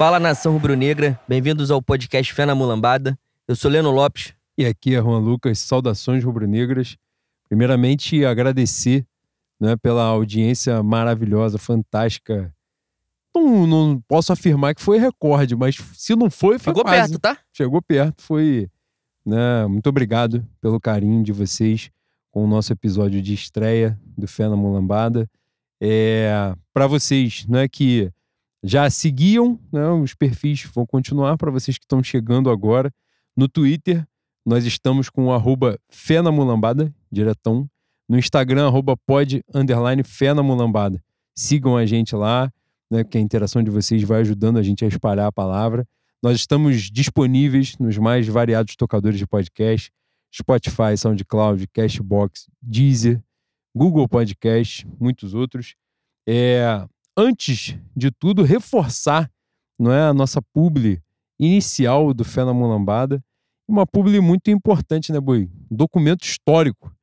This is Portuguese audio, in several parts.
Fala nação rubro-negra, bem-vindos ao podcast Fé na Mulambada. Eu sou Leno Lopes. E aqui é Juan Lucas, saudações rubro-negras. Primeiramente, agradecer né, pela audiência maravilhosa, fantástica. Não, não posso afirmar que foi recorde, mas se não foi, foi Chegou quase. perto, tá? Chegou perto, foi. Né, muito obrigado pelo carinho de vocês com o nosso episódio de estreia do Fé na Mulambada. É, para vocês né, que já seguiam, né, os perfis vão continuar. Para vocês que estão chegando agora, no Twitter, nós estamos com o Fé na Mulambada, diretão. No Instagram, pod, underline Fé na Mulambada. Sigam a gente lá, né, porque a interação de vocês vai ajudando a gente a espalhar a palavra. Nós estamos disponíveis nos mais variados tocadores de podcast, Spotify, SoundCloud, Cashbox, Deezer, Google Podcast, muitos outros. É, antes de tudo, reforçar não é, a nossa publi inicial do Fé na Mulambada. Uma publi muito importante, né, Boi? Um documento histórico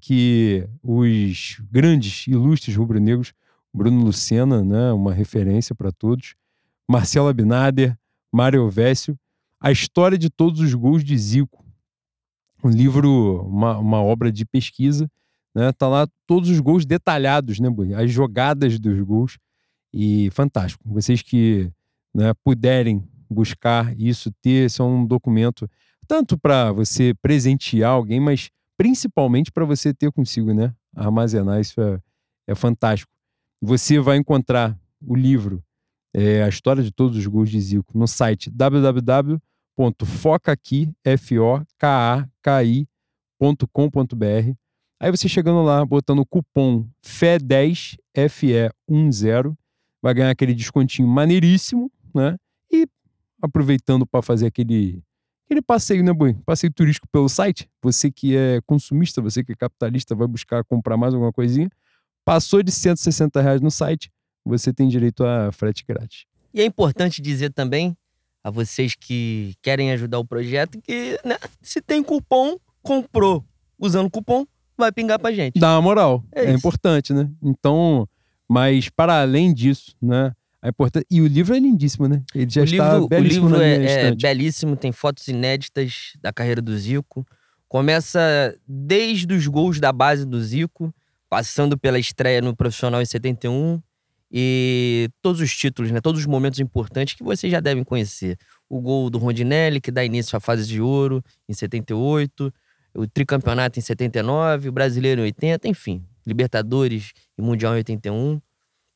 que os grandes, ilustres rubro-negros, Bruno Lucena, né, uma referência para todos, Marcelo Abinader, Mário Vécio, a história de todos os gols de Zico. Um livro, uma, uma obra de pesquisa, né? Tá lá todos os gols detalhados, né, Boi? As jogadas dos gols. E fantástico. Vocês que né, puderem buscar isso, ter, esse é um documento tanto para você presentear alguém, mas principalmente para você ter consigo, né? Armazenar, isso é, é fantástico. Você vai encontrar o livro, é, a história de todos os gols de Zico, no site www.focaqui.com.br. Aí você chegando lá, botando o cupom FE10, FE10, vai ganhar aquele descontinho maneiríssimo, né? E aproveitando para fazer aquele aquele passeio, né, Boi? Passeio turístico pelo site. Você que é consumista, você que é capitalista, vai buscar comprar mais alguma coisinha. Passou de 160 reais no site, você tem direito a frete grátis. E é importante dizer também a vocês que querem ajudar o projeto que né, se tem cupom, comprou usando cupom, vai pingar pra gente. Dá uma moral. É É, importante, né? Então, mas para além disso, né? É importante. E o livro é lindíssimo, né? Ele já o está livro, o belíssimo livro na minha é, é belíssimo, tem fotos inéditas da carreira do Zico. Começa desde os gols da base do Zico, passando pela estreia no profissional em 71 e todos os títulos, né? Todos os momentos importantes que vocês já devem conhecer. O gol do Rondinelli, que dá início à fase de ouro em 78, o tricampeonato em 79, o brasileiro em 80, enfim, Libertadores e Mundial em 81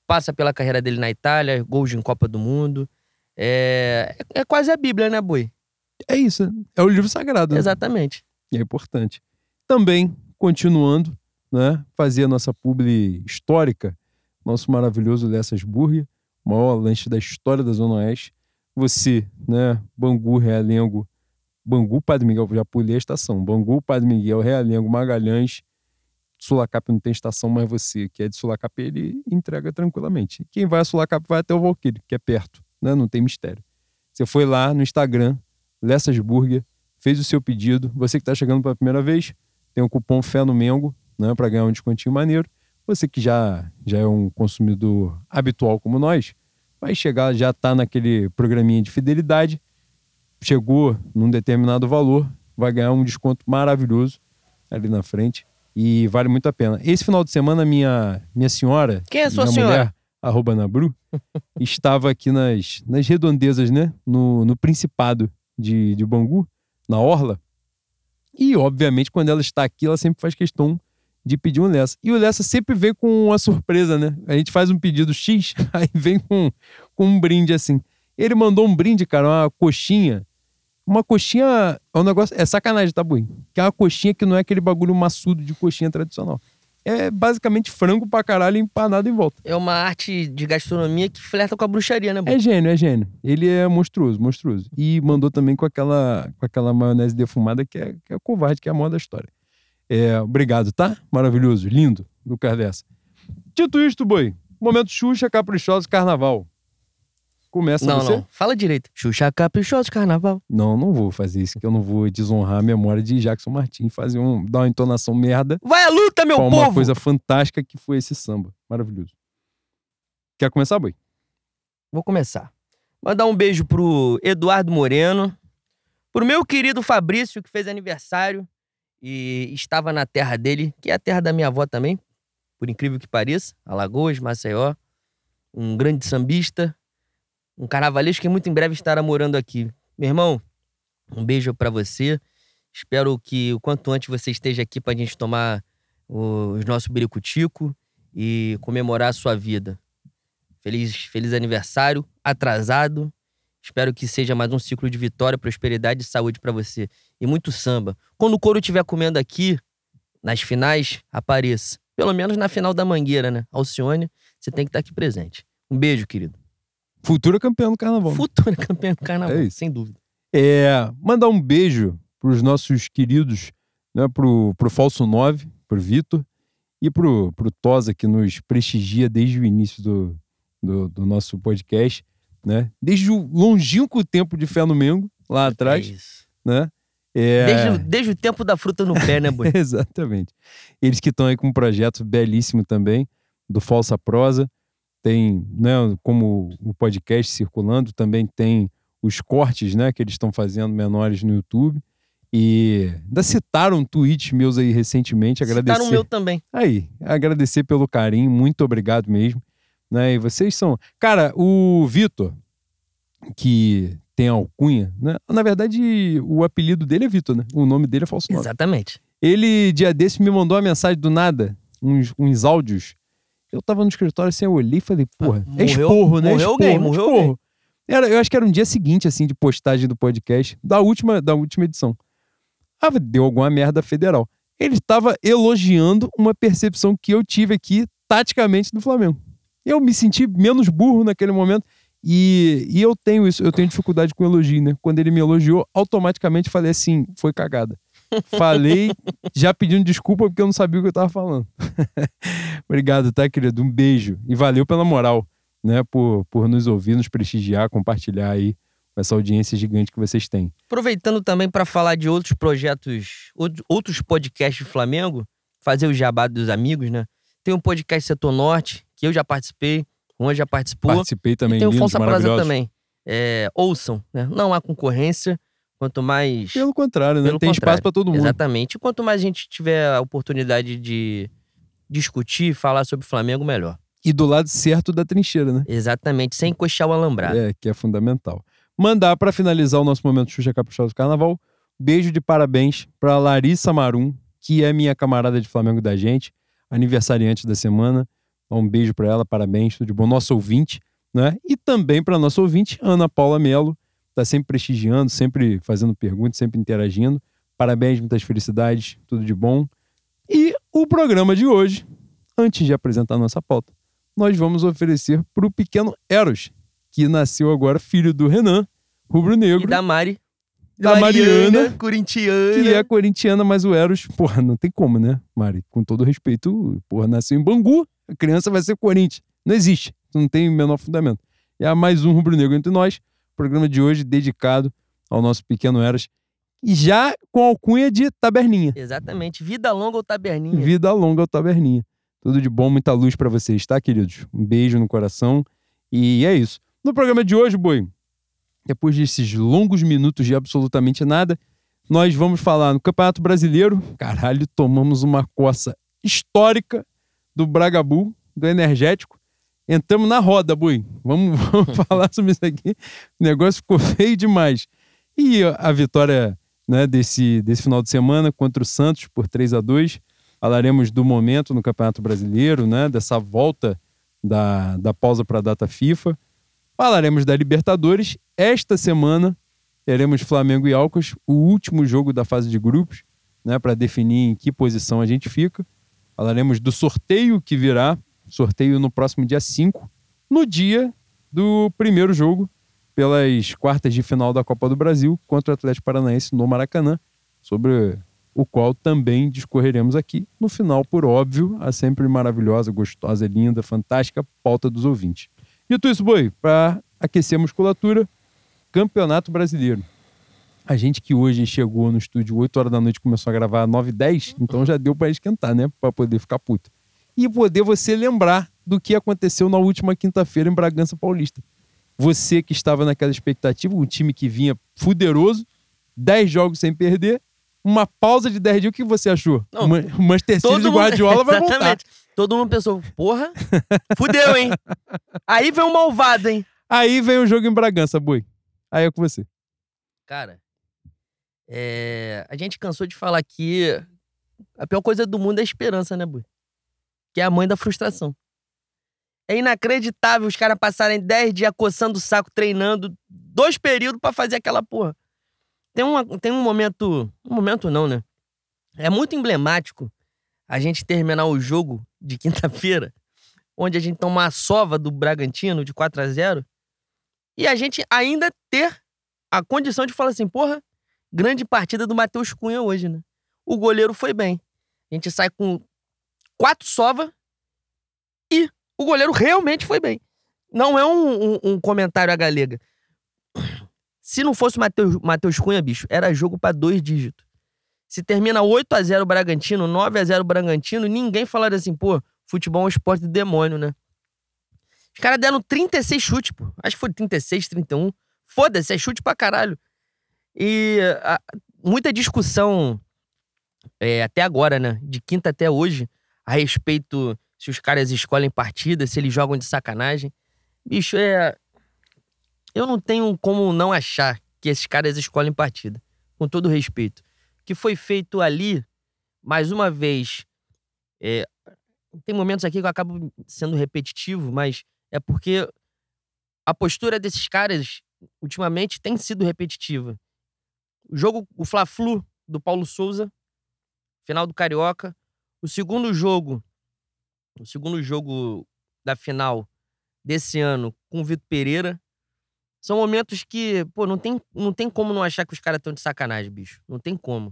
passa pela carreira dele na Itália, gols em Copa do Mundo. É, é quase a Bíblia, né, Boi? É isso. É o livro sagrado. né? Exatamente. E é importante. Também, continuando, né? Fazer a nossa publi histórica, nosso maravilhoso Lessas Burger, maior lanche da história da Zona Oeste. Você, né? Bangu, Realengo, Bangu, Padre Miguel, já pulei a estação. Bangu, Padre Miguel, Realengo, Magalhães, Sulacap não tem estação, mas você que é de Sulacap, ele entrega tranquilamente. Quem vai a Sulacap vai até o Valquírio, que é perto, né? Não tem mistério. Você foi lá no Instagram, Lessas Burger, fez o seu pedido. Você que está chegando pela primeira vez, tem o cupom Fé no Mengo, né? Para ganhar um descontinho maneiro. Você que já, já é um consumidor habitual como nós, vai chegar, já está naquele programinha de fidelidade, chegou num determinado valor, vai ganhar um desconto maravilhoso ali na frente e vale muito a pena. Esse final de semana, minha, minha senhora, Quem é a sua senhora? mulher, arroba Nabru, estava aqui nas, nas redondezas, né? No, no Principado de, de Bangu, na Orla. E, obviamente, quando ela está aqui, ela sempre faz questão de pedir um Lessa. E o Lessa sempre vem com uma surpresa, né? A gente faz um pedido X, aí vem com, com um brinde assim. Ele mandou um brinde, cara, uma coxinha. Uma coxinha. É um negócio. É sacanagem, tá, Bui? Que é uma coxinha que não é aquele bagulho maçudo de coxinha tradicional. É basicamente frango pra caralho empanado em volta. É uma arte de gastronomia que flerta com a bruxaria, né, Boi? É gênio, é gênio. Ele é monstruoso, monstruoso. E mandou também com aquela, com aquela maionese defumada que é, que é covarde, que é a maior da história. É, obrigado, tá? Maravilhoso, lindo, Lucas dessa. Dito isto, boi, momento Xuxa Caprichosa Carnaval. Começa não, você? não. Fala direito. Xuxa Caprichoso Carnaval. Não, não vou fazer isso, que eu não vou desonrar a memória de Jackson Martins, fazer um, dar uma entonação merda Vai à luta, meu com povo! uma coisa fantástica que foi esse samba. Maravilhoso. Quer começar, boi? Vou começar. Mandar um beijo pro Eduardo Moreno, pro meu querido Fabrício, que fez aniversário e estava na terra dele, que é a terra da minha avó também, por incrível que pareça, Alagoas, Maceió. Um grande sambista, um carnavalesco que muito em breve estará morando aqui. Meu irmão, um beijo para você. Espero que o quanto antes você esteja aqui pra gente tomar os nossos biricutico e comemorar a sua vida. Feliz, feliz aniversário, atrasado. Espero que seja mais um ciclo de vitória, prosperidade e saúde para você. E muito samba. Quando o couro estiver comendo aqui, nas finais, apareça. Pelo menos na final da Mangueira, né? Alcione, você tem que estar aqui presente. Um beijo, querido. Futura campeã do carnaval. Futura campeã do carnaval, É sem dúvida. É, mandar um beijo pros nossos queridos, né, pro, pro Falso 9, pro Vitor, e pro, pro Tosa, que nos prestigia desde o início do, do, do nosso podcast, né? Desde o longínquo tempo de Fé no Mengo, lá atrás, É isso. né? É... Desde, o- desde o tempo da fruta no pé, né, boi? Exatamente. Eles que estão aí com um projeto belíssimo também, do Falsa Prosa. Tem, né, como o podcast circulando, também tem os cortes, né, que eles estão fazendo menores no YouTube. E ainda citaram tweets meus aí recentemente, agradecer. Tá no meu também. Aí, agradecer pelo carinho, muito obrigado mesmo. Né? E vocês são. Cara, o Vitor, que tem alcunha, né? Na verdade, o apelido dele é Vitor, né? O nome dele é falso nome. Exatamente. Ele, dia desse, me mandou uma mensagem do nada, uns, uns áudios. Eu tava no escritório assim, eu olhei e falei, porra, Ah, é esporro, né? morreu esporro, alguém, morreu esporro. alguém. Era, eu acho que era um dia seguinte, assim, de postagem do podcast, da última, da última edição. Ah, deu alguma merda federal. Ele estava elogiando uma percepção que eu tive aqui, taticamente, do Flamengo. Eu me senti menos burro naquele momento. E, e eu tenho isso, eu tenho dificuldade com elogio, né? Quando ele me elogiou, automaticamente falei assim, foi cagada. Falei, já pedindo desculpa porque eu não sabia o que eu tava falando. Obrigado, tá, querido? Um beijo. E valeu pela moral, né? Por, por nos ouvir, nos prestigiar, compartilhar aí com essa audiência gigante que vocês têm. Aproveitando também para falar de outros projetos, out- outros podcasts do Flamengo, fazer o jabá dos amigos, né? Tem um podcast Setor Norte, que eu já participei, o Juan já participou. Participei também, e tem o Prosa maravilhosos. também. É, ouçam, né? Não há concorrência. Quanto mais. Pelo contrário, né? Pelo Tem contrário. espaço pra todo mundo. Exatamente. E quanto mais a gente tiver a oportunidade de discutir, falar sobre o Flamengo, melhor. E do lado certo da trincheira, né? Exatamente, sem coxar o alambrado. É, que é fundamental. Mandar pra finalizar o nosso momento Xuxa Caprichosa do Carnaval, beijo de parabéns pra Larissa Marum, que é minha camarada de Flamengo da gente, aniversariante da semana. Um beijo pra ela, parabéns, tudo de bom. Nosso ouvinte, né? E também pra nossa ouvinte, Ana Paula Melo, tá sempre prestigiando, sempre fazendo perguntas, sempre interagindo. Parabéns, muitas felicidades, tudo de bom. E o programa de hoje, antes de apresentar a nossa pauta, nós vamos oferecer para o pequeno Eros, que nasceu agora filho do Renan, rubro-negro, E da Mari. Da Mariana, corintiana. que é corintiana, mas o Eros, porra, não tem como, né, Mari? Com todo respeito, porra, nasceu em Bangu, a criança vai ser Corinthians. Não existe, não tem o menor fundamento. E há mais um rubro-negro entre nós, programa de hoje dedicado ao nosso pequeno Eros, e já com alcunha de taberninha. Exatamente. Vida longa ou taberninha. Vida longa ao Taberninha. Tudo de bom, muita luz pra vocês, tá, queridos? Um beijo no coração. E é isso. No programa de hoje, boi, depois desses longos minutos de absolutamente nada, nós vamos falar no Campeonato Brasileiro. Caralho, tomamos uma coça histórica do Bragabu, do Energético. Entramos na roda, boi. Vamos, vamos falar sobre isso aqui. O negócio ficou feio demais. E a vitória né, desse, desse final de semana contra o Santos por 3 a 2 Falaremos do momento no Campeonato Brasileiro, né, dessa volta da, da pausa para a data FIFA. Falaremos da Libertadores. Esta semana teremos Flamengo e Alcas, o último jogo da fase de grupos, né, para definir em que posição a gente fica. Falaremos do sorteio que virá, sorteio no próximo dia 5, no dia do primeiro jogo pelas quartas de final da Copa do Brasil contra o Atlético Paranaense no Maracanã, sobre o qual também discorreremos aqui no final, por óbvio, a sempre maravilhosa, gostosa, linda, fantástica pauta dos ouvintes. Dito isso, Boi, para aquecer a musculatura, Campeonato Brasileiro. A gente que hoje chegou no estúdio 8 horas da noite e começou a gravar 9 h 10, então já deu para esquentar, né? Para poder ficar puto. E poder você lembrar do que aconteceu na última quinta-feira em Bragança Paulista. Você que estava naquela expectativa, um time que vinha fuderoso, 10 jogos sem perder, uma pausa de 10 dias, o que você achou? Não, o Man- o Manchester City Guardiola vai voltar. Todo mundo pensou, porra, fudeu, hein? Aí vem um malvado, hein? Aí vem o jogo em Bragança, Boi. Aí é com você. Cara, é, a gente cansou de falar que a pior coisa do mundo é a esperança, né, Bui? Que é a mãe da frustração. É inacreditável os caras passarem 10 dias coçando o saco, treinando, dois períodos pra fazer aquela porra. Tem, uma, tem um momento. Um momento não, né? É muito emblemático a gente terminar o jogo de quinta-feira, onde a gente toma uma sova do Bragantino de 4 a 0 e a gente ainda ter a condição de falar assim, porra, grande partida do Matheus Cunha hoje, né? O goleiro foi bem. A gente sai com quatro sova e o goleiro realmente foi bem. Não é um, um- um comentário à galega. Se não fosse Matheus, Matheus Cunha, bicho, era jogo pra dois dígitos. Se termina 8 a 0 Bragantino, 9 a 0 Bragantino, ninguém falaria assim, pô, futebol é um esporte do demônio, né? Os caras deram 36 chutes, pô. Acho que foi 36, 31. Foda-se, é chute pra caralho. E a- muita discussão é, até agora, né? De quinta até hoje, a respeito se os caras escolhem partida, se eles jogam de sacanagem. Bicho, é. Eu não tenho como não achar que esses caras escolhem partida. Com todo respeito. O que foi feito ali, mais uma vez. é, Tem momentos aqui que eu acabo sendo repetitivo, mas é porque a postura desses caras, ultimamente, tem sido repetitiva. O jogo, o Fla-Flu do Paulo Souza, final do Carioca. O segundo jogo, o segundo jogo da final desse ano com o Vitor Pereira. São momentos que, pô, não tem, não tem como não achar que os caras estão de sacanagem, bicho. Não tem como.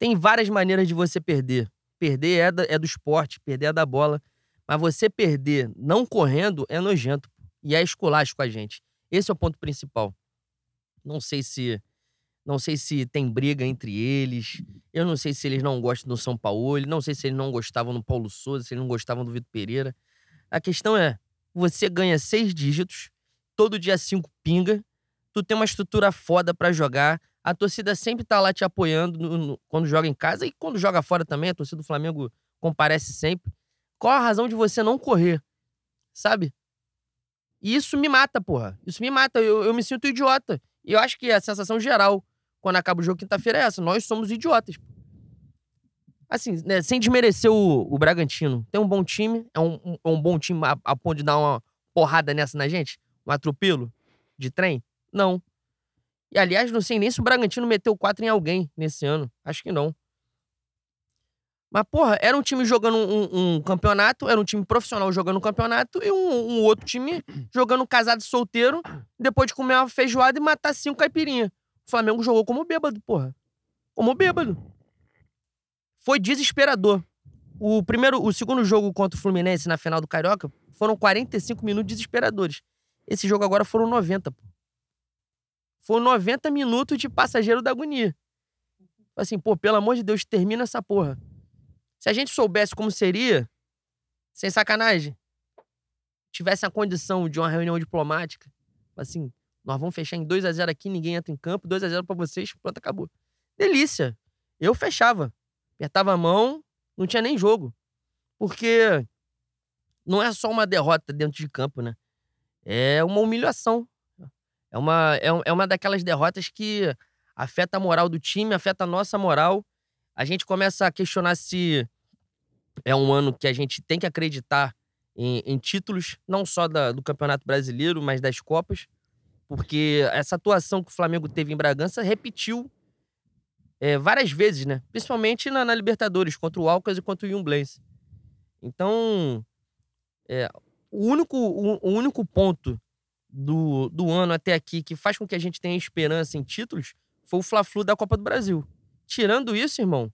Tem várias maneiras de você perder. Perder é, da- é do esporte, perder é da bola. Mas você perder não correndo é nojento. E é esculacho com a gente. Esse é o ponto principal. Não sei se não sei se tem briga entre eles. Eu não sei se eles não gostam do São Paulo. Não sei se eles não gostavam do Paulo Souza, se eles não gostavam do Vitor Pereira. A questão é: você ganha seis dígitos, todo dia cinco pinga, tu tem uma estrutura foda pra jogar. A torcida sempre tá lá te apoiando no- no- quando joga em casa e quando joga fora também. A torcida do Flamengo comparece sempre. Qual a razão de você não correr? Sabe? E isso me mata, porra. Isso me mata. Eu, eu me sinto idiota. E eu acho que a sensação geral, quando acaba o jogo quinta-feira, é essa. Nós somos idiotas. Assim, né, sem desmerecer o, o Bragantino. Tem um bom time. É um, um, é um bom time a, a ponto de dar uma porrada nessa na gente? Um atropelo de trem? Não. E, aliás, não sei nem se o Bragantino meteu 4 em alguém nesse ano. Acho que não. Mas, porra, era um time jogando um, um campeonato, era um time profissional jogando um campeonato e um, outro time jogando casado solteiro, depois de comer uma feijoada e matar cinco caipirinha. O Flamengo jogou como bêbado, porra. Como bêbado. Foi desesperador. O primeiro, o segundo jogo contra o Fluminense na final do Carioca foram 45 minutos desesperadores. Esse jogo agora foram 90, pô. Foram 90 minutos de passageiro da agonia. Assim, pô, pelo amor de Deus, termina essa porra. Se a gente soubesse como seria, sem sacanagem, tivesse a condição de uma reunião diplomática, assim, nós vamos fechar em 2 a 0 aqui, ninguém entra em campo, 2 a 0 pra vocês, pronto, acabou. Delícia. Eu fechava. Apertava a mão, não tinha nem jogo. Porque não é só uma derrota dentro de campo, né? É uma humilhação. É uma, é, é uma daquelas derrotas que afeta a moral do time, afeta a nossa moral. A gente começa a questionar se é um ano que a gente tem que acreditar em, em títulos, não só da- do Campeonato Brasileiro, mas das Copas. Porque essa atuação que o Flamengo teve em Bragança repetiu é, várias vezes, né? Principalmente na, na Libertadores, contra o Alcas e contra o Yumblense. Então, é, o, único, o, o único ponto do, do ano até aqui que faz com que a gente tenha esperança em títulos foi o Fla-Flu da Copa do Brasil. Tirando isso, irmão,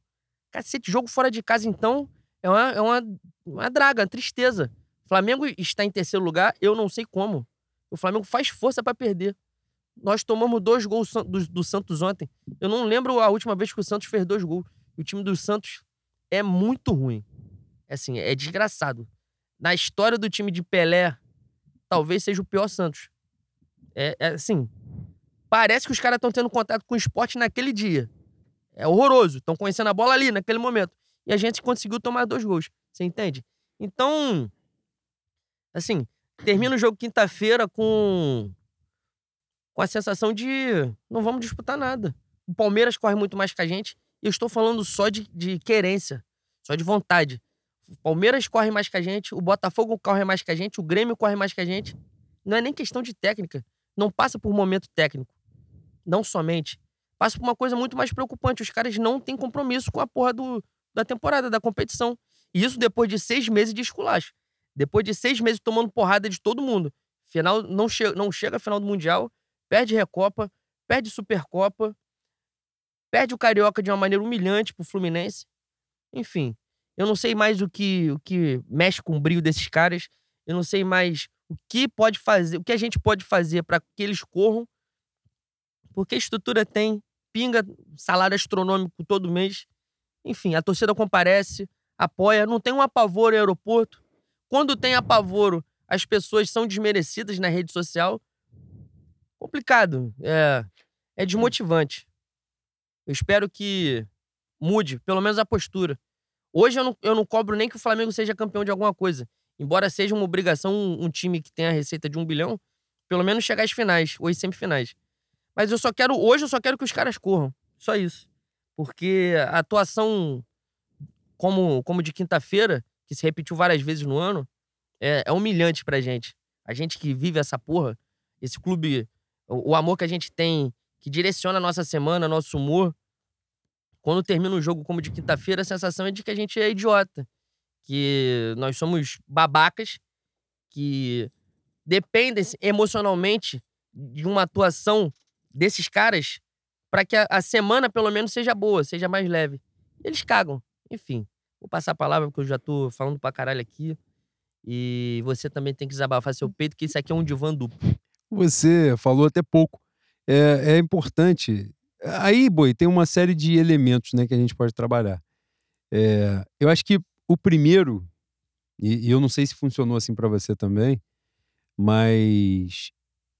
cacete, jogo fora de casa, então, é uma, é uma, uma draga, uma tristeza. Flamengo está em terceiro lugar, eu não sei como. O Flamengo faz força pra perder. Nós tomamos dois gols do, do Santos ontem. Eu não lembro a última vez que o Santos fez dois gols. O time do Santos é muito ruim. É assim, é desgraçado. Na história do time de Pelé, talvez seja o pior Santos. É, é assim, parece que os caras estão tendo contato com o esporte naquele dia. É horroroso. Estão conhecendo a bola ali, naquele momento. E a gente conseguiu tomar dois gols. Você entende? Então, assim, termina o jogo quinta-feira com com a sensação de não vamos disputar nada. O Palmeiras corre muito mais que a gente. E eu estou falando só de, de querência, só de vontade. O Palmeiras corre mais que a gente, o Botafogo corre mais que a gente, o Grêmio corre mais que a gente. Não é nem questão de técnica. Não passa por momento técnico. Não somente. Passa por uma coisa muito mais preocupante. Os caras não têm compromisso com a porra do, da temporada, da competição. E isso depois de seis meses de esculacho. Depois de seis meses tomando porrada de todo mundo. Final, não, che não chega a final do Mundial, perde Recopa, perde Supercopa, perde o Carioca de uma maneira humilhante pro Fluminense. Enfim, eu não sei mais o que, o que mexe com o brilho desses caras. Eu não sei mais o que pode fazer, o que a gente pode fazer para que eles corram. Porque a estrutura tem, pinga salário astronômico todo mês. Enfim, a torcida comparece, apoia, não tem um apavoro em aeroporto. Quando tem apavoro, as pessoas são desmerecidas na rede social. Complicado, é, é desmotivante. Eu espero que mude, pelo menos a postura. Hoje eu não, eu não cobro nem que o Flamengo seja campeão de alguma coisa. Embora seja uma obrigação um, um time que tem a receita de um bilhão, pelo menos chegar às finais, ou às semifinais. Mas eu só quero, hoje eu só quero que os caras corram. Só isso. Porque a atuação como, como de quinta-feira, que se repetiu várias vezes no ano, é, é, humilhante pra gente. A gente que vive essa porra, esse clube, o, o amor que a gente tem, que direciona a nossa semana, nosso humor. Quando termina um jogo como de quinta-feira, a sensação é de que a gente é idiota. Que nós somos babacas, que dependem emocionalmente de uma atuação desses caras para que a, a, semana, pelo menos, seja boa, seja mais leve. Eles cagam. Enfim, vou passar a palavra, porque eu já tô falando pra caralho aqui. E você também tem que desabafar seu peito, que isso aqui é um divã duplo. Você falou até pouco. É, é importante. Aí, Boi, tem uma série de elementos né, que a gente pode trabalhar. É, eu acho que o primeiro, e, e eu não sei se funcionou assim para você também, mas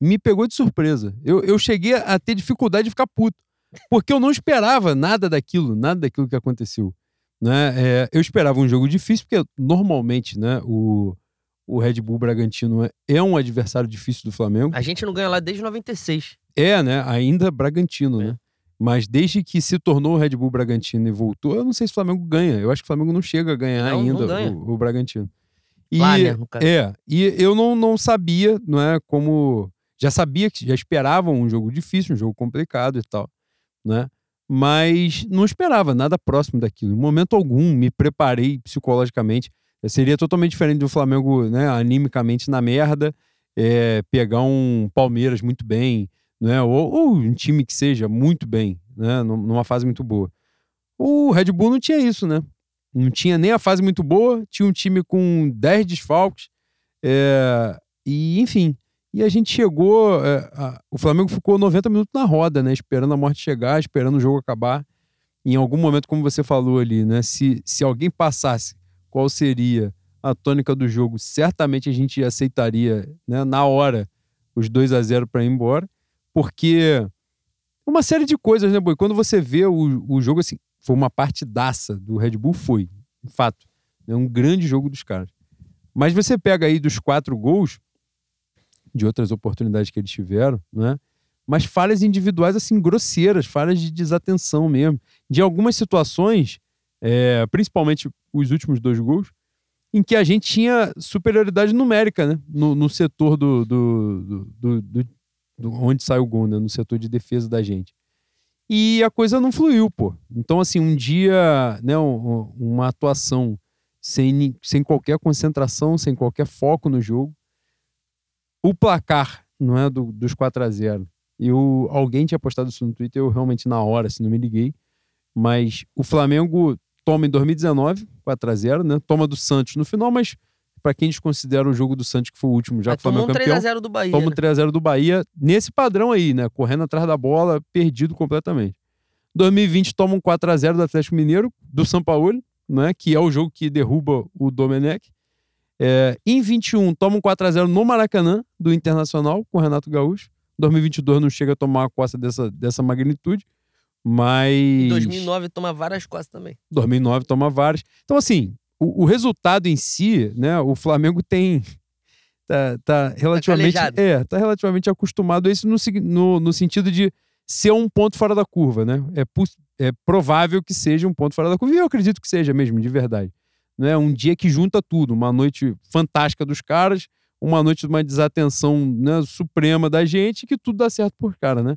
me pegou de surpresa. Eu, eu cheguei a ter dificuldade de ficar puto, porque eu não esperava nada daquilo, nada daquilo que aconteceu. Né? É, eu esperava um jogo difícil, porque normalmente né, o, o Red Bull Bragantino é, é um adversário difícil do Flamengo. A gente não ganha lá desde 96. É, né? Ainda Bragantino, é. né? Mas desde que se tornou o Red Bull Bragantino e voltou, eu não sei se o Flamengo ganha. Eu acho que o Flamengo não chega a ganhar não, ainda não o, o, Bragantino. E, Lá, né, É, e eu não, não sabia, não é, como já sabia que já esperavam um jogo difícil, um jogo complicado e tal, né? Mas não esperava nada próximo daquilo. Em momento algum me preparei psicologicamente. Seria totalmente diferente do Flamengo, né, animicamente na merda, é, pegar um Palmeiras muito bem, né, ou, ou, um time que seja muito bem, né, numa fase muito boa. O Red Bull não tinha isso, né? Não tinha nem a fase muito boa, tinha um time com 10 desfalques, é, e enfim, e a gente chegou. É, a, o Flamengo ficou 90 minutos na roda, né? Esperando a morte chegar, esperando o jogo acabar. Em algum momento, como você falou ali, né? Se, se alguém passasse qual seria a tônica do jogo, certamente a gente aceitaria né, na hora os 2 a 0 para ir embora. Porque uma série de coisas, né, Boi? Quando você vê o, o jogo assim, foi uma partidaça do Red Bull, foi, de fato. É um grande jogo dos caras. Mas você pega aí dos quatro gols, de outras oportunidades que eles tiveram, né? Mas falhas individuais, assim, grosseiras, falhas de desatenção mesmo. De algumas situações, é, principalmente os últimos dois gols, em que a gente tinha superioridade numérica, né? No, no setor do, do, do, do, onde sai o gol, né? No setor de defesa da gente. E a coisa não fluiu, pô. Então, assim, um dia, né? Uma atuação sem, sem qualquer concentração, sem qualquer foco no jogo o placar, não é? Do, dos 4 a 0 eu, alguém tinha postado isso no Twitter, eu realmente na hora, assim, não me liguei. Mas o Flamengo toma em 2019, 4 a 0 né? Toma do Santos no final, mas para quem desconsidera o jogo do Santos, que foi o último, já que o Flamengo um campeão. 3x0 do Bahia. Toma um 3x0 do Bahia, nesse padrão aí, né? Correndo atrás da bola, perdido completamente. 2020 toma um 4x0 do Atlético Mineiro, do São Paulo, né? Que é o jogo que derruba o Domenech. É, em 21, toma um 4x0 no Maracanã, do Internacional, com o Renato Gaúcho. 2022 não chega a tomar uma costa dessa, dessa magnitude, mas. Em 2009 toma várias costas também. 2009 toma várias. Então, assim, o, o resultado em si, né? O Flamengo tem. Tá, tá relativamente. Tá é, tá relativamente acostumado a isso no, no, no sentido de ser um ponto fora da curva, né? É, é provável que seja um ponto fora da curva, e eu acredito que seja mesmo, de verdade. Né? Um dia que junta tudo, uma noite fantástica dos caras, uma noite de uma desatenção né, suprema da gente, que tudo dá certo por cara, né?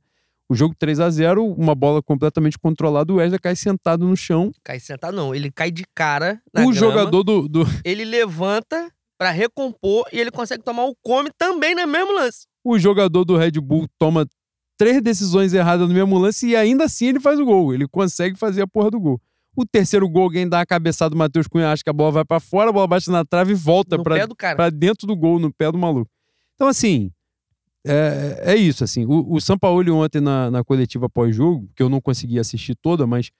O jogo 3 a 0 uma bola completamente controlada, o Wesley cai sentado no chão. Cai sentado não, ele cai de cara na O grama, jogador do, do... Ele levanta para recompor e ele consegue tomar o come também no mesmo lance. O jogador do Red Bull toma três decisões erradas no mesmo lance e ainda assim ele faz o gol. Ele consegue fazer a porra do gol. O terceiro gol, alguém dá a cabeçada do Matheus Cunha, acha que a bola vai para fora, a bola bate na trave e volta para dentro do gol, no pé do maluco. Então, assim, é, é isso. assim. O, o São Paulo ontem na, na coletiva pós-jogo, que eu não consegui assistir toda, mas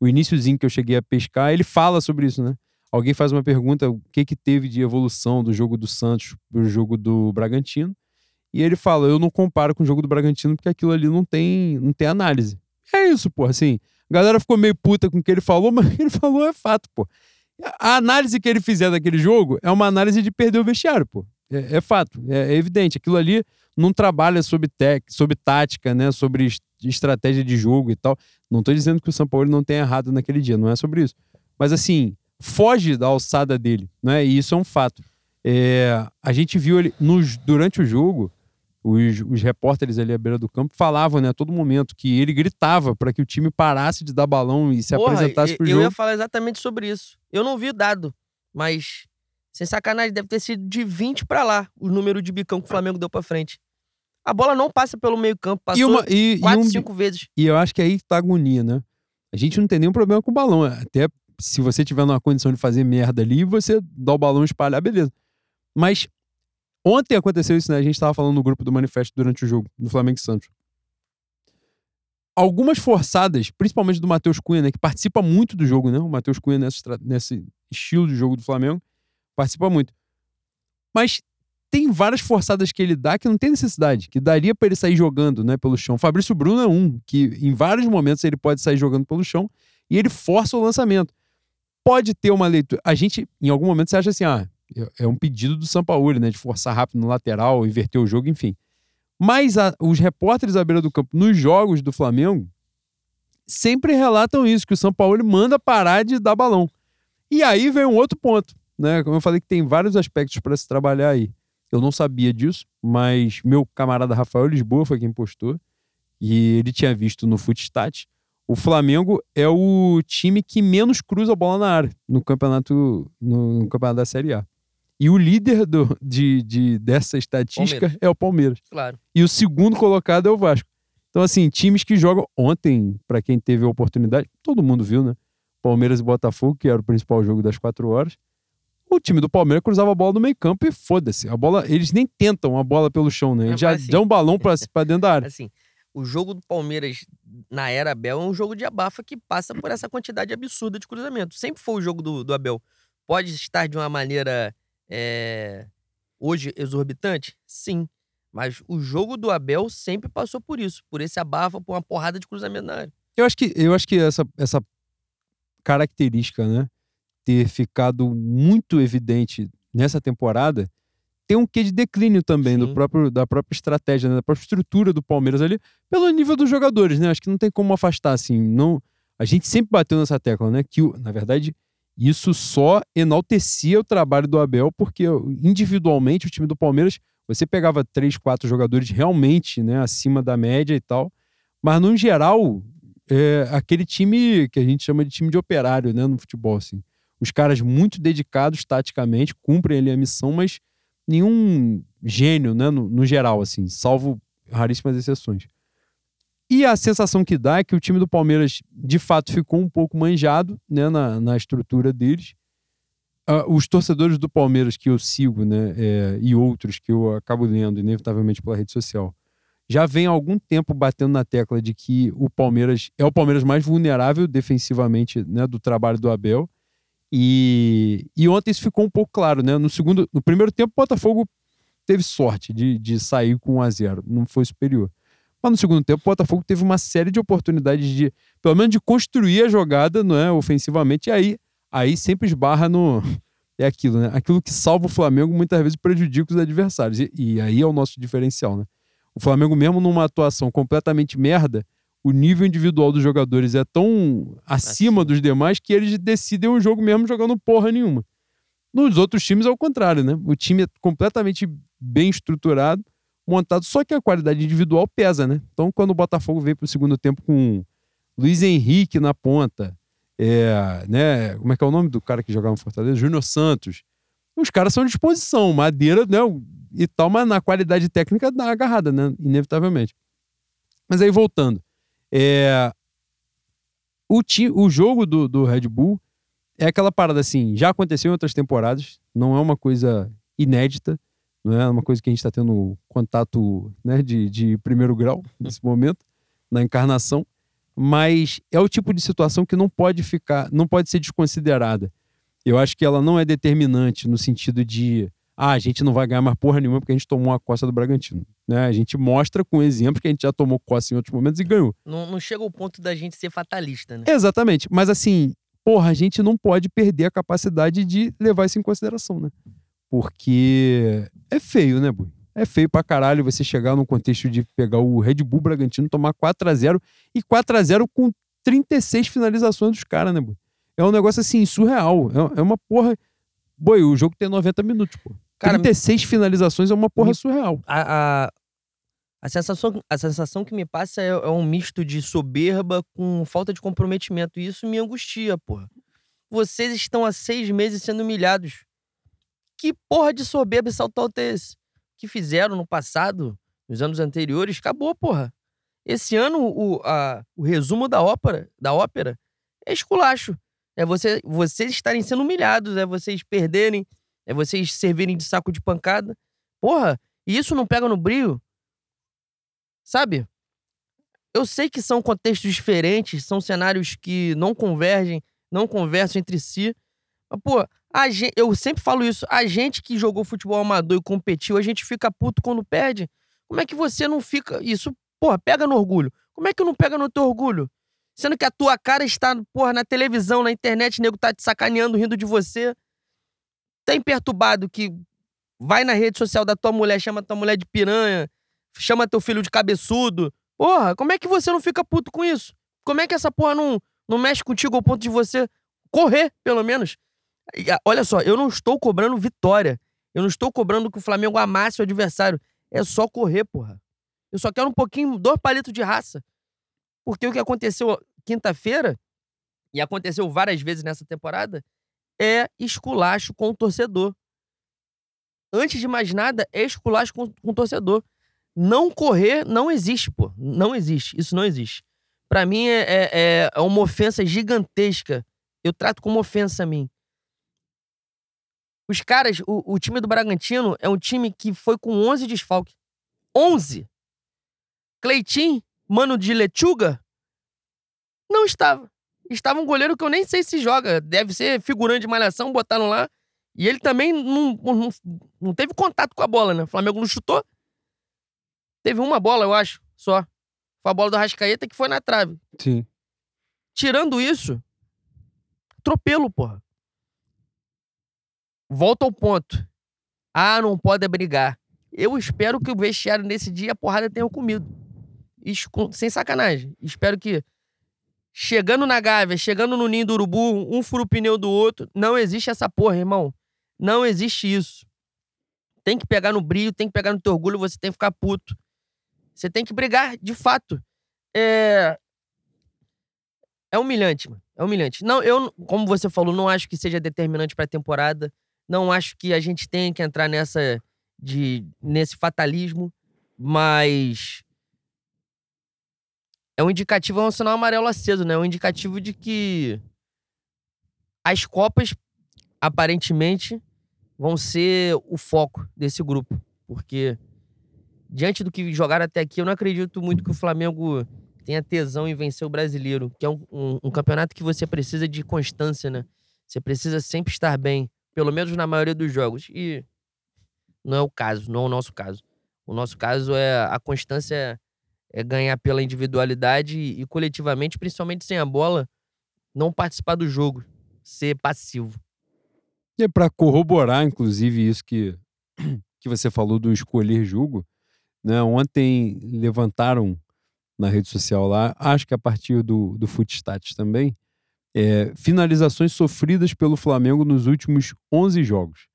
o iníciozinho que eu cheguei a pescar, ele fala sobre isso, né? Alguém faz uma pergunta: o que, que teve de evolução do jogo do Santos pro jogo do Bragantino? E ele fala: eu não comparo com o jogo do Bragantino porque aquilo ali não tem, não tem análise. É isso, pô. Assim, a galera ficou meio puta com o que ele falou, mas o que ele falou é fato, pô. A análise que ele fizer daquele jogo é uma análise de perder o vestiário, pô. É, é fato, é, é, evidente. Aquilo ali não trabalha sobre, tec, sobre tática, né? Sobre estratégia de jogo e tal. Não tô dizendo que o São Paulo não tenha errado naquele dia, não é sobre isso. Mas assim, foge da alçada dele, né? E isso é um fato. É, a gente viu ele nos, durante o jogo os, os repórteres ali à beira do campo falavam, né, a todo momento, que ele gritava para que o time parasse de dar balão e se Porra, apresentasse pro eu jogo. Eu ia falar exatamente sobre isso. Eu não vi o dado, mas sem sacanagem, deve ter sido de 20 para lá o número de bicão que o Flamengo deu para frente. A bola não passa pelo meio-campo, passou e uma, e, quatro, e um, cinco vezes. E eu acho que aí tá a agonia, né? A gente não tem nenhum problema com o balão. Até se você tiver numa condição de fazer merda ali, você dá o balão e espalhar, beleza. Mas Ontem aconteceu isso, né? A gente estava falando no grupo do Manifesto durante o jogo, do Flamengo e Santos. Algumas forçadas, principalmente do Matheus Cunha, né? Que participa muito do jogo, né? O Matheus Cunha, nesse, estilo de jogo do Flamengo, participa muito. Mas tem várias forçadas que ele dá que não tem necessidade, que daria para ele sair jogando, né, pelo chão. Fabrício Bruno é um, que em vários momentos ele pode sair jogando pelo chão e ele força o lançamento. Pode ter uma leitura. A gente, em algum momento, você acha assim, ah, é, é um pedido do Sampaoli, né? De forçar rápido no lateral, inverter o jogo, enfim. Mas a, os repórteres à beira do campo, nos jogos do Flamengo, sempre relatam isso, que o São Paulo manda parar de dar balão. E aí vem um outro ponto, né? Como eu falei que tem vários aspectos para se trabalhar aí. Eu não sabia disso, mas meu camarada Rafael Lisboa foi quem postou. E ele tinha visto no Footstat. O Flamengo é o time que menos cruza a bola na área no campeonato, no, no campeonato da Série A. E o líder do, de, de, dessa estatística Palmeiras. é o Palmeiras. Claro. E o segundo colocado é o Vasco. Então, assim, times que jogam ontem, para quem teve a oportunidade, todo mundo viu, né? Palmeiras e Botafogo, que era o principal jogo das quatro horas. O time do Palmeiras cruzava a bola no meio-campo e foda-se. A bola, eles nem tentam a bola pelo chão, né? Eles já assim, dão um balão pra, pra dentro da área. Assim, o jogo do Palmeiras na era Abel é um jogo de abafa que passa por essa quantidade absurda de cruzamento. Sempre foi o jogo do, do Abel. Pode estar de uma maneira é, hoje exorbitante? Sim. Mas o jogo do Abel sempre passou por isso, por esse abafa, por uma porrada de cruzamento na área. Eu acho que, eu acho que essa, essa característica, né, ter ficado muito evidente nessa temporada, tem um quê de declínio também do próprio, da própria estratégia, né, da própria estrutura do Palmeiras ali, pelo nível dos jogadores, né? Acho que não tem como afastar, assim. Não, a gente sempre bateu nessa tecla, né? Que, na verdade, isso só enaltecia o trabalho do Abel, porque individualmente o time do Palmeiras, você pegava três, quatro jogadores realmente né, acima da média e tal, mas no geral, é aquele time que a gente chama de time de operário né, no futebol. Assim. Os caras muito dedicados taticamente, cumprem ali a missão, mas nenhum gênio né, no, no geral, assim, salvo raríssimas exceções. E a sensação que dá é que o time do Palmeiras, de fato, ficou um pouco manjado né, na, na estrutura deles. Uh, os torcedores do Palmeiras que eu sigo, né, é, e outros que eu acabo lendo, inevitavelmente pela rede social, já vem há algum tempo batendo na tecla de que o Palmeiras é o Palmeiras mais vulnerável defensivamente né, do trabalho do Abel. E, e ontem isso ficou um pouco claro, né? No segundo, no primeiro tempo, o Botafogo teve sorte de, de sair com 1 a 0 não foi superior. Mas no segundo tempo, o Botafogo teve uma série de oportunidades de, pelo menos, de construir a jogada, não é, ofensivamente, e aí, aí sempre esbarra no. É aquilo, né? Aquilo que salva o Flamengo muitas vezes prejudica os adversários. E, e aí é o nosso diferencial, né? O Flamengo, mesmo numa atuação completamente merda, o nível individual dos jogadores é tão acima dos demais que eles decidem o jogo mesmo jogando porra nenhuma. Nos outros times é o contrário, né? O time é completamente bem estruturado, montado, só que a qualidade individual pesa, né? Então, quando o Botafogo veio para o segundo tempo com Luiz Henrique na ponta, é, né? Como é que é o nome do cara que jogava no Fortaleza? Júnior Santos. Os caras são de disposição, madeira, né? E tal, mas na qualidade técnica dá agarrada, né? Inevitavelmente. Mas aí, voltando. É, o, ti, o jogo do, do Red Bull é aquela parada assim, já aconteceu em outras temporadas, não é uma coisa inédita, não é uma coisa que a gente está tendo contato né, de, de primeiro grau nesse momento, na encarnação, mas é o tipo de situação que não pode ficar, não pode ser desconsiderada. Eu acho que ela não é determinante no sentido de ah, a gente não vai ganhar mais porra nenhuma porque a gente tomou a costa do Bragantino. Né? A gente mostra com exemplo que a gente já tomou costa em outros momentos e ganhou. Não, não chega ao ponto da gente ser fatalista, né? Exatamente. Mas assim, porra, a gente não pode perder a capacidade de levar isso em consideração, né? Porque é feio, né, Bui? É feio pra caralho você chegar no contexto de pegar o Red Bull Bragantino, tomar 4 a 0 e 4 a 0 com 36 finalizações dos caras, né, Bui? É um negócio assim, surreal. É, é uma porra. Boi, o jogo tem 90 minutos, pô. Cara, 36 finalizações é uma porra me, surreal. A, a, a, sensação, a sensação que me passa é, é, um misto de soberba com falta de comprometimento. E isso me angustia, porra. Vocês estão há seis meses sendo humilhados. Que porra de soberba e salto alto é esse? Que fizeram no passado, nos anos anteriores, acabou, porra. Esse ano, o, a, o resumo da ópera, da ópera é esculacho. É você, vocês estarem sendo humilhados, é vocês perderem é vocês servirem de saco de pancada. Porra, e isso não pega no brilho? Sabe? Eu sei que são contextos diferentes, são cenários que não convergem, não conversam entre si. Pô, a gente, eu sempre falo isso. A gente que jogou futebol amador e competiu, a gente fica puto quando perde. Como é que você não fica. Isso, porra, pega no orgulho. Como é que não pega no teu orgulho? Sendo que a tua cara está, porra, na televisão, na internet, o nego tá te sacaneando, rindo de você tem perturbado que vai na rede social da tua mulher, chama tua mulher de piranha, chama teu filho de cabeçudo. Porra, como é que você não fica puto com isso? Como é que essa porra não, não mexe contigo ao ponto de você correr, pelo menos? Olha só, eu não estou cobrando vitória. Eu não estou cobrando que o Flamengo amasse o adversário. É só correr, porra. Eu só quero um pouquinho, dois palitos de raça. Porque o que aconteceu quinta-feira, e aconteceu várias vezes nessa temporada, é esculacho com o torcedor. Antes de mais nada, é esculacho com, com o torcedor. Não correr não existe, pô. Não existe. Isso não existe. Para mim é, é, é uma ofensa gigantesca. Eu trato como ofensa a mim. Os caras, o, o time do Bragantino é um time que foi com 11 desfalques. 11! Cleitinho, mano de Lechuga, não estava estava um goleiro que eu nem sei se joga. Deve ser figurante de malhação, botaram lá. E ele também não, não, não teve contato com a bola, né? O Flamengo não chutou. Teve uma bola, eu acho, só. Foi a bola do Rascaeta que foi na trave. Sim. Tirando isso, atropelo, porra. Volta ao ponto. Ah, não pode brigar. Eu espero que o vestiário nesse dia a porrada tenha comido. Sem sacanagem. Espero que chegando na Gávea, chegando no ninho do urubu, um fura o pneu do outro. Não existe essa porra, irmão. Não existe isso. Tem que pegar no brilho, tem que pegar no teu orgulho, você tem que ficar puto. Você tem que brigar, de fato. É. É humilhante, mano. É humilhante. Não, eu, como você falou, não acho que seja determinante pra temporada. Não acho que a gente tenha que entrar nessa. De, nesse fatalismo. Mas é um indicativo, é um sinal amarelo aceso, né? É um indicativo de que as Copas, aparentemente, vão ser o foco desse grupo. Porque, diante do que jogaram até aqui, eu não acredito muito que o Flamengo tenha tesão em vencer o brasileiro, que é um, um, um campeonato que você precisa de constância, né? Você precisa sempre estar bem, pelo menos na maioria dos jogos. E não é o caso, não é o nosso caso. O nosso caso é a constância é ganhar pela individualidade e, e coletivamente, principalmente sem a bola, não participar do jogo, ser passivo. E é para corroborar, inclusive, isso que, que você falou do escolher jogo, né? Ontem levantaram na rede social lá, acho que a partir do, do Footstats também, é, finalizações sofridas pelo Flamengo nos últimos 11 jogos.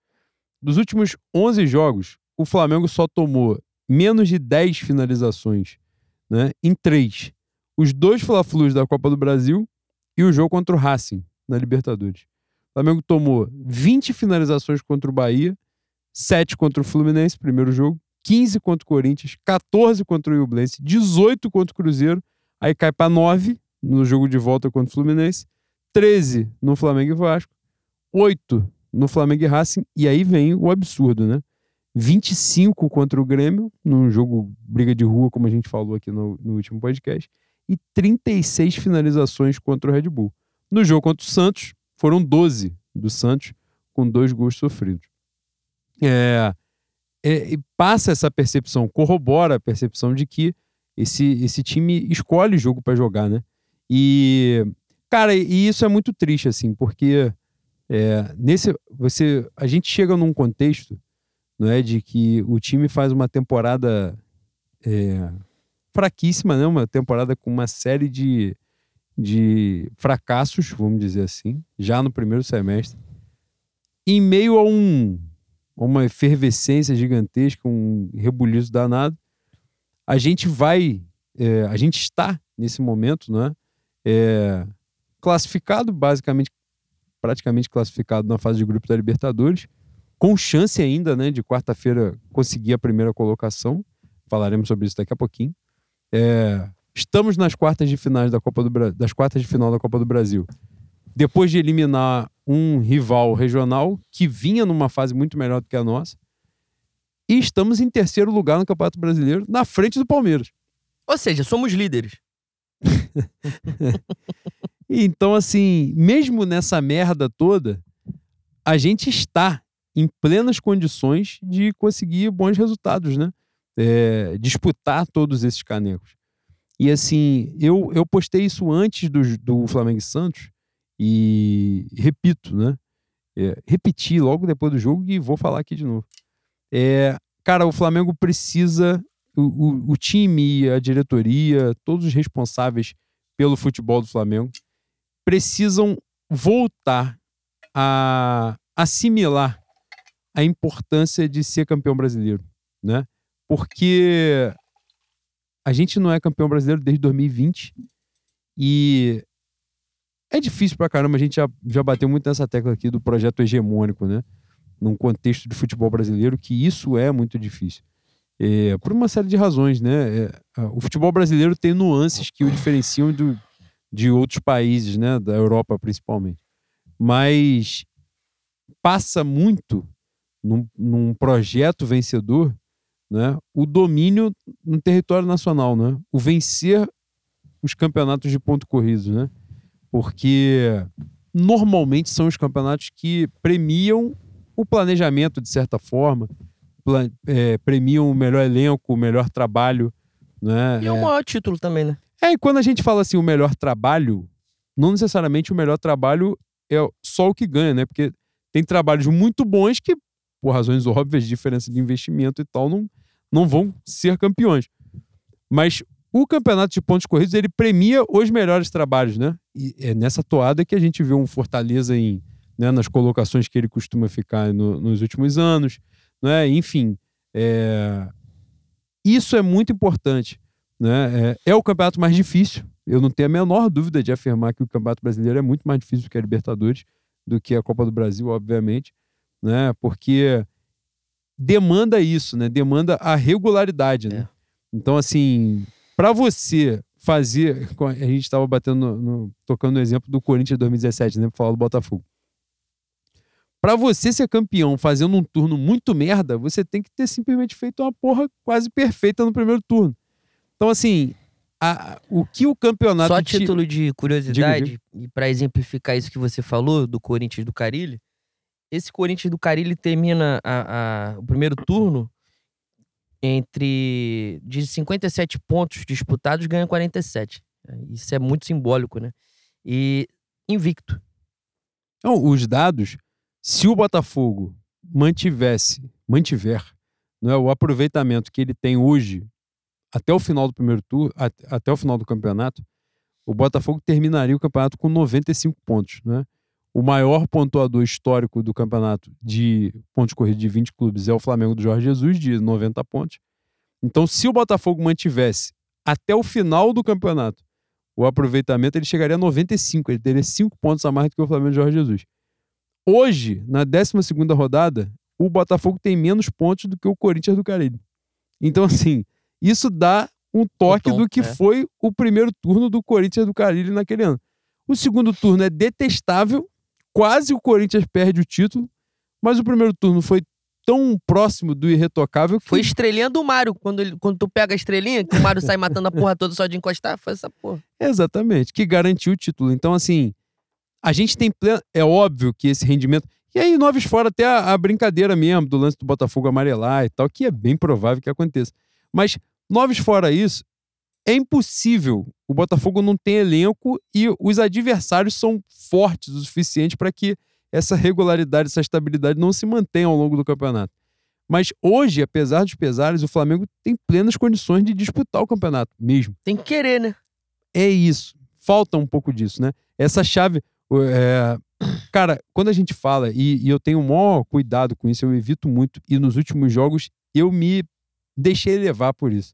Dos últimos 11 jogos, o Flamengo só tomou menos de 10 finalizações né, em três. Os dois Fla-Flus da Copa do Brasil e o jogo contra o Racing na Libertadores. O Flamengo tomou 20 finalizações contra o Bahia, 7 contra o Fluminense, primeiro jogo, 15 contra o Corinthians, 14 contra o Iublense, 18 contra o Cruzeiro, aí cai para 9 no jogo de volta contra o Fluminense, 13 no Flamengo e Vasco, 8 no Flamengo e Racing, e aí vem o absurdo, né? 25 contra o Grêmio, num jogo briga de rua, como a gente falou aqui no, no último podcast, e 36 finalizações contra o Red Bull. No jogo contra o Santos, foram 12 do Santos, com dois gols sofridos. É, é, passa essa percepção, corrobora a percepção de que esse, esse time escolhe jogo para jogar, né? E, cara, e isso é muito triste, assim, porque é, nesse, você, a gente chega num contexto não é, de que o time faz uma temporada é, fraquíssima, né? uma temporada com uma série de, de fracassos, vamos dizer assim, já no primeiro semestre, em meio a um uma efervescência gigantesca, um rebuliço danado. A gente vai, é, a gente está nesse momento, né? É, classificado, basicamente, praticamente classificado na fase de grupo da Libertadores, com chance ainda, né, de quarta-feira conseguir a primeira colocação. Falaremos sobre isso daqui a pouquinho. É, estamos nas quartas de finais da Copa do das quartas de final da Copa do Brasil. Depois de eliminar um rival regional que vinha numa fase muito melhor do que a nossa. E estamos em terceiro lugar no Campeonato Brasileiro, na frente do Palmeiras. Ou seja, somos líderes. então, assim, mesmo nessa merda toda, a gente está em plenas condições de conseguir bons resultados, né? É, disputar todos esses canecos. E assim, eu, eu postei isso antes do, do Flamengo e Santos, e repito, né? É, repeti logo depois do jogo e vou falar aqui de novo. É, cara, o Flamengo precisa, o, o, o time, a diretoria, todos os responsáveis pelo futebol do Flamengo precisam voltar a assimilar a importância de ser campeão brasileiro, né? Porque a gente não é campeão brasileiro desde 2020 e é difícil pra caramba, a gente já, já bateu muito nessa tecla aqui do projeto hegemônico, né? Num contexto de futebol brasileiro, que isso é muito difícil. É, por uma série de razões, né? É, o futebol brasileiro tem nuances que o diferenciam do, de outros países, né? Da Europa, principalmente. Mas passa muito num, num projeto vencedor, né? O domínio no território nacional, né? O vencer os campeonatos de ponto corrido, né? porque normalmente são os campeonatos que premiam o planejamento, de certa forma, é, premiam o melhor elenco, o melhor trabalho. Né? E é o é. maior título também, né? É, e quando a gente fala assim, o melhor trabalho, não necessariamente o melhor trabalho é só o que ganha, né? Porque tem trabalhos muito bons que, por razões óbvias, diferença de investimento e tal, não, não vão ser campeões. Mas o campeonato de pontos corridos ele premia os melhores trabalhos, né? E é nessa toada que a gente vê um Fortaleza em, né, nas colocações que ele costuma ficar no, nos últimos anos, né? Enfim, é... isso é muito importante, né? É, é o campeonato mais difícil. Eu não tenho a menor dúvida de afirmar que o campeonato brasileiro é muito mais difícil do que a Libertadores, do que a Copa do Brasil, obviamente, né? Porque demanda isso, né? Demanda a regularidade, né? É. Então, assim, para você fazer. A gente estava batendo, no, no, tocando no exemplo do Corinthians 2017, né? Pra falar do Botafogo. Para você ser campeão fazendo um turno muito merda, você tem que ter simplesmente feito uma porra quase perfeita no primeiro turno. Então, assim, a, o que o campeonato. Só título te... de curiosidade, e para exemplificar isso que você falou, do Corinthians do Carilho, esse Corinthians do Carilli termina a, a, o primeiro turno entre de 57 pontos disputados, ganha 47. Isso é muito simbólico, né? E invicto. Então, os dados, se o Botafogo mantivesse, mantiver, não é, o aproveitamento que ele tem hoje até o final do primeiro turno, até o final do campeonato, o Botafogo terminaria o campeonato com 95 pontos, né? O maior pontuador histórico do campeonato de pontos corridos de 20 clubes é o Flamengo do Jorge Jesus, de 90 pontos. Então, se o Botafogo mantivesse até o final do campeonato o aproveitamento, ele chegaria a 95. Ele teria 5 pontos a mais do que o Flamengo do Jorge Jesus. Hoje, na 12 rodada, o Botafogo tem menos pontos do que o Corinthians do Caribe. Então, assim, isso dá um toque tom, do que é. foi o primeiro turno do Corinthians do Caribe naquele ano. O segundo turno é detestável, quase o Corinthians perde o título, mas o primeiro turno foi tão próximo do irretocável que... Foi estrelinha do Mário. Quando, ele, quando tu pega a estrelinha, que o Mário sai matando a porra toda só de encostar, foi essa porra. Exatamente, que garantiu o título. Então, assim, a gente tem pleno... É óbvio que esse rendimento... E aí, Noves fora até a, a, brincadeira mesmo do lance do Botafogo amarelar e tal, que é bem provável que aconteça. Mas, Noves fora isso, é impossível. O Botafogo não tem elenco e os adversários são fortes o suficiente para que essa regularidade, essa estabilidade não se mantenha ao longo do campeonato. Mas hoje, apesar dos pesares, o Flamengo tem plenas condições de disputar o campeonato mesmo. Tem que querer, né? É isso. Falta um pouco disso, né? Essa chave. É... Cara, quando a gente fala, e, e eu tenho o maior cuidado com isso, eu evito muito, e nos últimos jogos eu me deixei levar por isso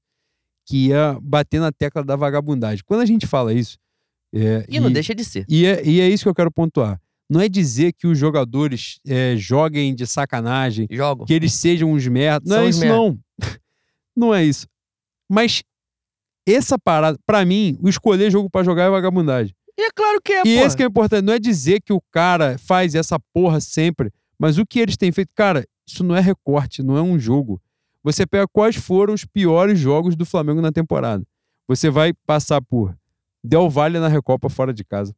que ia bater na tecla da vagabundagem. Quando a gente fala isso. É, e não e, deixa de ser. E é, e é isso que eu quero pontuar. Não é dizer que os jogadores é, joguem de sacanagem, que eles sejam uns merda. Não é isso, não. não é isso. Mas essa parada, para mim, o escolher jogo para jogar é vagabundagem. E é claro que é, E esse que é importante. Não é dizer que o cara faz essa porra sempre, mas o que eles têm feito. Cara, isso não é recorte, não é um jogo. Você pega quais foram os piores jogos do Flamengo na temporada. Você vai passar por Del Valle na Recopa fora de casa.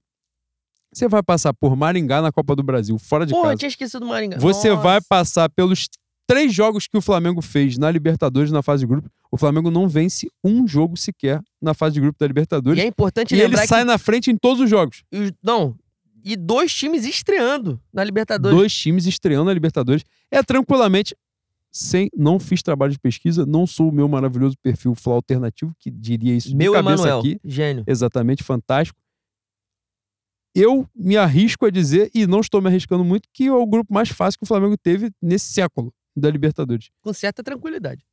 Você vai passar por Maringá na Copa do Brasil fora de Porra, casa. tinha esquecido do Maringá. Você Nossa. vai passar pelos três jogos que o Flamengo fez na Libertadores na fase de grupo. O Flamengo não vence um jogo sequer na fase de grupo da Libertadores. E é importante e ele sai na frente em todos os jogos. Não, e dois times estreando na Libertadores. Dois times estreando na Libertadores. É tranquilamente sem não fiz trabalho de pesquisa, não sou o meu maravilhoso perfil Fla alternativo que diria isso meu de cabeça Emanuel, aqui. Gênio. Exatamente, fantástico. Eu me arrisco a dizer, e não estou me arriscando muito, que é o grupo mais fácil que o Flamengo teve nesse século da Libertadores. Com certa tranquilidade.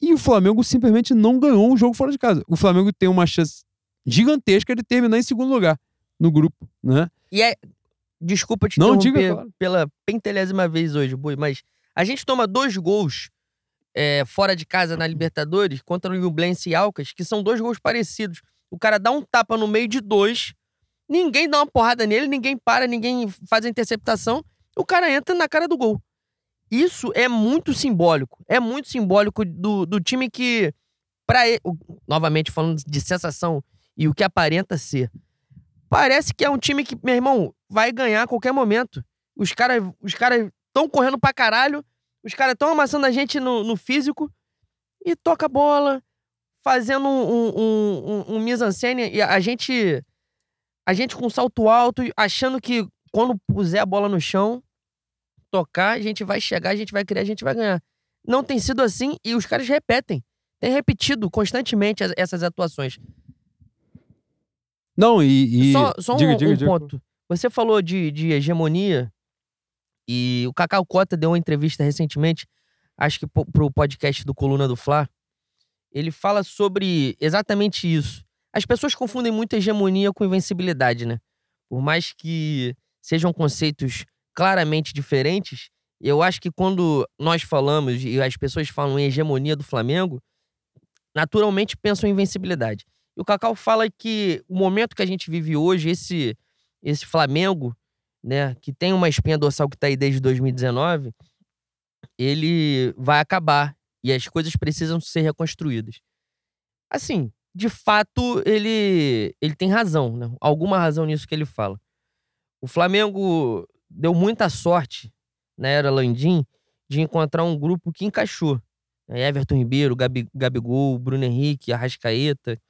E o Flamengo simplesmente não ganhou um jogo fora de casa. O Flamengo tem uma chance gigantesca de terminar em segundo lugar no grupo, né? E é. Desculpa te não interromper diga, claro. pela pentelésima vez hoje, Bui, mas a gente toma dois gols é, fora de casa na Libertadores contra o Nublense e Alcas, que são dois gols parecidos. O cara dá um tapa no meio de dois, ninguém dá uma porrada nele, ninguém para, ninguém faz a interceptação, o cara entra na cara do gol. Isso é muito simbólico. É muito simbólico do, do time que, para novamente falando de sensação e o que aparenta ser, parece que é um time que, meu irmão, vai ganhar a qualquer momento. Os caras os cara estão correndo pra caralho, os caras estão amassando a gente no, no, físico e toca a bola, fazendo um, um, um, um mise-en-scène e a gente, a gente com salto alto, achando que quando puser a bola no chão, tocar, a gente vai chegar, a gente vai criar, a gente vai ganhar. Não tem sido assim e os caras repetem. Tem repetido constantemente essas atuações. Não, e. e... Só, só diga, um, diga, um diga. ponto. Você falou de, de hegemonia e o Cacau Cota deu uma entrevista recentemente, acho que pro podcast do Coluna do Fla. Ele fala sobre exatamente isso. As pessoas confundem muito hegemonia com invencibilidade, né? Por mais que sejam conceitos claramente diferentes, eu acho que quando nós falamos e as pessoas falam em hegemonia do Flamengo, naturalmente pensam em invencibilidade. E o Cacau fala que o momento que a gente vive hoje, esse, esse Flamengo, né, que tem uma espinha dorsal que está aí desde 2019, ele vai acabar e as coisas precisam ser reconstruídas. Assim, de fato, ele ele tem razão, né? Alguma razão nisso que ele fala. O Flamengo deu muita sorte na era Landim, de encontrar um grupo que encaixou. É, Everton Ribeiro, Gabi, Gabigol, Bruno Henrique, Arrascaeta,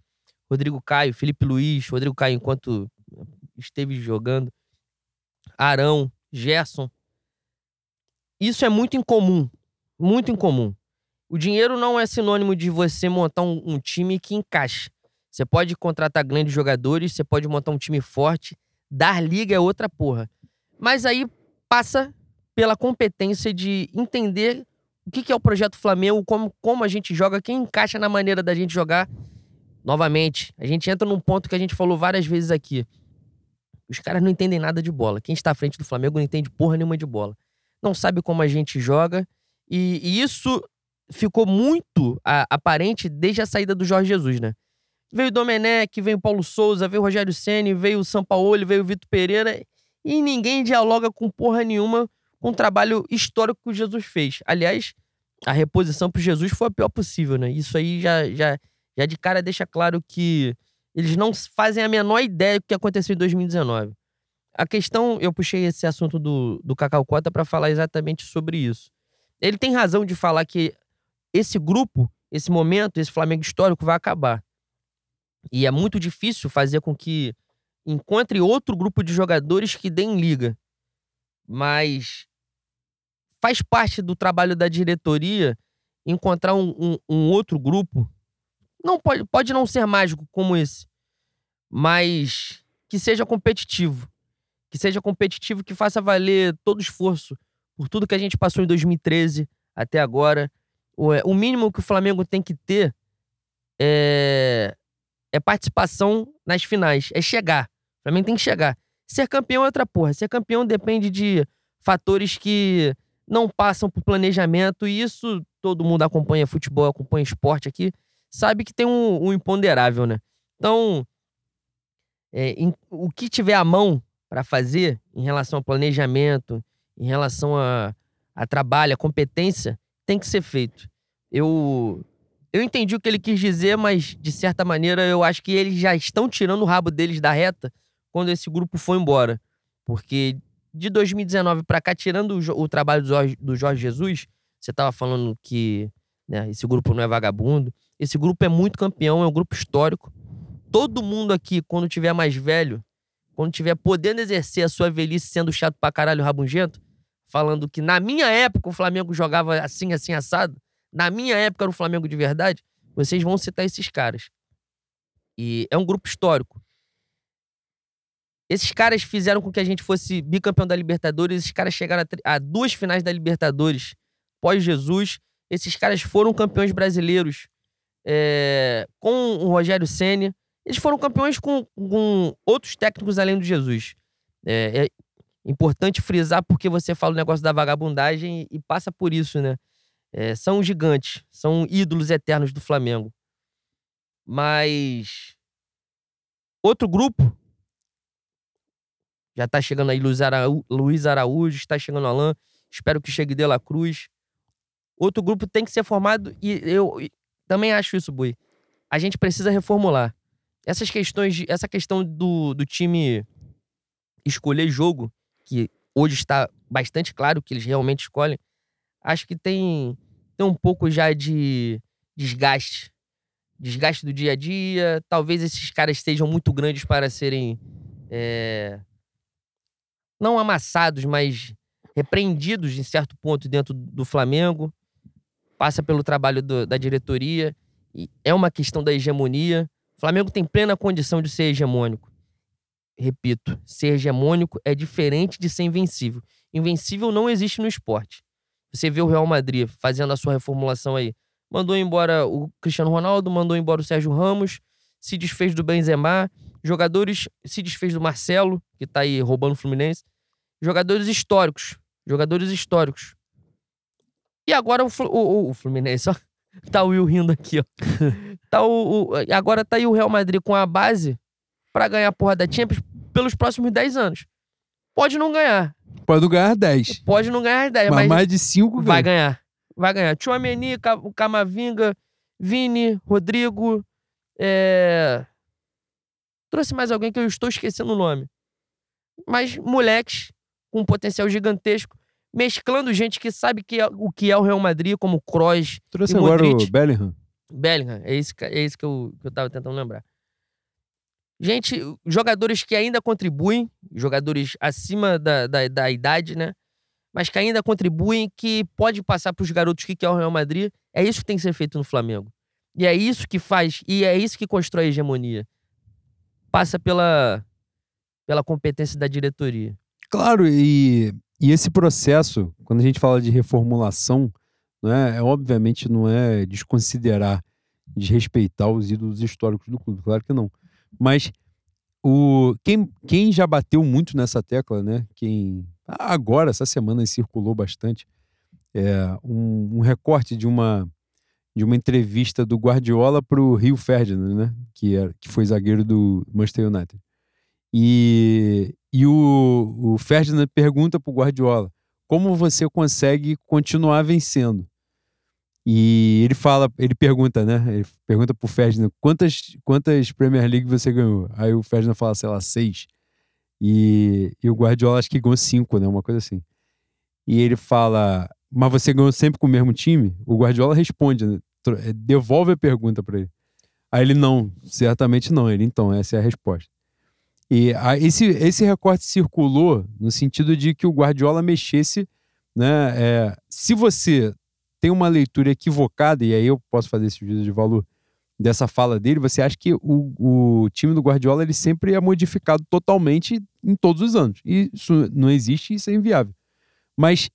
Rodrigo Caio, Felipe Luiz, Rodrigo Caio enquanto esteve jogando, Arão, Gerson. Isso é muito incomum, muito incomum. O dinheiro não é sinônimo de você montar um, um time que encaixe. Você pode contratar grandes jogadores, você pode montar um time forte, dar liga é outra porra. Mas aí passa pela competência de entender o que, que é o projeto Flamengo, como, como a gente joga, quem encaixa na maneira da gente jogar. Novamente, a gente entra num ponto que a gente falou várias vezes aqui. Os caras não entendem nada de bola. Quem está à frente do Flamengo não entende porra nenhuma de bola. Não sabe como a gente joga. E, e isso ficou muito a, aparente desde a saída do Jorge Jesus, né? Veio o Domenech, veio o Paulo Souza, veio o Rogério Ceni, veio o Sampaoli, veio o Vitor Pereira. E ninguém dialoga com porra nenhuma com o trabalho histórico que o Jesus fez. Aliás, a reposição para Jesus foi a pior possível, né? Isso aí já, já, já de cara deixa claro que eles não fazem a menor ideia do que aconteceu em 2019. A questão, eu puxei esse assunto do, do Cacau Cota para falar exatamente sobre isso. Ele tem razão de falar que esse grupo, esse momento, esse Flamengo histórico vai acabar. E é muito difícil fazer com que encontre outro grupo de jogadores que deem liga. Mas faz parte do trabalho da diretoria encontrar um, um, um, outro grupo. Não pode, pode não ser mágico como esse, mas que seja competitivo. Que seja competitivo, que faça valer todo o esforço por tudo que a gente passou em 2013 até agora. O, o mínimo que o Flamengo tem que ter é, é participação nas finais, é chegar. O Flamengo tem que chegar. Ser campeão é outra porra. Ser campeão depende de fatores que não passam por planejamento, e isso todo mundo acompanha futebol, acompanha esporte aqui, sabe que tem um, um imponderável, né? Então, é, em, o que tiver à mão para fazer em relação ao planejamento, em relação a, a trabalho, a competência, tem que ser feito. Eu, eu entendi o que ele quis dizer, mas de certa maneira eu acho que eles já estão tirando o rabo deles da reta quando esse grupo foi embora. Porque de 2019 para cá, tirando o, o trabalho do Jorge, do Jorge, Jesus, você estava falando que né, esse grupo não é vagabundo. Esse grupo é muito campeão, é um grupo histórico. Todo mundo aqui, quando tiver mais velho, quando tiver podendo exercer a sua velhice sendo chato pra caralho rabugento, falando que na minha época o Flamengo jogava assim, assim, assado, na minha época era o Flamengo de verdade, vocês vão citar esses caras. E é um grupo histórico. Esses caras fizeram com que a gente fosse bicampeão da Libertadores. Esses caras chegaram a, a duas finais da Libertadores pós-Jesus. Esses caras foram campeões brasileiros é, com o Rogério Senna. Eles foram campeões com, com, outros técnicos além do Jesus. É, é, importante frisar porque você fala o negócio da vagabundagem e, e passa por isso, né? É, são gigantes, são ídolos eternos do Flamengo. Mas outro grupo já tá chegando aí Luiz Araújo, Luiz Araújo está chegando Alain. Espero que chegue De La Cruz. Outro grupo tem que ser formado e eu também acho isso, Bui. A gente precisa reformular. Essas questões, essa questão do, do time escolher jogo, que hoje está bastante claro que eles realmente escolhem, acho que tem, tem um pouco já de desgaste. Desgaste do dia a dia. Talvez esses caras estejam muito grandes para serem é, não amassados, mas repreendidos em certo ponto dentro do Flamengo. Passa pelo trabalho do, da diretoria. É uma questão da hegemonia. O Flamengo tem plena condição de ser hegemônico. Repito, ser hegemônico é diferente de ser invencível. Invencível não existe no esporte. Você vê o Real Madrid fazendo a sua reformulação aí. Mandou embora o Cristiano Ronaldo, mandou embora o Sérgio Ramos, se desfez do Benzema, Jogadores se desfez do Marcelo, que tá aí roubando o Fluminense. Jogadores históricos. Jogadores históricos. E agora o, o, o Fluminense, ó. Tá o Will rindo aqui, ó. tá o, o, agora tá aí o Real Madrid com a base para ganhar a porra da Champions pelos próximos 10 anos. Pode não ganhar. Pode não ganhar 10. Pode não ganhar 10, mas, mas mais de 5 vai ganhar. Vai ganhar. Tchouameni, Camavinga, Vini, Rodrigo, é... Trouxe mais alguém que eu estou esquecendo o nome. Mas moleques com um potencial gigantesco. mesclando gente que sabe que é, o que é o Real Madrid, como Kroos Trouxe agora Modric. o Bellingham. Bellingham, é ca- é que, eu, que eu tava tentando lembrar. Gente, jogadores que ainda contribuem, jogadores acima da, da, da idade, né? Mas que ainda contribuem, que pode passar pros garotos que quer o Real Madrid. É isso que tem que ser feito no Flamengo. E é isso que faz, e é isso que constrói a hegemonia. Passa pela, pela competência da diretoria. Claro, e, e esse processo, quando a gente fala de reformulação, não é, é obviamente não é desconsiderar, desrespeitar os ídolos históricos do clube, claro que não. Mas o quem, quem já bateu muito nessa tecla, né? Quem agora essa semana circulou bastante é um, um recorte de uma de uma entrevista do Guardiola para o Rio Ferdinand, né? Que, era, que foi zagueiro do Manchester United. E, e o, o Ferdinand pergunta para o Guardiola como você consegue continuar vencendo. E ele fala, ele pergunta, né? Ele pergunta pro Ferdinand quantas, quantas Premier League você ganhou. Aí o Ferdinand fala, sei lá, seis. E, e o Guardiola acho que ganhou cinco, né? Uma coisa assim. E ele fala, mas você ganhou sempre com o mesmo time? O Guardiola responde, né? Eh, devolve a pergunta para ele. Aí ele, não, certamente não. Ele, então, essa é a resposta. E a- esse, esse recorte circulou no sentido de que o Guardiola mexesse, né? é, se você tem uma leitura equivocada, e aí eu posso fazer esse juízo de valor dessa fala dele, você acha que o, o time do Guardiola ele sempre é modificado totalmente em todos os anos. E isso não existe, isso é inviável. Mas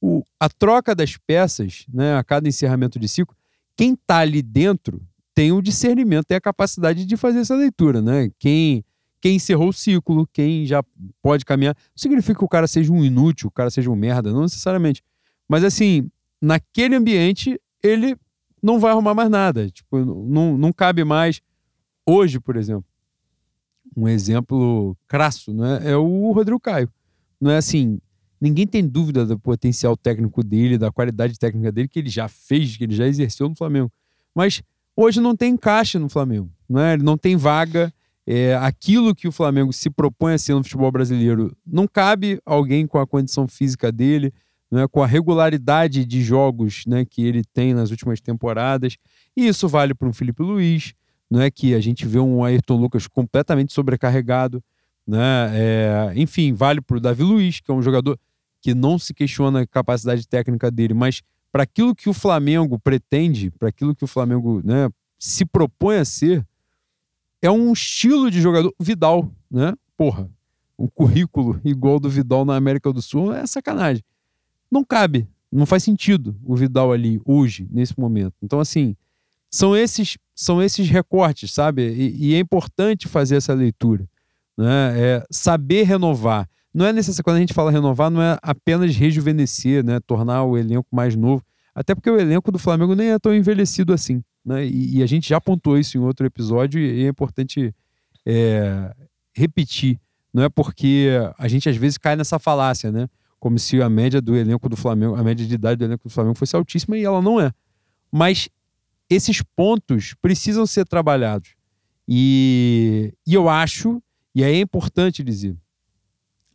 o- a troca das peças, né, a cada encerramento de ciclo, quem está ali dentro tem o discernimento, tem a capacidade de fazer essa leitura, né? Quem quem encerrou o ciclo, quem já pode caminhar. Não significa que o cara seja um inútil, o cara seja um merda, não necessariamente. Mas assim, naquele ambiente, ele não vai arrumar mais nada. Tipo, não, não cabe mais. Hoje, por exemplo, um exemplo crasso, né? É o Rodrigo Caio. Não é assim, ninguém tem dúvida do potencial técnico dele, da qualidade técnica dele, que ele já fez, que ele já exerceu no Flamengo. Mas hoje não tem encaixe no Flamengo. Não é? Ele não tem vaga. É, aquilo que o Flamengo se propõe a ser no futebol brasileiro não cabe alguém com a condição física dele, né, com a regularidade de jogos né, que ele tem nas últimas temporadas. E isso vale para um Felipe Luiz, não é que a gente vê um Ayrton Lucas completamente sobrecarregado. Né? É, enfim, vale para o Davi Luiz, que é um jogador que não se questiona a capacidade técnica dele, mas para aquilo que o Flamengo pretende, para aquilo que o Flamengo né, se propõe a ser, é um estilo de jogador. Vidal, né? Porra, um currículo igual do Vidal na América do Sul é sacanagem. Não cabe, não faz sentido o Vidal ali hoje, nesse momento. Então, assim, são esses, são esses recortes, sabe? E, e é importante fazer essa leitura, né? É saber renovar. Não é necessário, quando a gente fala renovar, não é apenas rejuvenescer, né? Tornar o elenco mais novo. Até porque o elenco do Flamengo nem é tão envelhecido assim. Né? E, e a gente já apontou isso em outro episódio e é importante é, repetir. Não é porque a gente às vezes cai nessa falácia, né? Como se a média do elenco do Flamengo, a média de idade do elenco do Flamengo fosse altíssima e ela não é. Mas esses pontos precisam ser trabalhados. E, e eu acho, e aí é importante dizer,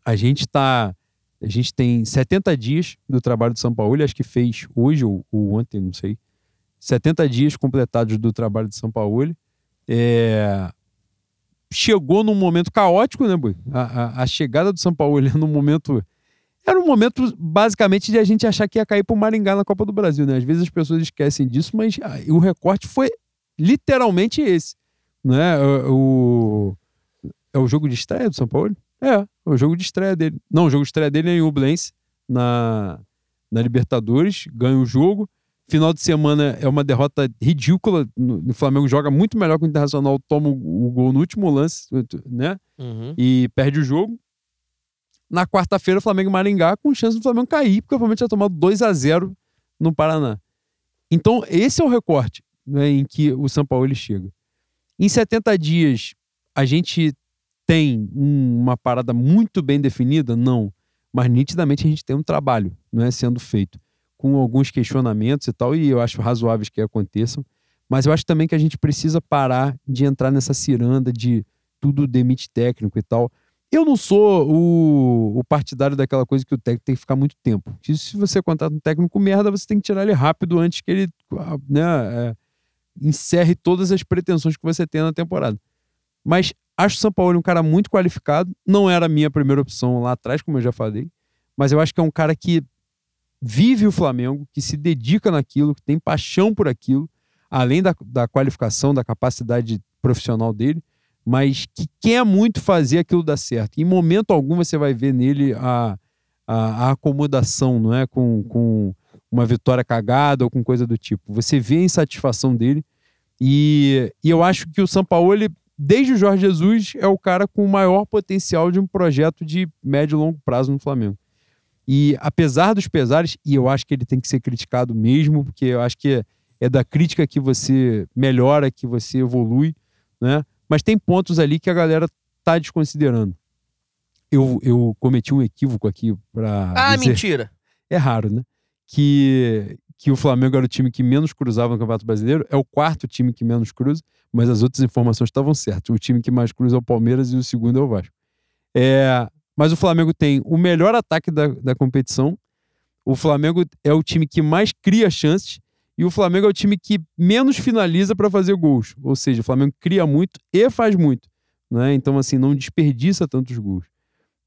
a gente tá. A gente tem 70 dias do trabalho do São Paulo, acho que fez hoje ou, ou ontem, não sei. 70 dias completados do trabalho de São Paulo. É... Chegou num momento caótico, né, Boi? A, a, a, chegada do São Paulo era num momento. Era um momento, basicamente, de a gente achar que ia cair pro Maringá na Copa do Brasil, né? Às vezes as pessoas esquecem disso, mas ah, o recorte foi literalmente esse. Né? O, o, é o jogo de estreia do São Paulo? É, o jogo de estreia dele. Não, o jogo de estreia dele é em Ublense, na, na Libertadores, ganha o jogo. Final de semana é uma derrota ridícula. O Flamengo joga muito melhor que o Internacional, toma o, o gol no último lance, né? Uhum. E perde o jogo. Na quarta-feira, Flamengo e Maringá, com chance do Flamengo cair, porque o Flamengo tinha tomado 2 a 0 no Paraná. Então, esse é o recorte né, em que o São Paulo ele chega. Em 70 dias, a gente tem um, uma parada muito bem definida? Não. Mas nitidamente a gente tem um trabalho não é, sendo feito, com alguns questionamentos e tal, e eu acho razoáveis que aconteçam. Mas eu acho também que a gente precisa parar de entrar nessa ciranda de tudo demite técnico e tal. Eu não sou o, o, partidário daquela coisa que o técnico tem que ficar muito tempo. Se você contrata um técnico merda, você tem que tirar ele rápido antes que ele né, é, encerre todas as pretensões que você tem na temporada. Mas acho o São Paulo um cara muito qualificado. Não era a minha primeira opção lá atrás, como eu já falei. Mas eu acho que é um cara que vive o Flamengo, que se dedica naquilo, que tem paixão por aquilo, além da, da qualificação, da capacidade profissional dele, mas que quer muito fazer aquilo dar certo. Em momento algum você vai ver nele a, a, a acomodação, não é? Com, com uma vitória cagada ou com coisa do tipo. Você vê a insatisfação dele. E, e eu acho que o São Paulo, ele, desde o Jorge Jesus, é o cara com o maior potencial de um projeto de médio e longo prazo no Flamengo. E apesar dos pesares, e eu acho que ele tem que ser criticado mesmo, porque eu acho que é, é da crítica que você melhora, que você evolui, né? Mas tem pontos ali que a galera tá desconsiderando. Eu, eu cometi um equívoco aqui para. Ah, dizer... mentira! É raro, né? Que, que o Flamengo era o time que menos cruzava no Campeonato Brasileiro, é o quarto time que menos cruza, mas as outras informações estavam certas. O time que mais cruza é o Palmeiras e o segundo é o Vasco. É, mas o Flamengo tem o melhor ataque da, da competição. O Flamengo é o time que mais cria chances. E o Flamengo é o time que menos finaliza para fazer gols. Ou seja, o Flamengo cria muito e faz muito. Né? Então, assim, não desperdiça tantos gols.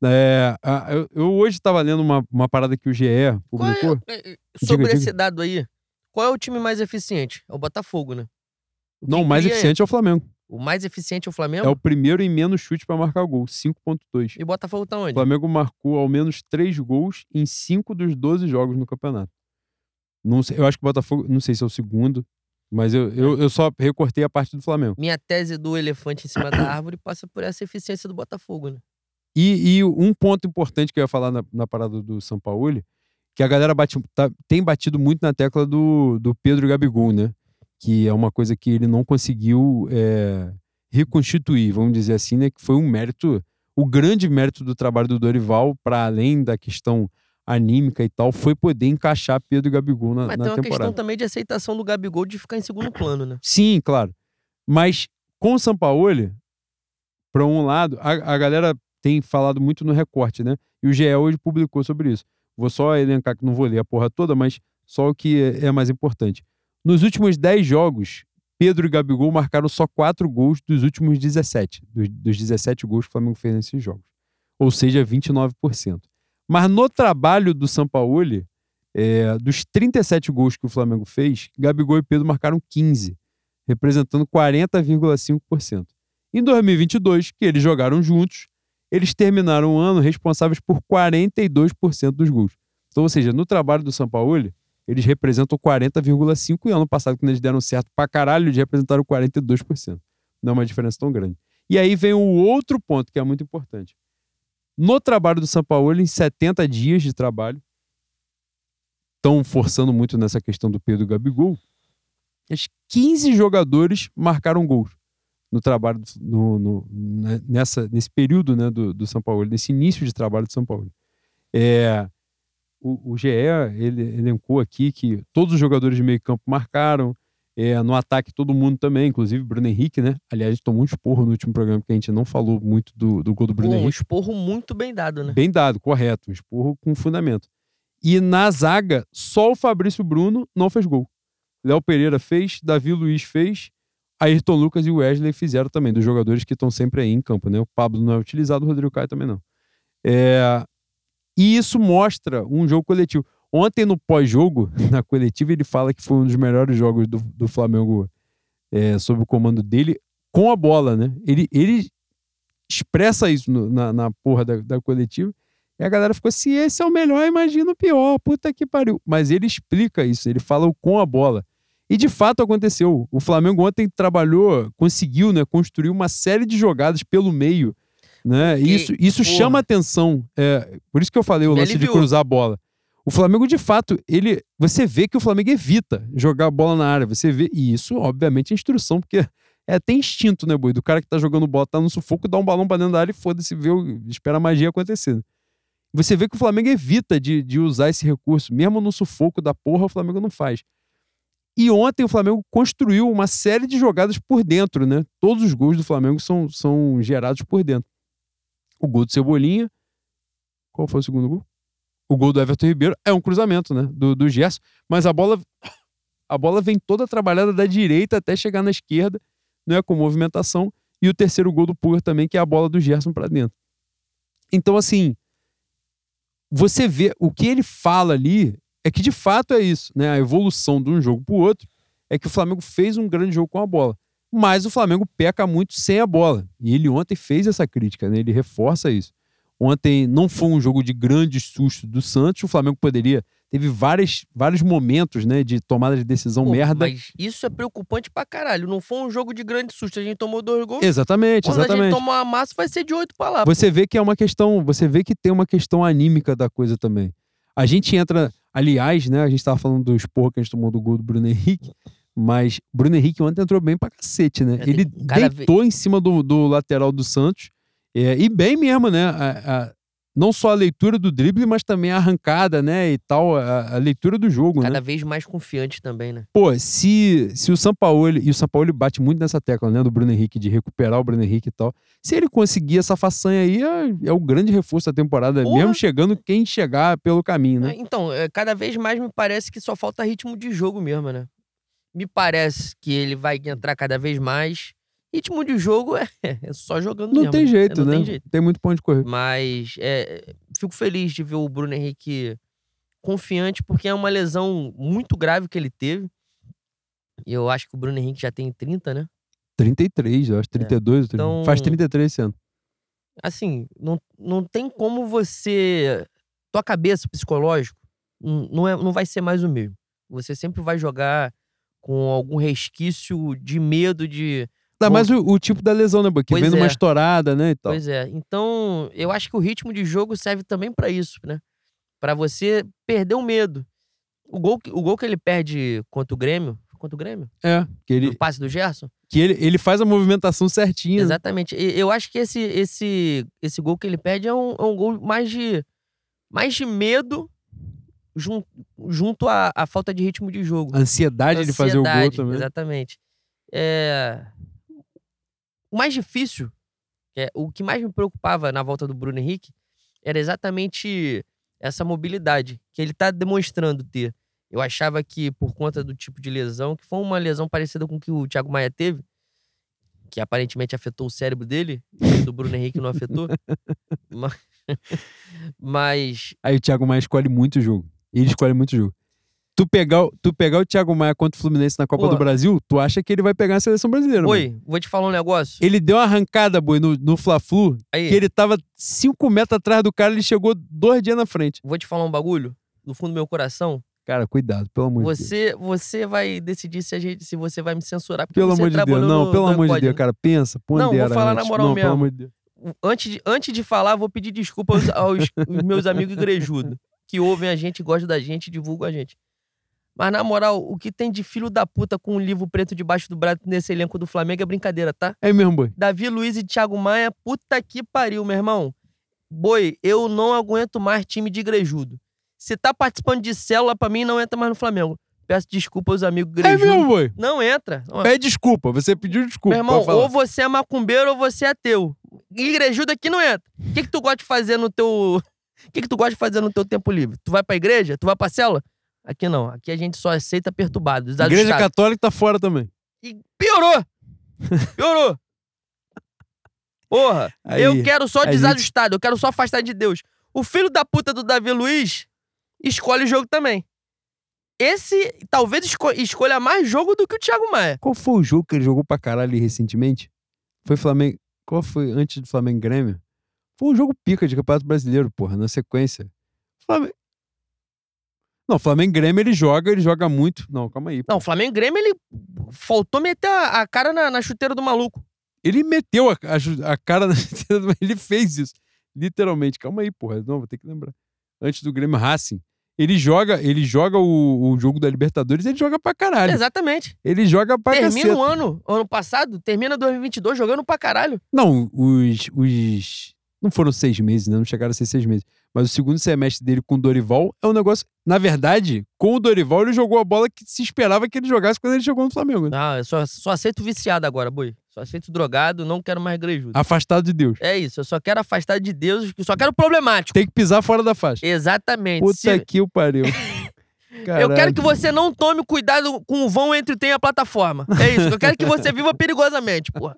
É, eu, eu, hoje estava lendo uma, uma parada que o GE publicou. É, é, sobre diga, esse diga. dado aí, qual é o time mais eficiente? É o Botafogo, né? O não, o mais eficiente é... é o Flamengo. O mais eficiente é o Flamengo? É o primeiro em menos chute para marcar gol, 5.2. E o Botafogo tá onde? O Flamengo marcou ao menos 3 gols em 5 dos 12 jogos no campeonato. Não sei, eu acho que o Botafogo, não sei se é o segundo, mas eu, eu, eu só recortei a parte do Flamengo. Minha tese do elefante em cima da árvore passa por essa eficiência do Botafogo, né? E, e um ponto importante que eu ia falar na, na parada do São Paulo, que a galera bate, tá, tem batido muito na tecla do, do Pedro Gabigol, né? que é uma coisa que ele não conseguiu é, reconstituir, vamos dizer assim, né? Que foi um mérito, o grande mérito do trabalho do Dorival, para além da questão anímica e tal, foi poder encaixar Pedro e Gabigol na, Mas na tem uma questão também de aceitação do Gabigol de ficar em segundo plano, né? Sim, claro. Mas com o Sampaoli, para um lado, a, a galera tem falado muito no recorte, né? E o GE hoje publicou sobre isso. Vou só elencar que não vou ler a porra toda, mas só o que é, é mais importante. Nos últimos 10 jogos, Pedro e Gabigol marcaram só 4 gols dos últimos 17, dos, dos 17 gols que o Flamengo fez nesses jogos. Ou seja, 29%. Mas no trabalho do Sampaoli, é, dos 37 gols que o Flamengo fez, Gabigol e Pedro marcaram 15, representando 40,5%. Em 2022, que eles jogaram juntos, eles terminaram o ano responsáveis por 42% dos gols. Então, ou seja, no trabalho do Sampaoli, eles representam 40,5% e ano passado, quando eles deram certo pra caralho, eles representaram 42%. Não é uma diferença tão grande. E aí vem o outro ponto que é muito importante. No trabalho do São Paulo, em 70 dias de trabalho, estão forçando muito nessa questão do Pedro Gabigol, as 15 jogadores marcaram gols no trabalho, no, no, né, nessa, nesse período né, do, do São Paulo, nesse início de trabalho do São Paulo. É, o, o GE ele elencou aqui que todos os jogadores de meio campo marcaram, é, no ataque todo mundo também, inclusive Bruno Henrique, né? Aliás, tomou um esporro no último programa que a gente não falou muito do, do gol do Bruno Pô, Henrique. Um esporro muito bem dado, né? Bem dado, correto. Um esporro com fundamento. E na zaga, só o Fabrício Bruno não fez gol. Léo Pereira fez, Davi Luiz fez, Ayrton Lucas e Wesley fizeram também, dos jogadores que estão sempre aí em campo, né? O Pablo não é utilizado, o Rodrigo Caio também não. É, e isso mostra um jogo coletivo. Ontem, no pós-jogo, na coletiva, ele fala que foi um dos melhores jogos do, do Flamengo é, sob o comando dele, com a bola, né? Ele, ele expressa isso no, na, na porra da, da coletiva. E a galera ficou assim: esse é o melhor, imagina o pior, puta que pariu. Mas ele explica isso, ele fala com a bola. E de fato aconteceu. O Flamengo ontem trabalhou, conseguiu né, construir uma série de jogadas pelo meio né? E, isso isso chama atenção. É, por isso que eu falei o lance de cruzar a bola. O Flamengo, de fato, ele. Você vê que o Flamengo evita jogar a bola na área. Você vê. E isso, obviamente, é instrução, porque é até instinto, né, Boi? Do cara que tá jogando bola, tá no sufoco, dá um balão pra dentro da área e foda-se, vê, espera a magia acontecer. Você vê que o Flamengo evita de, de usar esse recurso. Mesmo no sufoco da porra, o Flamengo não faz. E ontem o Flamengo construiu uma série de jogadas por dentro, né? Todos os gols do Flamengo são, são gerados por dentro. O gol do Cebolinha. Qual foi o segundo gol? O gol do Everton Ribeiro é um cruzamento, né? Do, do Gerson. Mas a bola. A bola vem toda trabalhada da direita até chegar na esquerda, né? Com movimentação. E o terceiro gol do Pulgar também, que é a bola do Gerson para dentro. Então, assim. Você vê. O que ele fala ali é que de fato é isso, né? A evolução de um jogo para o outro é que o Flamengo fez um grande jogo com a bola. Mas o Flamengo peca muito sem a bola. E ele ontem fez essa crítica, né? Ele reforça isso. Ontem não foi um jogo de grande susto do Santos. O Flamengo poderia. Teve vários, vários momentos, né? De tomada de decisão Pô, merda. Mas isso é preocupante pra caralho. Não foi um jogo de grande susto. A gente tomou dois gols. Exatamente, Quando a exatamente. gente tomar uma massa, vai ser de oito pra lá. Você vê que é uma questão, você vê que tem uma questão anímica da coisa também. A gente entra, aliás, né? A gente tava falando do esporro que a gente tomou do gol do Bruno Henrique, mas Bruno Henrique ontem entrou bem pra cacete, né? É, Ele deitou em cima do, do lateral do Santos, é, e bem mesmo, né? A- a- não só a leitura do drible, mas também a arrancada, né? E tal, a, a leitura do jogo, né? Cada vez mais confiante também, né? Pô, se, se o Sampaoli, e o Sampaoli bate muito nessa tecla, né, do Bruno Henrique, de recuperar o Bruno Henrique e tal. Se ele conseguir essa façanha aí, é, é o grande reforço da temporada, Porra. mesmo chegando quem chegar pelo caminho, né? É, Então, é, cada vez mais me parece que só falta ritmo de jogo mesmo, né? Me parece que ele vai entrar cada vez mais. Ritmo de jogo é, é só jogando Não mesmo, tem né? jeito, não né? Tem jeito. Tem muito ponto de correr. Mas é, fico feliz de ver o Bruno Henrique confiante, porque é uma lesão muito grave que ele teve. E eu acho que o Bruno Henrique já tem 30, né? 33, eu acho, 32. Então- Faz 33 esse ano. Assim, não, não tem como você. Tua cabeça psicológico não, é, não vai ser mais o mesmo. Você sempre vai jogar com algum resquício de medo de. Bom- mais o, o tipo da lesão, né, Buck? Que Pois vem numa é. estourada, né, e tal. Pois é. Então, eu acho que o ritmo de jogo serve também pra isso, né? Pra você perder o medo. O gol, que- o gol que ele perde contra o Grêmio. Contra o Grêmio? É, que ele, No passe do Gerson? que ele, ele faz a movimentação certinha. né? Exatamente. E- Eu acho que esse, esse, esse gol que ele perde é um, é um gol mais de, mais de medo jun- junto à, à falta de ritmo de jogo. A ansiedade de fazer o gol Ansiedade, também. Exatamente. É... O mais difícil, é, o que mais me preocupava na volta do Bruno Henrique, era exatamente essa mobilidade que ele tá demonstrando ter. Eu achava que, por conta do tipo de lesão, que foi uma lesão parecida com o que o Thiago Maia teve, que aparentemente afetou o cérebro dele, do Bruno Henrique não afetou. mas, mas Aí o Thiago Maia escolhe muito o jogo. Ele escolhe muito o jogo. Tu pegar, o- tu pegar o Thiago Maia contra o Fluminense na Copa Pô. do Brasil, tu acha que ele vai pegar a seleção brasileira, mano. Oi, vou te falar um negócio. Ele deu uma arrancada, boi, no, no Fla-Flu, que ele tava 5 metros atrás do cara, ele chegou dois dias na frente. vou te falar um bagulho. Do fundo do meu coração, Cara, cuidado, pelo amor de Deus. Você, você vai decidir se, a gente, se você vai me censurar. Porque Pelo você amor de Deus. Não, no- pelo no amor de Deus, cara, pensa, vou pondera falar na antes. moral Não, mesmo. pelo amor de Deus. Antes de, antes de falar, vou pedir desculpa aos, aos- aos meus amigos igrejudos que ouvem a gente, gostam da gente, divulgam a gente. Mas, na moral, o que tem de filho da puta com um livro preto debaixo do braço nesse elenco do Flamengo é brincadeira, tá? É mesmo, boi. Davi Luiz e Thiago Maia, puta que pariu, meu irmão. Boi, eu não aguento mais time de igrejudo. Se tá participando de célula, pra mim, não entra mais no Flamengo. Peço desculpa aos amigos É igrejudos. mesmo, boi. Não entra. Pede desculpa, você pediu desculpa. Meu irmão, ou você é macumbeiro ou você é ateu. Igrejudo aqui não entra. O que, que tu gosta de fazer no teu. O que, que tu gosta de fazer no teu tempo livre? Tu vai pra igreja? Tu vai pra cela? Aqui não. Aqui a gente só aceita perturbado. Igreja desajustado. Católica tá fora também. E piorou! Piorou! Porra, Aí, eu quero só a gente- desajustado, eu quero só afastar de Deus. O filho da puta do Davi Luiz escolhe o jogo também. Esse talvez esco- escolha mais jogo do que o Thiago Maia. Qual foi o jogo que ele jogou pra caralho recentemente? Foi Flamengo. Qual foi antes do Flamengo Grêmio? Foi um jogo pica de Campeonato Brasileiro, porra, na sequência. Flamengo. Não, Flamengo Grêmio ele joga, ele joga muito. Não, calma aí. pô. Não, o Flamengo Grêmio, ele faltou meter a, a cara na, na chuteira do maluco. Ele meteu a, a a cara na. ele fez isso. Literalmente. Calma aí, porra. Não, vou ter que lembrar. Antes do Grêmio Racing. Ele joga, ele joga o, o jogo da Libertadores, ele joga pra caralho. Exatamente. Ele joga pra Termina caceta. o ano, ano passado, termina 2022 jogando pra caralho. Não, os, os. Não foram seis meses, né? Não chegaram a ser seis meses. Mas o segundo semestre dele com o Dorival é um negócio. Na verdade, com o Dorival, ele jogou a bola que se esperava que ele jogasse quando ele jogou no Flamengo. né? Ah, eu só, só aceito viciado agora, boi. Só aceito drogado, não quero mais grejudo. Afastado de Deus. É isso, eu só quero afastar de Deus, só quero problemático. Tem que pisar fora da faixa. Exatamente. Puta Se- que o pariu. Eu quero que você não tome cuidado com o vão entre o tem e a plataforma. É isso. Eu quero que você viva perigosamente, porra.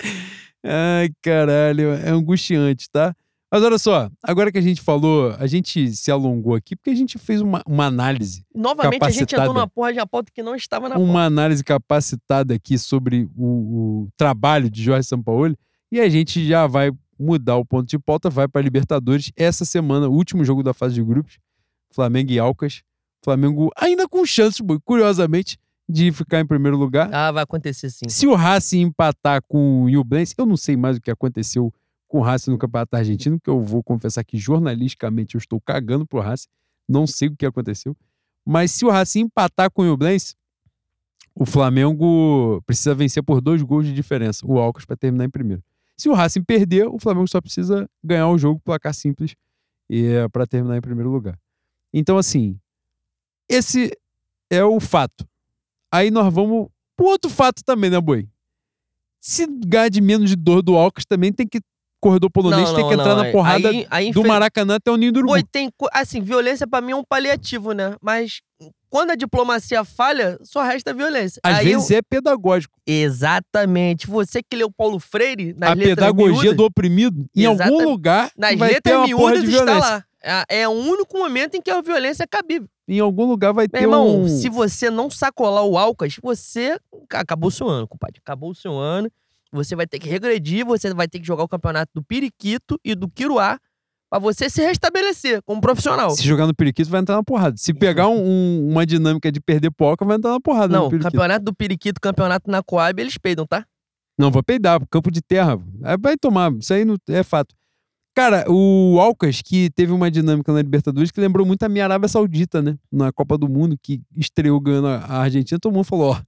Ai, caralho, é angustiante, tá? Mas olha só, agora que a gente falou, a gente se alongou aqui porque a gente fez uma, uma análise, Novamente, a gente entrou Capacitada. numa porra de uma pauta que não estava na uma pauta. análise capacitada aqui sobre o, o trabalho de Jorge Sampaoli e a gente já vai mudar o ponto de pauta, vai para Libertadores essa semana, o último jogo da fase de grupos, Flamengo e Alcas. Flamengo ainda com chances, curiosamente, de ficar em primeiro lugar. Ah, vai acontecer sim. Se o Racing empatar com o Newblense, eu não sei mais o que aconteceu com o Racing no Campeonato Argentino, que eu vou confessar que jornalisticamente eu estou cagando pro Racing, não sei o que aconteceu. Mas se o Racing empatar com o Newblense, o Flamengo precisa vencer por dois gols de diferença, o Alcas para terminar em primeiro. Se o Racing perder, o Flamengo só precisa ganhar o jogo placar simples e é para terminar em primeiro lugar. Então assim, esse é o fato. Aí nós vamos pro outro fato também, né, Boi? Se ganhar de menos de dois do Alcas, também tem que. Corredor polonês tem que entrar na aí- porrada aí, aí, do Maracanã até o Ninho do. Pô, tem. Assim, violência pra mim é um paliativo, né? Mas quando a diplomacia falha, só resta violência. Às Aí eu- vezes é pedagógico. Exatamente. Você que leu Paulo Freire nas a pedagogia miúdas, do oprimido, em algum lugar, nas vai ter letras uma porra miúdas de está violência. lá. É, é o único momento em que a violência é cabível. Em algum lugar vai Meu ter irmão, um. se você não sacolar o Alcas, você. Acabou o seu ano, compadre. Acabou o seu ano. Você vai ter que regredir, você vai ter que jogar o campeonato do Periquito e do Quiruá pra você se restabelecer como profissional. Se jogar no periquito, vai entrar na porrada. Se pegar um- um- uma dinâmica de perder poca, vai entrar na porrada Não, campeonato do Periquito, campeonato na Coab, eles peidam, tá? Não, vai peidar, campo de terra. Vai tomar, isso aí não, é fato. Cara, o Alcas, que teve uma dinâmica na Libertadores que lembrou muito a minha Arábia Saudita, né? Na Copa do Mundo, que estreou ganhando a Argentina, todo mundo falou, ó,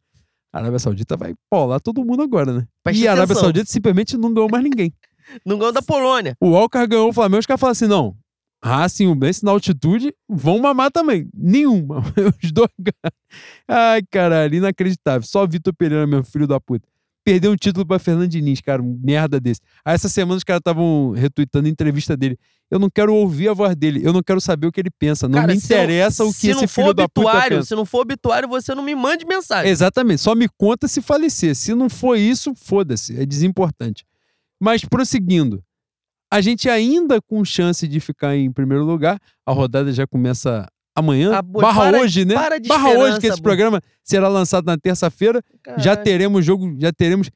a Arábia Saudita vai polar todo mundo agora, né? Presta e a Arábia atenção. Saudita simplesmente não ganhou mais ninguém. Não ganhou da Polônia. O Alcas ganhou o Flamengo, os caras falaram assim, não, Racing e o Benz na altitude vão mamar também. Nenhuma. Os dois. Ai, caralho, inacreditável. Só Vitor Pereira, meu filho da puta. Perdeu um título pra Fernando Diniz, cara, um merda desse. Aí essa semana os caras estavam retweetando a entrevista dele. Eu não quero ouvir a voz dele, eu não quero saber o que ele pensa. Não Cara, me interessa o que se esse não for filho da puta obituário, pensa. se não for obituário, você não me mande mensagem. Exatamente, só me conta se falecer. Se não for isso, foda-se, é desimportante. Mas prosseguindo, a gente ainda com chance de ficar em primeiro lugar, a rodada já começa amanhã, Ah, barra para- hoje, né? para de barra hoje, que esse programa será lançado na terça-feira, já teremos jogo, já teremos...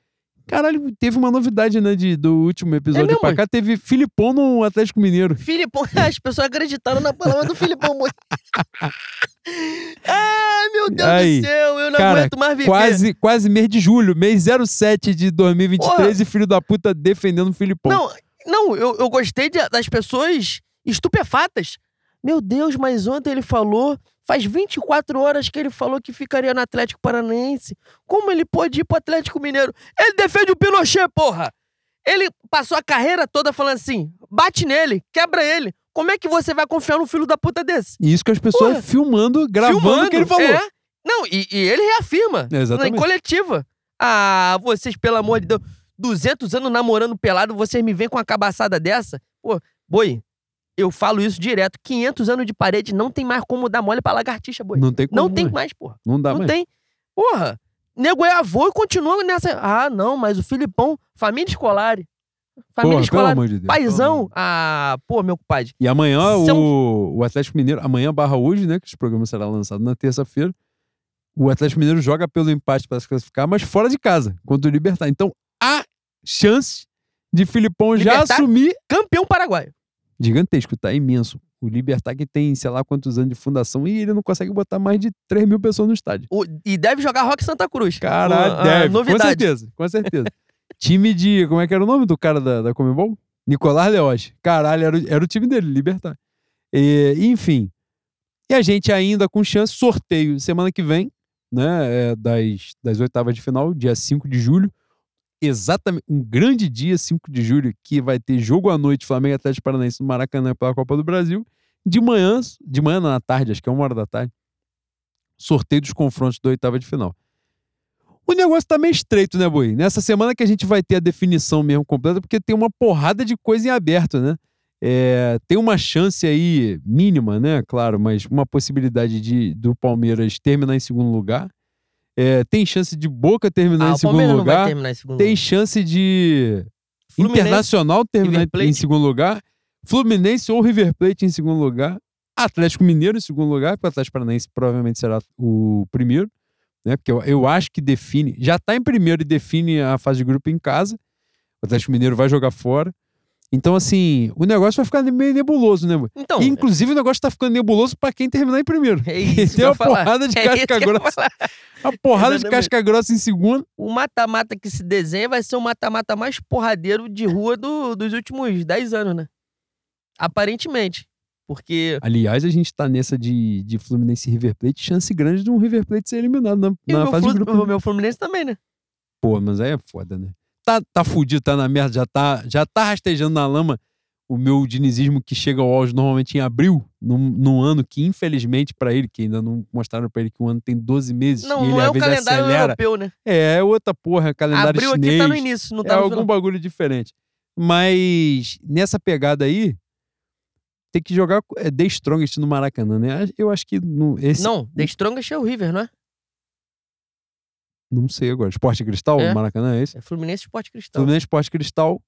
Caralho, teve uma novidade, né, de, do último episódio mesmo, pra cá, teve Filipão no Atlético Mineiro. Filipão, as pessoas acreditaram na palavra do Filipão. Ai, meu Deus Aí, do céu, eu não cara, aguento mais viver. Quase, quase mês de julho, mês 07 de 2023, Porra. e filho da puta defendendo o Filipão. Não, não eu, eu gostei de- das pessoas estupefatas. Meu Deus, mas ontem ele falou. Faz 24 horas que ele falou que ficaria no Atlético Paranaense. Como ele pode ir pro Atlético Mineiro? Ele defende o Pinochet, porra! Ele passou a carreira toda falando assim: bate nele, quebra ele. Como é que você vai confiar num filho da puta desse? Isso que as pessoas Porra. filmando, gravando o que ele falou. É. Não, e, e ele reafirma. Exatamente. Em coletiva. Ah, vocês, pelo amor de Deus, 200 anos namorando pelado, vocês me vêm com uma cabaçada dessa? Pô, boi, eu falo isso direto. 500 anos de parede não tem mais como dar mole pra lagartixa, boi. Não tem como. Não tem mais. mais, porra. Não dá Não mais. tem. Porra, nego é avô e continua nessa. Ah, não, mas o Filipão, família escolar. Família Porra, pelo escolar. amor de Deus. Paizão. Ah, pô, meu compadre. E amanhã São- o, o Atlético Mineiro, amanhã barra hoje, né? Que esse programa será lançado na terça-feira. O Atlético Mineiro joga pelo empate para se classificar, mas fora de casa, contra o Libertar. Então há chance de Filipão já Libertad? assumir. Campeão paraguaio. Gigantesco, tá imenso. O Libertar que tem, sei lá quantos anos de fundação e ele não consegue botar mais de 3 mil pessoas no estádio. O- e deve jogar Rock Santa Cruz. Caralho, Ah, deve. Com Novidade. certeza, com certeza. time de. Como é que era o nome do cara da, da Comebol? Nicolás Leoz. Caralho, era, o- era o time dele, Libertar. E, enfim. E a gente ainda com chance, sorteio semana que vem, né? é, das, das oitavas de final, dia 5 de julho. Exatamente, um grande dia, 5 de julho, que vai ter jogo à noite, Flamengo Atlético Paranaense no Maracanã pela Copa do Brasil. De manhã, de manhã à tarde, acho que é uma hora da tarde, sorteio dos confrontos da oitava de final. O negócio tá meio estreito, né, Boi? Nessa semana que a gente vai ter a definição mesmo completa, porque tem uma porrada de coisa em aberto, né? É, tem uma chance aí mínima, né? Claro, mas uma possibilidade de do Palmeiras terminar em segundo lugar. É, tem chance de Boca terminar Ah, em segundo lugar. terminar em segundo Tem lugar. chance de Fluminense, Internacional terminar em segundo lugar. Fluminense ou River Plate em segundo lugar. Atlético Mineiro em segundo lugar, porque o Atlético Paranaense provavelmente será o primeiro, né? Porque eu, eu acho que define, já tá em primeiro e define a fase de grupo em casa. O Atlético Mineiro vai jogar fora. Então, assim, o negócio vai ficar meio nebuloso, né? mano? Então, E, Inclusive, o negócio tá ficando nebuloso pra quem terminar em primeiro. é isso. tem uma porrada de É casca grossa. Uma porrada de casca grossa em segundo. O mata-mata que se desenha vai ser o mata-mata mais porradeiro de rua do- dos últimos 10 anos, né? Aparentemente. Porque. Aliás, a gente tá nessa de, de Fluminense e River Plate, chance grande de um River Plate ser eliminado na, E na fase de Flu- grupo. o meu Fluminense também, né? Pô, mas aí é foda, né? Tá, tá fudido, tá na merda, já tá, já tá rastejando na lama o meu dinizismo que chega ao auge normalmente em abril, num, num ano que, infelizmente, pra ele, que ainda não mostraram pra ele que o ano tem 12 meses Não, e ele não é o calendário acelera. europeu, né? É, é outra porra, calendário Abril chinês. aqui tá no início, não é tá no algum final. bagulho diferente. Mas nessa pegada aí, tem que jogar é, The Strongest no Maracanã, né? Eu acho que no, esse. Não, The Strongest é o River, não é? Não sei agora. Esporte Cristal É. Maracanã é esse? É Fluminense Esporte Cristal. Fluminense Esporte Cristal.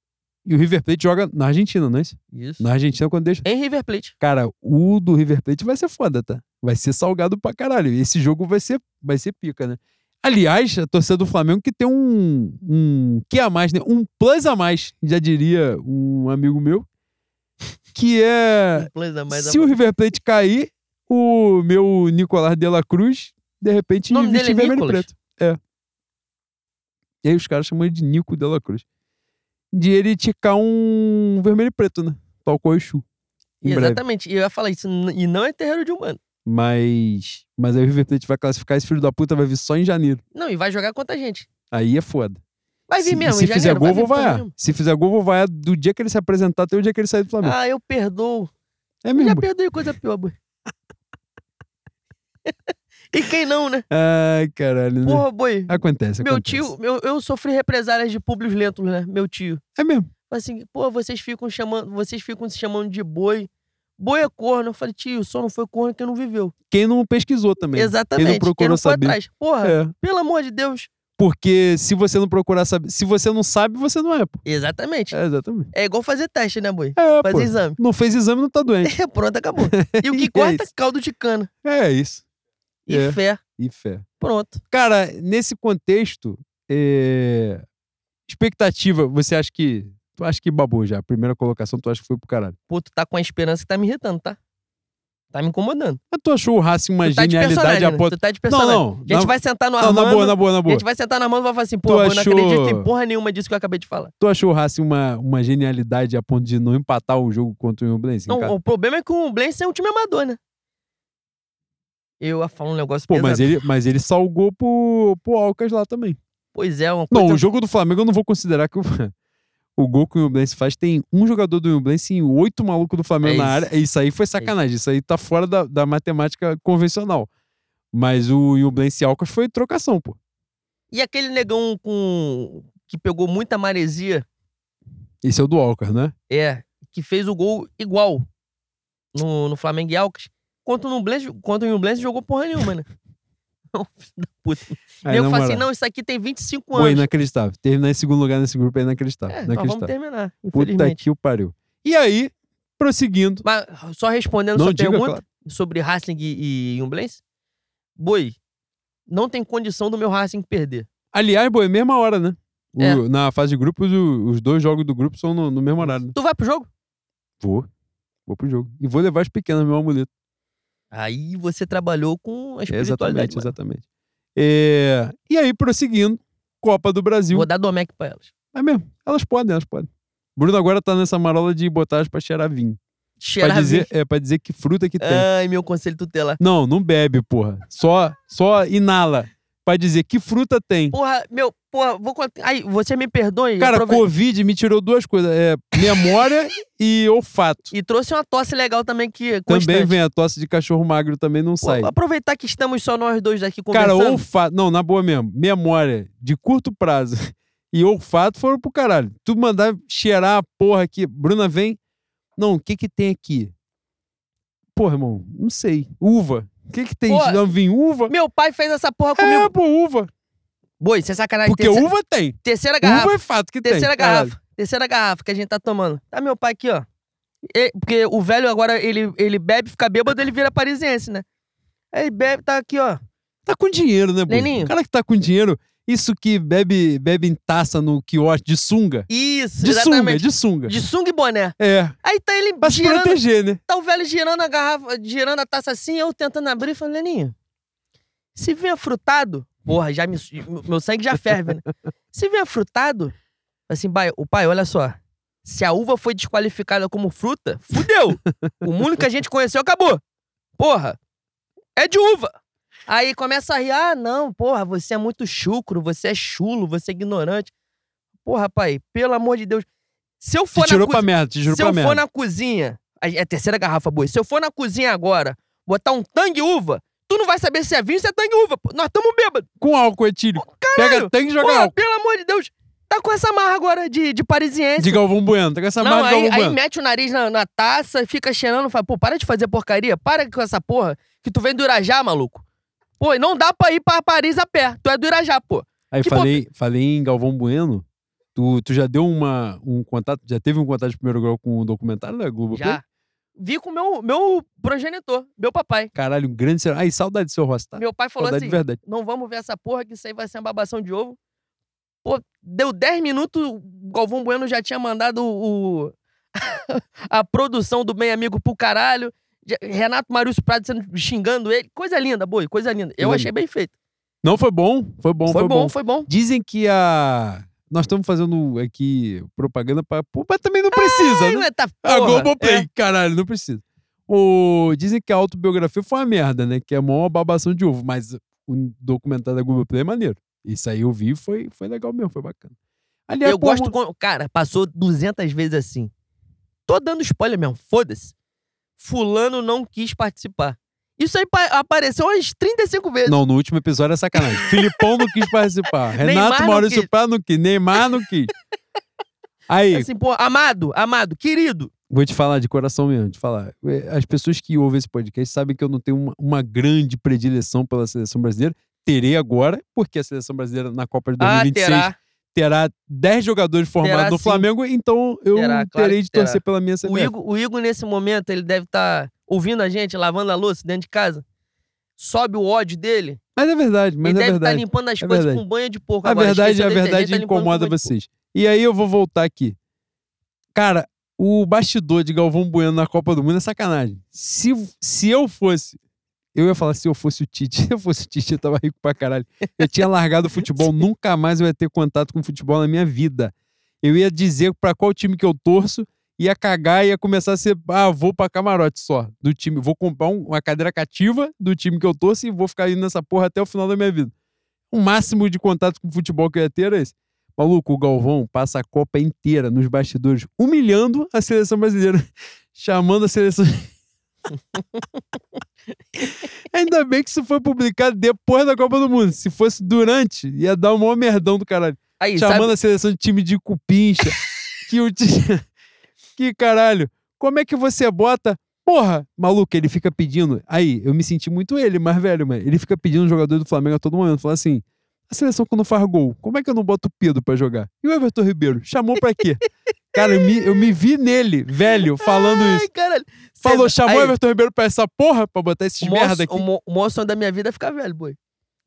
E o River Plate joga na Argentina, não é isso? Isso. Na Argentina, quando deixa. Em River Plate. Cara, o do River Plate vai ser foda, tá? Vai ser salgado pra caralho. Esse jogo vai ser, vai ser pica, né? Aliás, a torcida do Flamengo que tem um, um que a mais, né? Um plus a mais, já diria um amigo meu, que é Um plus a mais se o River Plate cair, o meu Nicolás de la Cruz, de repente, O nome dele é Nicolas? preto. É. E aí os caras chamam ele de Nico de la Cruz. De ele ticar um vermelho e preto, né? Tal qual o Exu. Exatamente. E eu ia falar isso. E não é terreiro de humano. Mas. Mas aí o River Plate vai classificar esse filho da puta, vai vir só em janeiro. Não, e vai jogar contra a gente. Aí é foda. Vai vir se, mesmo. se fizer gol, vou vaiar. Se fizer gol, vou vaiar do dia que ele se apresentar até o dia que ele sair do Flamengo. Ah, eu perdoo. é Eu mesmo. já perdoei coisa pior, boi. e quem não, né? Ai, caralho. Porra, boi. Acontece, Meu acontece. tio, meu, eu sofri represálias de públicos lentos, né? Meu tio. É mesmo. Falei assim, pô, vocês ficam chamando, vocês ficam se chamando de boi. Boi é corno. Eu falei, tio, só não foi corno que não viveu. Quem não pesquisou também. Exatamente. Quem não procurou foi saber. atrás. Porra, É. pelo amor de Deus. Porque se você não procurar saber. Se você não sabe, você não é, pô. Exatamente. É, exatamente. É igual fazer teste, né, boi? É, Fazer pô. exame. Não fez exame, não tá doente. Pronto, acabou. E o que é corta, isso. caldo de cana. É isso. E É. fé. E fé. Pronto. Cara, nesse contexto, é, expectativa, você acha que. Tu acha que babou já? A primeira colocação, tu acha que foi pro caralho. Pô, tu tá com a esperança que tá me irritando, tá? Tá me incomodando. Mas tu achou o Racing uma tu tá de genialidade a ponto. Tu tá de personagem. Não, não. A gente na, vai sentar no não, Armando. na boa, na boa, na A boa. gente vai sentar no Armando e vai falar assim, pô, Tu eu não acredito achou- em porra nenhuma disso que eu acabei de falar. Tu achou o Racing uma, uma genialidade a ponto de não empatar o jogo contra o Imblense? Não, o problema é que o Blance é um time amador, né? Eu ia falar um negócio Pô, pesado. mas ele, mas ele salgou pro, pro Alcas lá também. Pois é, uma Não, coisa... o jogo do Flamengo eu não vou considerar que o, o gol que o Imblense faz tem um jogador do Imblense e oito malucos do Flamengo É na isso. área. Isso aí foi sacanagem. Isso aí tá fora da, da matemática convencional. Mas o Imblense e Alcas foi trocação, pô. E aquele negão com... que pegou muita maresia, Esse é o do Alcas, né? é, que fez o gol igual no, no Flamengo e Alcas. Contra o Nublense, contra o Nublense jogou porra nenhuma, né? Não, filho da puta. Aí, eu falo assim, não, isso aqui tem 25 Pô, anos. inacreditável. Terminar em segundo lugar nesse grupo é inacreditável. É, nós vamos inacreditável. terminar, Puta que o pariu. E aí, prosseguindo. Mas só respondendo Não sua diga, pergunta claro. sobre Racing e, e Umblense, Boi, não tem condição do meu Racing perder. Aliás, boa, é mesma hora, né? O- É. Na fase de grupos, os dois jogos do grupo são no, no mesmo horário. Né? Tu vai pro jogo? Vou. Vou pro jogo. E vou levar as pequenas, meu amuleto. Aí você trabalhou com a espiritualidade. exatamente, mano. exatamente. É, E aí, prosseguindo, Copa do Brasil. Vou dar Domec pra elas. É mesmo. Elas podem, elas podem. Bruno agora tá nessa marola de botar elas pra cheirar vinho. Pra Cheirar dizer, vinho. é, pra dizer que fruta que tem. Ai, meu conselho tutelar. Não, não bebe, porra. Só, só inala. Pra dizer que fruta tem. Porra, meu, porra, vou contar. Aí, você me perdoe. Cara, Covid me tirou duas coisas: é memória e olfato. E trouxe uma tosse legal também que Também vem a tosse de cachorro magro, também não Pô, sai. aproveitar que estamos só nós dois aqui Cara, conversando. olfato. Não, na boa mesmo. Memória de curto prazo e olfato foram pro caralho. Tu mandar cheirar a porra aqui. Bruna vem. Não, o que que tem aqui? Porra, irmão, não sei. Uva. O que que tem? Pô, Não vim uva? Meu pai fez essa porra comigo. É, pô, uva. Boi, você é sacanagem. Porque terceira, uva tem. terceira garrafa. Uva é fato que terceira tem. caralho. garrafa. Terceira garrafa que a gente tá tomando. Tá meu pai aqui, ó. Porque o velho agora, ele, ele bebe, fica bêbado, ele vira parisiense, né? Aí ele bebe, tá aqui, ó. Tá com dinheiro, né? Leninho. O cara que tá com dinheiro, isso que bebe, bebe em taça no quiosque de sunga. Isso, De sunga, exatamente. de sunga. De sunga e boné. É, Aí tá ele pra se girando, proteger, né? tá o velho girando a garrafa, girando a taça assim, eu tentando abrir, falando, Leninho, se vier frutado, porra, já me, meu sangue já ferve, né? Se vier frutado, assim, pai, o pai, olha só, se a uva foi desqualificada como fruta, fudeu. o mundo que a gente conheceu acabou. Porra, é de uva. Aí começa a rir, ah, não, porra, você é muito chucro, você é chulo, você é ignorante. Porra, pai, pelo amor de Deus. Se eu Te for na tirou cozinha... merda, te tirou Se eu merda. for na cozinha, é a terceira garrafa, boi. Se eu for na cozinha agora, botar um tangue uva, tu não vai saber se é vinho ou se é tangue uva. Nós estamos bêbados. Com álcool etílico. Pega tanque e joga Porra, álcool. pelo amor de Deus. Tá com essa marra agora de, de parisiense. De Galvão Bueno. Tá com essa não, marca de aí, Galvão aí Bueno. mete o nariz na, na taça, fica cheirando, fala, pô, para de fazer porcaria, para com essa porra, que tu vem do Irajá, maluco. Pô, e não dá pra ir pra Paris a pé, tu é do Irajá, pô. Aí que falei, falei em Galvão Bueno. Tu, tu já deu uma, um contato, já teve um contato de primeiro grau com o documentário da Globo? Já. Vi com o meu, meu progenitor, meu papai. Caralho, um grande ser. Ai, saudade do seu rosto, tá? Meu pai falou saudade assim, de verdade. não vamos ver essa porra, que isso aí vai ser uma babação de ovo. Pô, deu 10 minutos, o Galvão Bueno já tinha mandado o, a produção do Bem Amigo pro caralho. Renato Marius Prado sendo, xingando ele. Coisa linda, boi, coisa linda. Eu achei bem feito. Não foi bom? Foi bom, foi, foi, bom, foi bom. Dizem que a. Nós estamos fazendo aqui propaganda pra. Pô, Mas também não precisa, Ai, né? tá A porra. Globoplay, É. caralho, não precisa. O... Dizem que a autobiografia foi uma merda, né? Que é mó babação de ovo, mas o documentário da Globoplay é maneiro. Isso aí eu vi foi, foi legal mesmo, foi bacana. Aliás, Eu pô, gosto. com- Cara, passou 200 vezes assim. Tô dando spoiler mesmo, foda-se. Fulano não quis participar. Isso aí pa- apareceu umas 35 vezes. Não, no último episódio é sacanagem. Filipão não quis participar. Renato Maurício quis. Prado não quis. Neymar não quis. Aí, Assim, pô, amado, amado, querido. vou te falar de coração mesmo, te falar. As pessoas que ouvem esse podcast sabem que eu não tenho uma, uma grande predileção pela seleção brasileira. Terei agora, porque a seleção brasileira na Copa de Ah, 2026 terá. Terá 10 jogadores formados Terá, no sim. Flamengo, então eu Terá, terei de torcer terá. pela minha O CBF. Igor, o Igor, nesse momento, ele deve estar ouvindo a gente, lavando a louça dentro de casa. Sobe o ódio dele. Mas é verdade, mas ele é deve estar verdade. limpando as É coisas verdade. com banho de porco A agora. verdade, a verdade tá incomoda vocês. E aí eu vou voltar aqui. Cara, o bastidor de Galvão Bueno na Copa do Mundo é sacanagem. Se, se eu fosse. Eu ia falar se eu fosse o Tite. Se eu fosse o Tite, eu tava rico pra caralho. Eu tinha largado o futebol, nunca mais eu ia ter contato com futebol na minha vida. Eu ia dizer pra qual time que eu torço, ia cagar e ia começar a ser. Ah, vou pra camarote só do time. Vou comprar um- uma cadeira cativa do time que eu torço e vou ficar indo nessa porra até o final da minha vida. O máximo de contato com futebol que eu ia ter era esse. Maluco, o Galvão passa a Copa inteira nos bastidores, humilhando a seleção brasileira, chamando a seleção. Ainda bem que isso foi publicado depois da Copa do Mundo. Se fosse durante, ia dar um maior merdão do caralho. Aí, chamando sabe? a seleção de time de cupincha. que o Que caralho. Como é que você bota. Porra, maluco, ele fica pedindo. Aí, eu me senti muito ele, mais velho, mano. Ele fica pedindo um jogador do Flamengo a todo momento. Fala assim: a seleção quando faz gol, como é que eu não boto o Pedro pra jogar? E o Everton Ribeiro? Chamou pra quê? Cara, eu me, eu me vi nele, velho, falando Ai, isso. caralho. Falou, Cê- chamou o aí, Everton Ribeiro pra essa porra, pra botar esses o merda aqui. o, o maior sonho da minha vida é ficar velho, boi.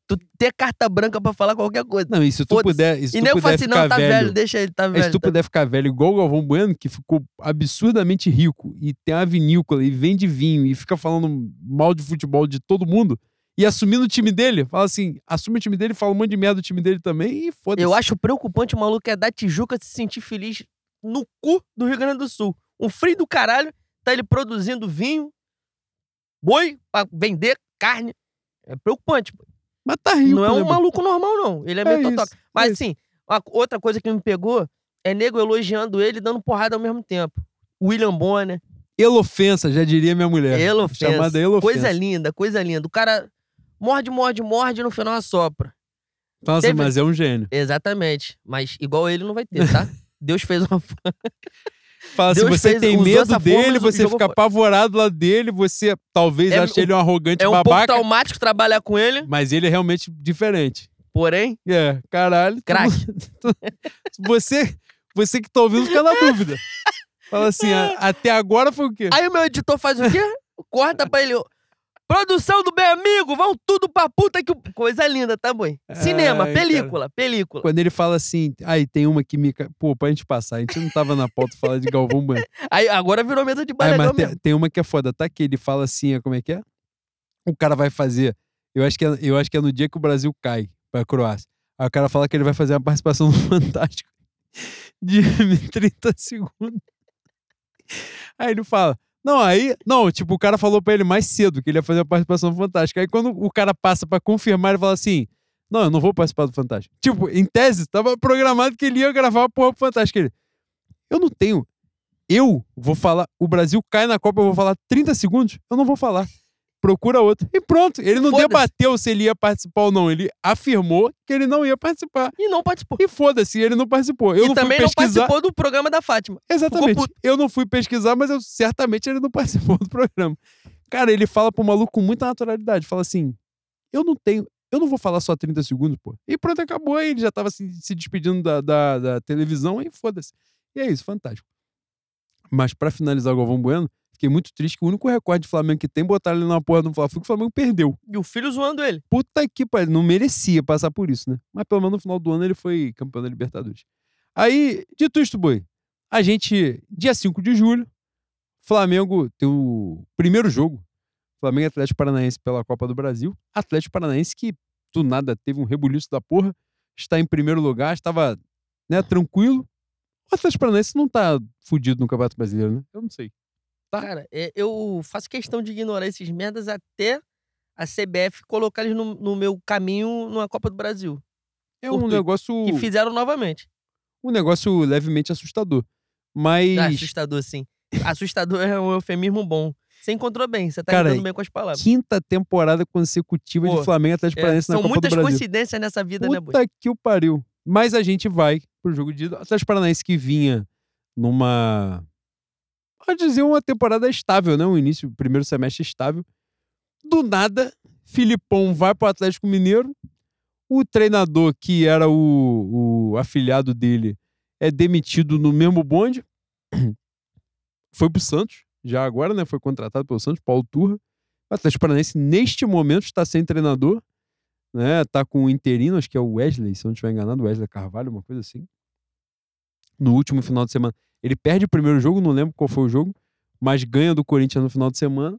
Tu ter carta branca pra falar qualquer coisa. Não, e se tu puder, e se e tu nem eu puder assim, não, tá velho, velho deixa ele, tá velho. se tu tá- puder ficar velho igual o Galvão Bueno, que ficou absurdamente rico e tem uma vinícola e vende vinho e fica falando mal de futebol de todo mundo e assumindo o time dele, fala assim, assume o time dele, fala um monte de merda do time dele também e foda-se. Eu acho preocupante o maluco é da Tijuca se sentir feliz no cu do Rio Grande do Sul. Um frio do caralho, tá ele produzindo vinho, boi, pra vender carne. É preocupante. pô. Mas tá rico, não é né, um mano? maluco normal, não. Ele é meio É totoca. isso, Mas é assim, uma- outra coisa que me pegou é nego elogiando ele e dando porrada ao mesmo tempo. William Bonner, Elofensa, já diria minha mulher. Elofensa. É, Chamada Elofensa. Coisa linda, coisa linda. O cara morde, morde, morde e no final assopra. Nossa, Teve- mas é um gênio. Exatamente. Mas igual ele não vai ter, tá? Deus fez uma. Fala, se Deus você fez- tem medo forma dele, e você fica apavorado lá dele, você talvez É ache um- ele um arrogante É um pouco babaca, traumático trabalhar com ele, mas ele é realmente diferente. porém, É, caralho. tu- craque. Você, você que tá ouvindo fica na dúvida. Fala assim, "A- até agora foi o quê? Aí o meu editor faz o quê? Corta pra ele. Produção do bem amigo, vão tudo pra puta que. o-" Coisa linda, tá, boi? Cinema, Ai, película, película. Quando ele fala assim, aí tem uma que me. Pô, pra gente passar, a gente não tava na pauta falar de Galvão Bueno. Aí agora virou mesa de balegão mas tem, tem uma que é foda, tá? Que ele fala assim, é, como é que é? O cara vai fazer. Eu acho, que é, eu acho que é no dia que o Brasil cai pra Croácia. Aí o cara fala que ele vai fazer uma participação no Fantástico de 30 segundos. Aí ele fala. Não, aí. Não, tipo, o cara falou pra ele mais cedo que ele ia fazer a participação no Fantástico. Aí quando o cara passa pra confirmar, ele fala assim: Não, eu não vou participar do Fantástico. Tipo, em tese, tava programado que ele ia gravar a porra pro Fantástico. Ele, eu não tenho. Eu vou falar. O Brasil cai na Copa, eu vou falar 30 segundos? Eu não vou falar. Procura outro. E pronto. Ele não debateu se ele ia participar ou não. Ele afirmou que ele não ia participar. E não participou. E foda-se, ele não participou. Eu e não também fui não pesquisar. participou do programa da Fátima. Exatamente. Eu não fui pesquisar, mas eu, certamente ele não participou do programa. Cara, ele fala pro maluco com muita naturalidade. Fala assim: eu não tenho. Eu não vou falar só 30 segundos, pô. E pronto, acabou. Aí ele já tava se, se despedindo da, da, da televisão e foda-se. E é isso, fantástico. Mas pra finalizar o Galvão Bueno, fiquei muito triste que o único recorde de Flamengo que tem botaram ele na porra do que o Flamengo perdeu. E o filho zoando ele. Puta que pariu, não merecia passar por isso, né? Mas pelo menos no final do ano ele foi campeão da Libertadores. Aí, dito isto, boi, a gente, dia 5 de julho, Flamengo tem o primeiro jogo. Flamengo e Atlético Paranaense pela Copa do Brasil. Atlético Paranaense que do nada teve um rebuliço da porra, está em primeiro lugar, estava né, tranquilo. O Atlético Paranaense não tá fudido no Campeonato Brasileiro, né? Eu não sei. Tá. Cara, é, eu faço questão de ignorar esses merdas até a CBF colocar eles no, no meu caminho numa Copa do Brasil. É um Fortuito. negócio, Que fizeram novamente. um negócio levemente assustador. Mas Ah, assustador, sim. Assustador é um eufemismo bom. Você encontrou bem, você tá lidando bem com as palavras. quinta temporada consecutiva Pô, de Flamengo Atlético É, Paranaense na são Copa muitas do Brasil. coincidências nessa vida, né, Boi? Puta que o pariu. Mas a gente vai pro jogo de. Atlético Paranaense que vinha numa. Pode dizer uma temporada estável, né? Um início, primeiro semestre estável. Do nada, Filipão vai pro Atlético Mineiro. O treinador, que era o, o afilhado dele, é demitido no mesmo bonde. Foi pro Santos, já agora, né? Foi contratado pelo Santos, Paulo Turra. O Atlético Paranaense, neste momento, está sem treinador né? Tá com o interino, acho que é o Wesley, se eu não estiver enganado, Wesley Carvalho, uma coisa assim. No último final de semana. Ele perde o primeiro jogo, não lembro qual foi o jogo, mas ganha do Corinthians no final de semana.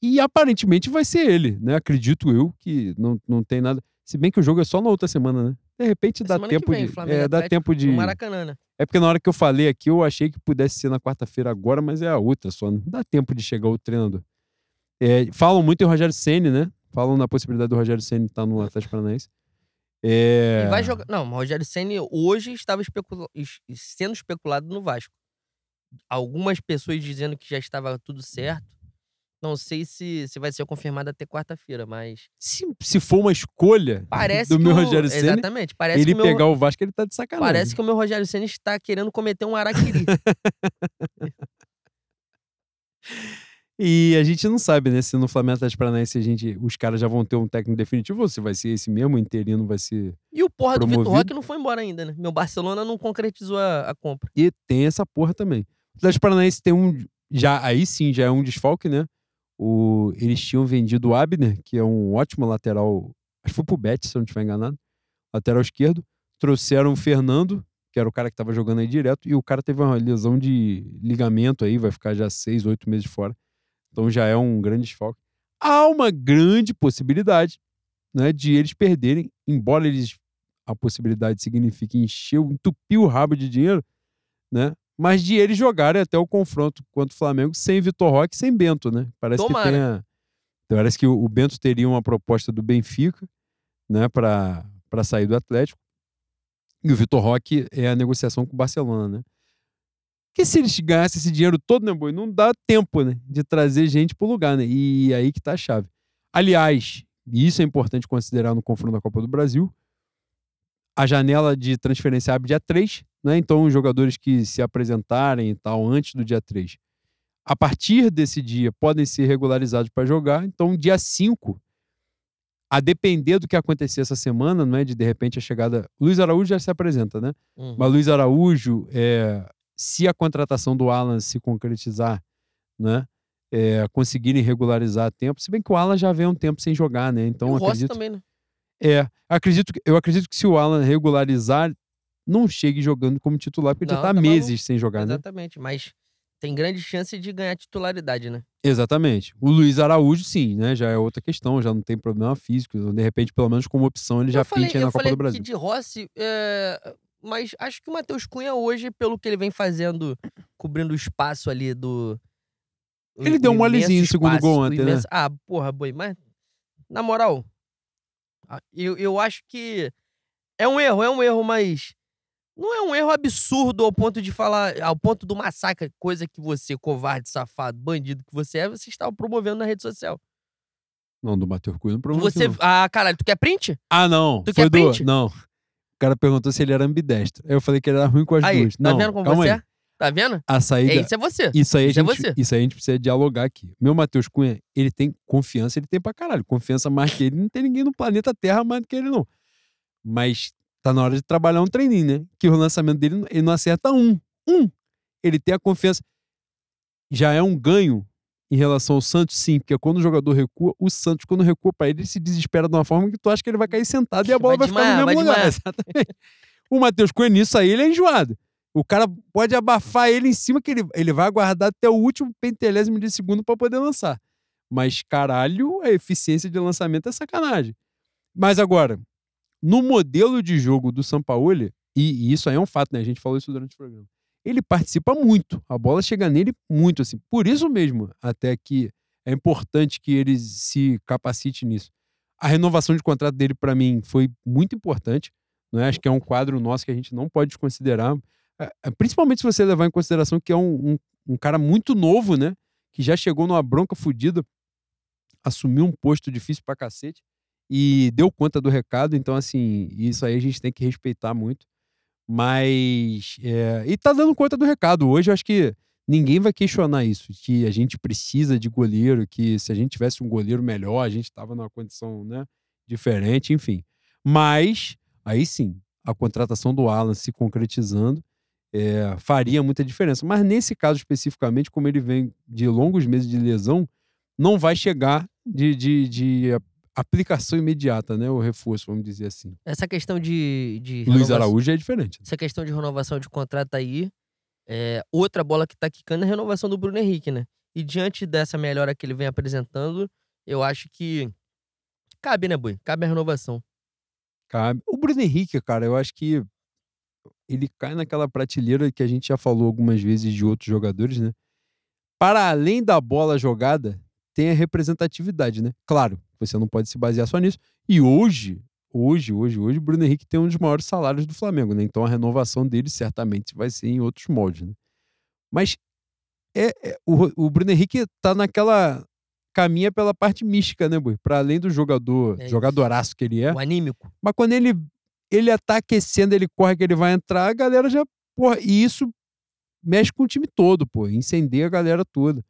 E aparentemente vai ser ele, né? Acredito eu que não, não tem nada. Se bem que o jogo é só na outra semana, né? De repente dá Semana que tempo vem, de. Flamengo É, dá tempo de. Maracanã, né? É porque na hora que eu falei aqui, eu achei que pudesse ser na quarta-feira agora, mas é a outra só. Não dá tempo de chegar o treinador. É, falam muito em Rogério Ceni, né? Falam na possibilidade do Rogério Ceni estar no Atlético Paranaense. É... E vai jogar. Não, o Rogério Senni hoje estava especula- sendo especulado no Vasco. Algumas pessoas dizendo que já estava tudo certo. Não sei se, se vai ser confirmado até quarta-feira, mas Se, se for uma escolha parece do meu o, Rogério Ceni, Exatamente. Parece ele que o meu, pegar o Vasco, ele tá de sacanagem. parece que o meu Rogério Senna está querendo cometer um araquiri. E a gente não sabe, né? Se no Flamengo Atlético Paranaense a gente, os caras já vão ter um técnico definitivo ou se vai ser esse mesmo, o interino vai ser... e o porra do Vitor Promovido. Roque não foi embora ainda, né? Meu Barcelona não concretizou a, a compra. E tem essa porra também. O Atlético Paranaense tem um... Já, aí sim, já é um desfalque, né? O, eles tinham vendido o Abner, que é um ótimo lateral. Acho que foi pro Betis, se eu não estiver enganado. Lateral esquerdo. Trouxeram o Fernando, que era o cara que tava jogando aí direto. E o cara teve uma lesão de ligamento aí, vai ficar já seis, oito meses fora. Então já é um grande desfalque. Há uma grande possibilidade né, de eles perderem, embora eles a possibilidade signifique encher, entupir o rabo de dinheiro, né? Mas de eles jogarem até o confronto contra o Flamengo sem Vitor Roque, sem Bento, né? Parece Tomara. que tem a- Parece que o Bento teria uma proposta do Benfica, né, para sair do Atlético. E o Vitor Roque é a negociação com o Barcelona, né? Porque se eles ganhassem esse dinheiro todo, né, boi? Não dá tempo, né? De trazer gente pro lugar, né? E aí que tá a chave. Aliás, isso é importante considerar no confronto da Copa do Brasil. A janela de transferência abre dia 3, né? Então, os jogadores que se apresentarem e tal antes do dia 3, a partir desse dia, podem ser regularizados para jogar. Então, dia 5, a depender do que acontecer essa semana, não é? De de repente a chegada. Luiz Araújo já se apresenta, né? Uhum. Mas Luiz Araújo, é, se a contratação do Alan se concretizar, né? É, conseguirem regularizar a tempo, se bem que o Alan já vem um tempo sem jogar, né? Então e o Rossi acredito. também, né? É, acredito, que- eu acredito que se o Alan regularizar, não chegue jogando como titular, porque ele já Não, tá tá meses maluco. sem jogar, né? Exatamente. Mas tem grande chance de ganhar titularidade, né? Exatamente. O Luiz Araújo, sim, né? Já é outra questão, já não tem problema físico. De repente, pelo menos como opção, ele já eu falei, pinte aí eu na Copa falei do Brasil. que de Rossi, é, mas acho que o Matheus Cunha hoje, pelo que ele vem fazendo, cobrindo o espaço ali do. o- Ele deu o um molezinho no segundo gol ontem, né? imenso- Ah, porra, boi, mas. Na moral, eu, eu acho que é um erro, é um erro, mas. Não é um erro absurdo ao ponto de falar, ao ponto do massacre, coisa que você, covarde, safado, bandido que você é, você estava promovendo na rede social. Não, do Matheus Cunha não promoveu, Você. Ah, caralho, tu quer print? Ah, não. Tu foi quer do... print? Não. O cara perguntou se ele era ambidestro. Aí eu falei que ele era ruim com as Aí, duas. tá não, vendo como calma você aí. é? Tá vendo? A saída... É, isso é você. Isso aí, Isso é gente, você. isso aí a gente precisa dialogar aqui. Meu Matheus Cunha, ele tem confiança, ele tem pra caralho. Confiança mais que ele, não tem ninguém no planeta Terra mais do que ele, não. Mas tá na hora de trabalhar um treininho, né? Que o lançamento dele, ele não acerta um. Um. Ele tem a confiança. Já é um ganho em relação ao Santos, sim, porque quando o jogador recua, o Santos, quando recua pra ele, ele se desespera de uma forma que tu acha que ele vai cair sentado e a bola vai, Vai ficar no mesmo lugar. desmaiar. Exatamente. O Matheus Cunha, nisso aí, ele é enjoado. O cara pode abafar ele em cima, que ele, ele vai aguardar até o último pentelésimo de segundo para poder lançar. Mas, caralho, a eficiência de lançamento é sacanagem. Mas agora, no modelo de jogo do Sampaoli, e, e isso aí é um fato, né? A gente falou isso durante o programa. Ele participa muito. A bola chega nele muito, assim. Por isso mesmo, até que é importante que ele se capacite nisso. A renovação de contrato dele, para mim, foi muito importante. Né? Acho que é um quadro nosso que a gente não pode desconsiderar. É, é, Principalmente se você levar em consideração que é um, um, um cara muito novo, né? Que já chegou numa bronca fodida, assumiu um posto difícil pra cacete e deu conta do recado. Então, assim, isso aí a gente tem que respeitar muito. Mas. é, e tá dando conta do recado. Hoje eu acho que ninguém vai questionar isso. Que a gente precisa de goleiro, que se a gente tivesse um goleiro melhor, a gente tava numa condição né, diferente, enfim. Mas, aí sim, a contratação do Alan se concretizando é, faria muita diferença. Mas nesse caso especificamente, como ele vem de longos meses de lesão, não vai chegar de, de, de aplicação imediata, né? O reforço, vamos dizer assim. Essa questão de. de Luiz Araújo é diferente. Essa questão de renovação de contrato aí. É, outra bola que tá quicando é a renovação do Bruno Henrique, né? E diante dessa melhora que ele vem apresentando, eu acho que. Cabe, né, Bui? Cabe a renovação. Cabe. O Bruno Henrique, cara, eu acho que ele cai naquela prateleira que a gente já falou algumas vezes de outros jogadores, né? Para além da bola jogada, tem a representatividade, né? Claro, você não pode se basear só nisso. E hoje, hoje, hoje, hoje, o Bruno Henrique tem um dos maiores salários do Flamengo, né? Então a renovação dele certamente vai ser em outros moldes, né? Mas é, é- o, o Bruno Henrique tá naquela caminha pela parte mística, né, Bui? Para além do jogador, É jogadoraço que ele é, O anímico. mas quando ele ele tá aquecendo, ele corre que ele vai entrar, a galera já, porra, e isso mexe com o time todo, pô, incendeia a galera toda.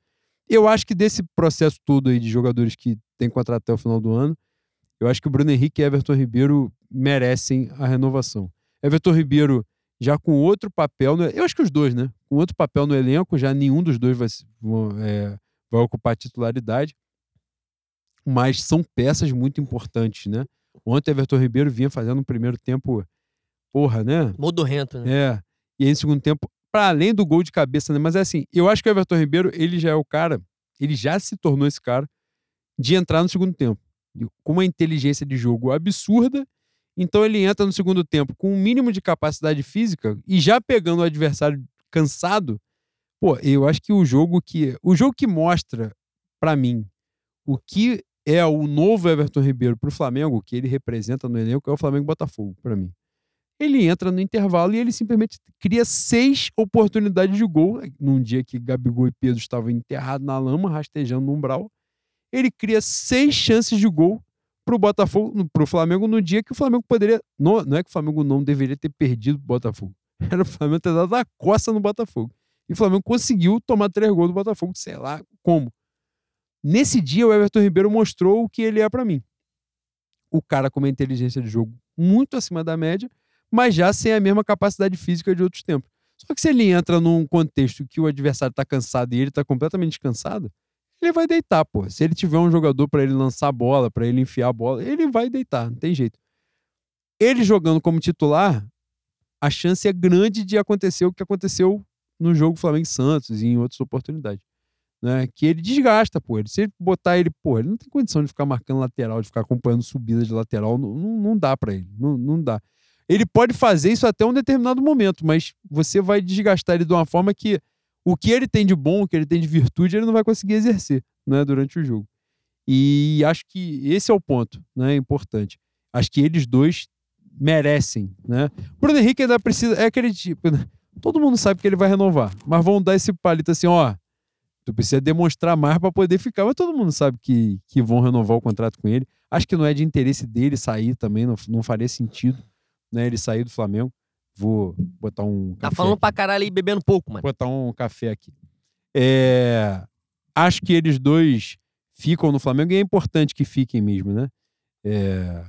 Eu acho que desse processo todo aí de jogadores que tem contrato até o final do ano, eu acho que o Bruno Henrique e Everton Ribeiro merecem a renovação. Everton Ribeiro já com outro papel, no- eu acho que os dois, né? Com outro papel no elenco, já nenhum dos dois vai, é, vai ocupar titularidade, mas são peças muito importantes, né? Ontem Everton Ribeiro vinha fazendo um primeiro tempo, porra, né? Modorrento, né? É. E aí, no segundo tempo, para além do gol de cabeça, né? Mas é assim, eu acho que o Everton Ribeiro, ele já é o cara, ele já se tornou esse cara de entrar no segundo tempo. Com uma inteligência de jogo absurda. Então ele entra no segundo tempo com um mínimo de capacidade física e já pegando o adversário cansado. Pô, eu acho que o jogo que o jogo que mostra pra mim o que é o novo Everton Ribeiro para o Flamengo, que ele representa no elenco, é o Flamengo Botafogo, para mim. Ele entra no intervalo e ele simplesmente cria seis oportunidades de gol. Num dia que Gabigol e Pedro estavam enterrados na lama, rastejando no umbral. Ele cria seis chances de gol para o Botafogo, para o Flamengo, no dia que o Flamengo poderia. Não, não é que o Flamengo não deveria ter perdido o Botafogo. Era o Flamengo ter dado a coça no Botafogo. E o Flamengo conseguiu tomar três gols do Botafogo, sei lá como. Nesse dia, o Everton Ribeiro mostrou o que ele é para mim. O cara com uma inteligência de jogo muito acima da média, mas já sem a mesma capacidade física de outros tempos. Só que se ele entra num contexto que o adversário tá cansado e ele tá completamente descansado, ele vai deitar, pô. Se ele tiver um jogador para ele lançar a bola, para ele enfiar a bola, ele vai deitar, não tem jeito. Ele jogando como titular, a chance é grande de acontecer o que aconteceu no jogo Flamengo Santos e em outras oportunidades. Né, que ele desgasta, pô. Ele, se botar ele, pô, ele não tem condição de ficar marcando lateral, de ficar acompanhando subida de lateral, não, não dá para ele, não, não dá. Ele pode fazer isso até um determinado momento, mas você vai desgastar ele de uma forma que o que ele tem de bom, o que ele tem de virtude, ele não vai conseguir exercer né, durante o jogo. E acho que esse é o ponto né, importante. Acho que eles dois merecem. Né? Bruno Henrique ainda precisa. É aquele tipo. Né? Todo mundo sabe que ele vai renovar, mas vão dar esse palito assim: ó, tu precisa demonstrar mais para poder ficar. Mas todo mundo sabe que, que vão renovar o contrato com ele. Acho que não é de interesse dele sair também, não, não faria sentido né, ele sair do Flamengo. Vou botar um. Tá falando aqui. pra caralho e bebendo pouco, mano. Vou botar um café aqui. É... Acho que eles dois ficam no Flamengo e é importante que fiquem mesmo, né? É...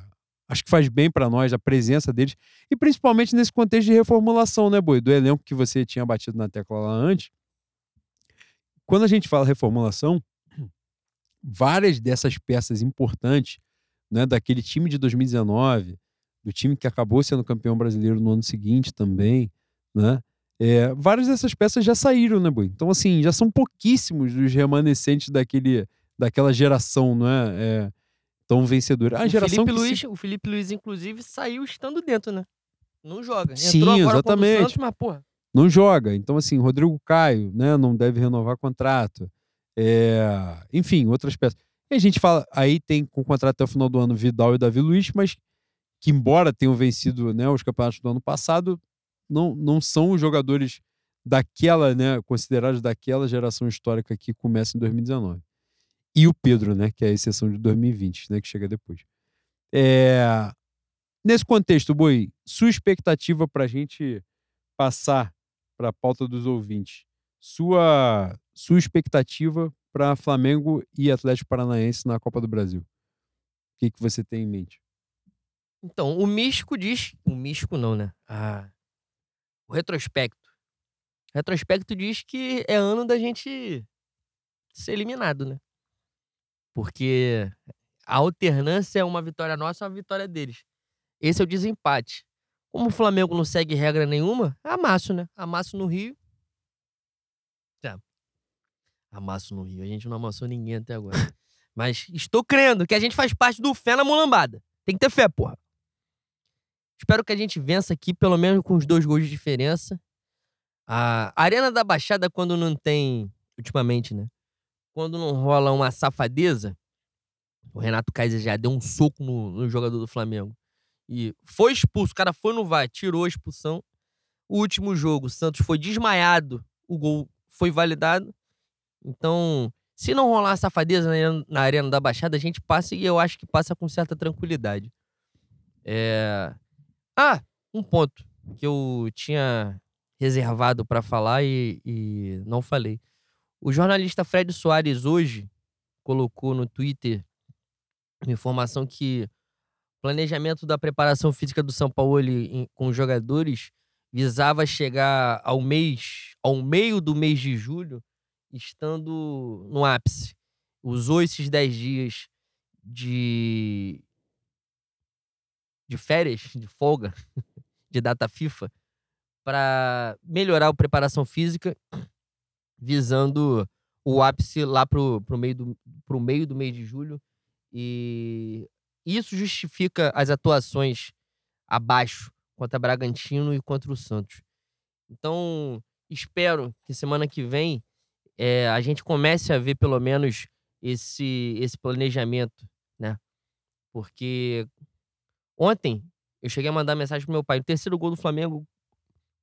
Acho que faz bem para nós a presença deles e principalmente nesse contexto de reformulação, né, Boi? Do elenco que você tinha batido na tecla lá antes. Quando a gente fala reformulação, várias dessas peças importantes, né, daquele time de 2019, do time que acabou sendo campeão brasileiro no ano seguinte também, né? É, várias dessas peças já saíram, né, Boi? Então, assim, já são pouquíssimos os remanescentes daquele, daquela geração, não é? é tão vencedora. A o geração Felipe Luiz, se... O Felipe Luiz, inclusive, saiu estando dentro, né? Não joga. Entrou Sim, agora exatamente. Santos, mas, porra. Não joga. Então, assim, Rodrigo Caio, né? Não deve renovar contrato. É... Enfim, outras peças. E a gente fala, aí tem com contrato até o final do ano Vidal e Davi Luiz, mas que embora tenham vencido né, os campeonatos do ano passado, não, não são os jogadores daquela, né, considerados daquela geração histórica que começa em 2019. E o Pedro, né, que é a exceção de 2020, né, que chega depois. É... Nesse contexto, Boi, sua expectativa para a gente passar para a pauta dos ouvintes, sua, sua expectativa para Flamengo e Atlético Paranaense na Copa do Brasil. O que, que você tem em mente? Então, o místico diz. O místico não, né? Ah, o retrospecto. O retrospecto diz que é ano da gente ser eliminado, né? Porque a alternância é uma vitória nossa, uma vitória deles. Esse é o desempate. Como o Flamengo não segue regra nenhuma, amasso, né? Amasso no Rio. Já. Amasso no Rio. A gente não amassou ninguém até agora. Mas estou crendo que a gente faz parte do fé na mulambada. Tem que ter fé, porra. Espero que a gente vença aqui, pelo menos com os dois gols de diferença. A Arena da Baixada, quando não tem. Ultimamente, né? Quando não rola uma safadeza, o Renato Kaiser já deu um soco no, no jogador do Flamengo. E foi expulso. O cara foi no VAR, tirou a expulsão. O último jogo, o Santos foi desmaiado. O gol foi validado. Então, se não rolar safadeza na, na Arena da Baixada, a gente passa e eu acho que passa com certa tranquilidade. É. Ah, um ponto que eu tinha reservado para falar e, e não falei. O jornalista Fred Soares hoje colocou no Twitter uma informação que planejamento da preparação física do São Paulo com os jogadores visava chegar ao mês, ao meio do mês de julho, estando no ápice. Usou esses 10 dias de de férias, de folga, de data FIFA, para melhorar a preparação física, visando o ápice lá pro, pro, meio do, meio do mês de julho. E isso justifica as atuações abaixo contra Bragantino e contra o Santos. Então, espero que semana que vem é, a gente comece a ver pelo menos esse, esse planejamento, né? Porque ontem eu cheguei a mandar mensagem pro meu pai. O terceiro gol do Flamengo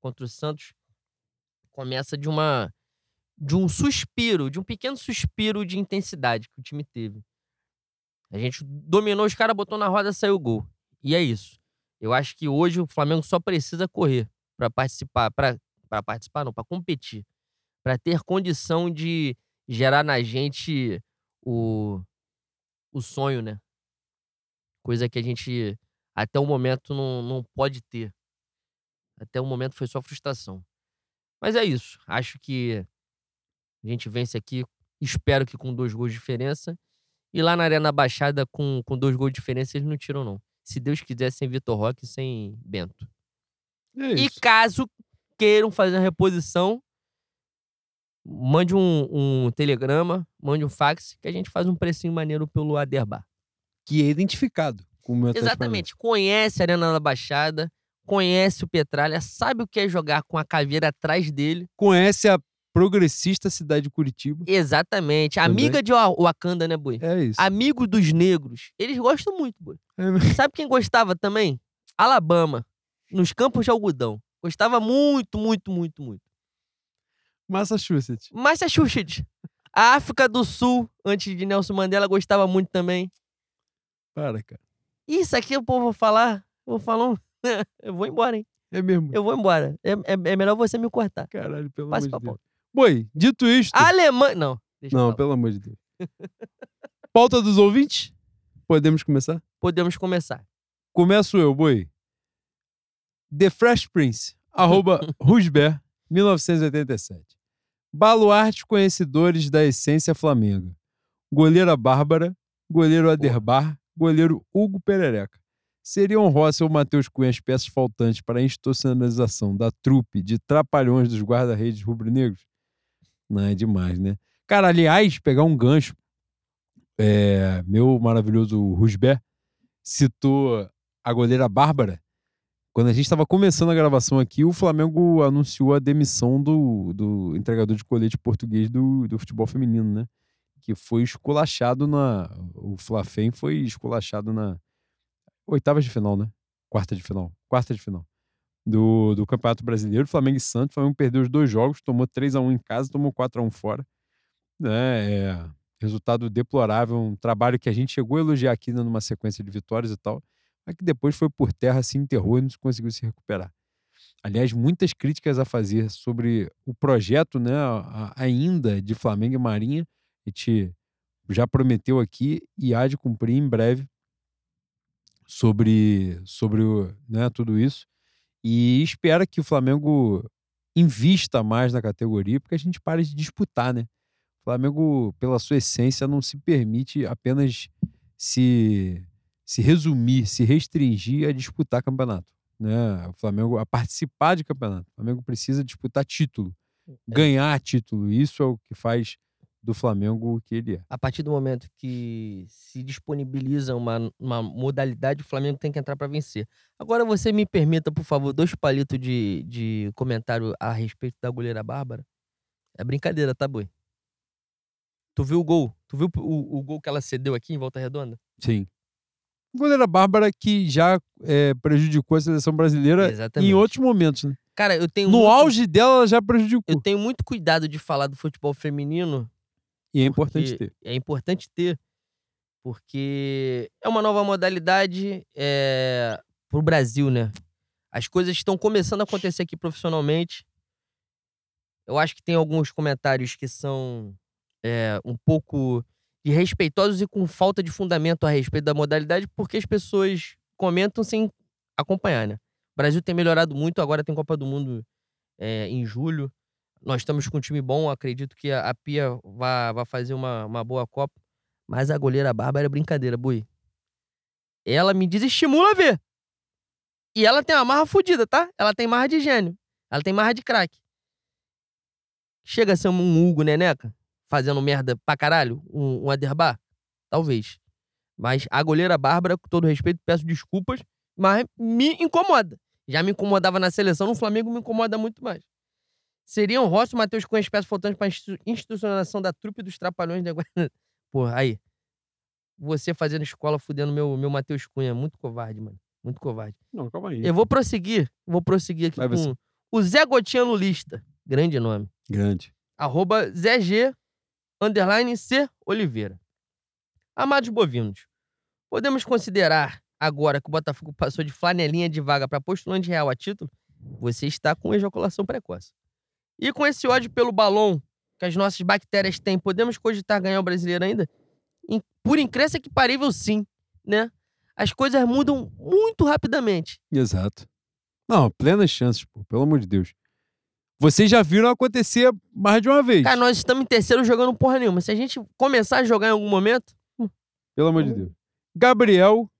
contra o Santos começa de uma de um suspiro, de um pequeno suspiro de intensidade que o time teve. A gente dominou os caras, botou na roda, saiu o gol. E é isso. Eu acho que hoje o Flamengo só precisa correr para participar, para participar não, para competir, para ter condição de gerar na gente o, o sonho, né? Coisa que a gente até o momento não, não pode ter. Até o momento foi só frustração. Mas é isso. Acho que a gente vence aqui. Espero que com dois gols de diferença. E lá na Arena Baixada, com, com dois gols de diferença, eles não tiram, não. Se Deus quiser, sem Vitor Roque e sem Bento. É E caso queiram fazer a reposição, mande um, um telegrama, mande um fax, que a gente faz um precinho maneiro pelo Aderbar. Que é identificado como Exatamente. Conhece a Arena da Baixada, conhece o Petralha, sabe o que é jogar com a caveira atrás dele. Conhece a progressista cidade de Curitiba. Exatamente. Também. Amiga de Wa- Wakanda, né, Boi? É isso. Amigo dos negros. Eles gostam muito, Boi. É Sabe quem gostava também? Alabama. Nos campos de algodão. Gostava muito, muito, muito, muito. Massachusetts. Massachusetts. A África do Sul, antes de Nelson Mandela, gostava muito também. Para, cara. Isso aqui o povo falar. Eu vou falar um. eu vou embora, hein? É mesmo. Eu vou embora. É, é- é melhor você me cortar. Caralho, pelo Passe amor de Deus. Boi, dito isto. Alemanha. Não. Não, pelo amor de Deus. Pauta dos ouvintes? Podemos começar? Podemos começar. Começo eu, boi. The Fresh Prince, arroba Rusber, 1987. Baluartes conhecedores da essência Flamengo. Goleira Bárbara, goleiro Aderbar, goleiro Hugo Perereca. Seriam Rossi ou Matheus Cunha as peças faltantes para a institucionalização da trupe de trapalhões dos guarda-redes rubro-negros? Não, é demais, né? Cara, aliás, pegar um gancho, é, meu maravilhoso Rusber citou a goleira Bárbara. Quando a gente estava começando a gravação aqui, o Flamengo anunciou a demissão do, do entregador de colete português do, do futebol feminino, né? Que foi esculachado na. O Flafem foi esculachado na oitavas de final, né? Quarta de final. Quarta de final. Do, do Campeonato Brasileiro, Flamengo e Santos. O Flamengo perdeu os dois jogos, tomou 3 a 1 em casa, tomou 4 a 1 fora. Né? É, resultado deplorável, um trabalho que a gente chegou a elogiar aqui né, numa sequência de vitórias e tal, mas que depois foi por terra, se enterrou e não conseguiu se recuperar. Aliás, muitas críticas a fazer sobre o projeto, né, ainda de Flamengo e Marinha. A gente já prometeu aqui e há de cumprir em breve sobre, sobre o, né, tudo isso. E espera que o Flamengo invista mais na categoria, porque a gente pare de disputar, né? O Flamengo, pela sua essência, não se permite apenas se, se resumir, se restringir a disputar campeonato. Né? O Flamengo, a participar de campeonato. O Flamengo precisa disputar título, ganhar título. Isso é o que faz do Flamengo que ele é. A partir do momento que se disponibiliza uma, uma modalidade, o Flamengo tem que entrar para vencer. Agora você me permita, por favor, dois palitos de, de comentário a respeito da goleira Bárbara. É brincadeira, tá, Boi? Tu viu o gol? Tu viu o, o gol que ela cedeu aqui em Volta Redonda? Sim. Goleira Bárbara que já é, prejudicou a seleção brasileira Exatamente. em outros momentos. Né? Cara, eu tenho No muito, auge dela, ela já prejudicou. eu tenho muito cuidado de falar do futebol feminino E é importante ter. É importante ter, porque é uma nova modalidade é, pro Brasil, né? As coisas estão começando a acontecer aqui profissionalmente. Eu acho que tem alguns comentários que são é, um pouco desrespeitosos e com falta de fundamento a respeito da modalidade, porque as pessoas comentam sem acompanhar, né? O Brasil tem melhorado muito, agora tem Copa do Mundo é, em julho. Nós estamos com um time bom, acredito que a, a Pia vai, fazer uma, uma boa Copa. Mas a goleira Bárbara é brincadeira, Bui. Ela me desestimula a ver. E ela tem uma marra fodida, tá? Ela tem marra de gênio. Ela tem marra de craque. Chega a ser um Hugo Neneca, fazendo merda pra caralho, um, um Aderbar? Talvez. Mas a goleira Bárbara, com todo respeito, peço desculpas, mas me incomoda. Já me incomodava na seleção, no Flamengo me incomoda muito mais. Seriam Rossi e Matheus Cunha as peças faltantes para a institu- institucionalização da trupe dos trapalhões da Guarda. Porra, aí. Você fazendo escola fudendo meu, meu Matheus Cunha. Muito covarde, mano. Muito covarde. Não, calma aí. Eu vou prosseguir. Vou prosseguir aqui Vai você. com o Zé Gotinha Lulista. Grande nome. Grande. Arroba Zé G, underline C Oliveira. Amados bovinos, podemos considerar agora que o Botafogo passou de flanelinha de vaga para postulante real a título? Você está com ejaculação precoce. E com esse ódio pelo balão que as nossas bactérias têm, podemos cogitar ganhar o brasileiro ainda? Por incrível que parível, sim, né? As coisas mudam muito rapidamente. Exato. Não, plenas chances, pô, pelo amor de Deus. Vocês já viram acontecer mais de uma vez. Cara, nós estamos em terceiro jogando porra nenhuma. Se a gente começar a jogar em algum momento, Pelo amor de Deus. Gabriel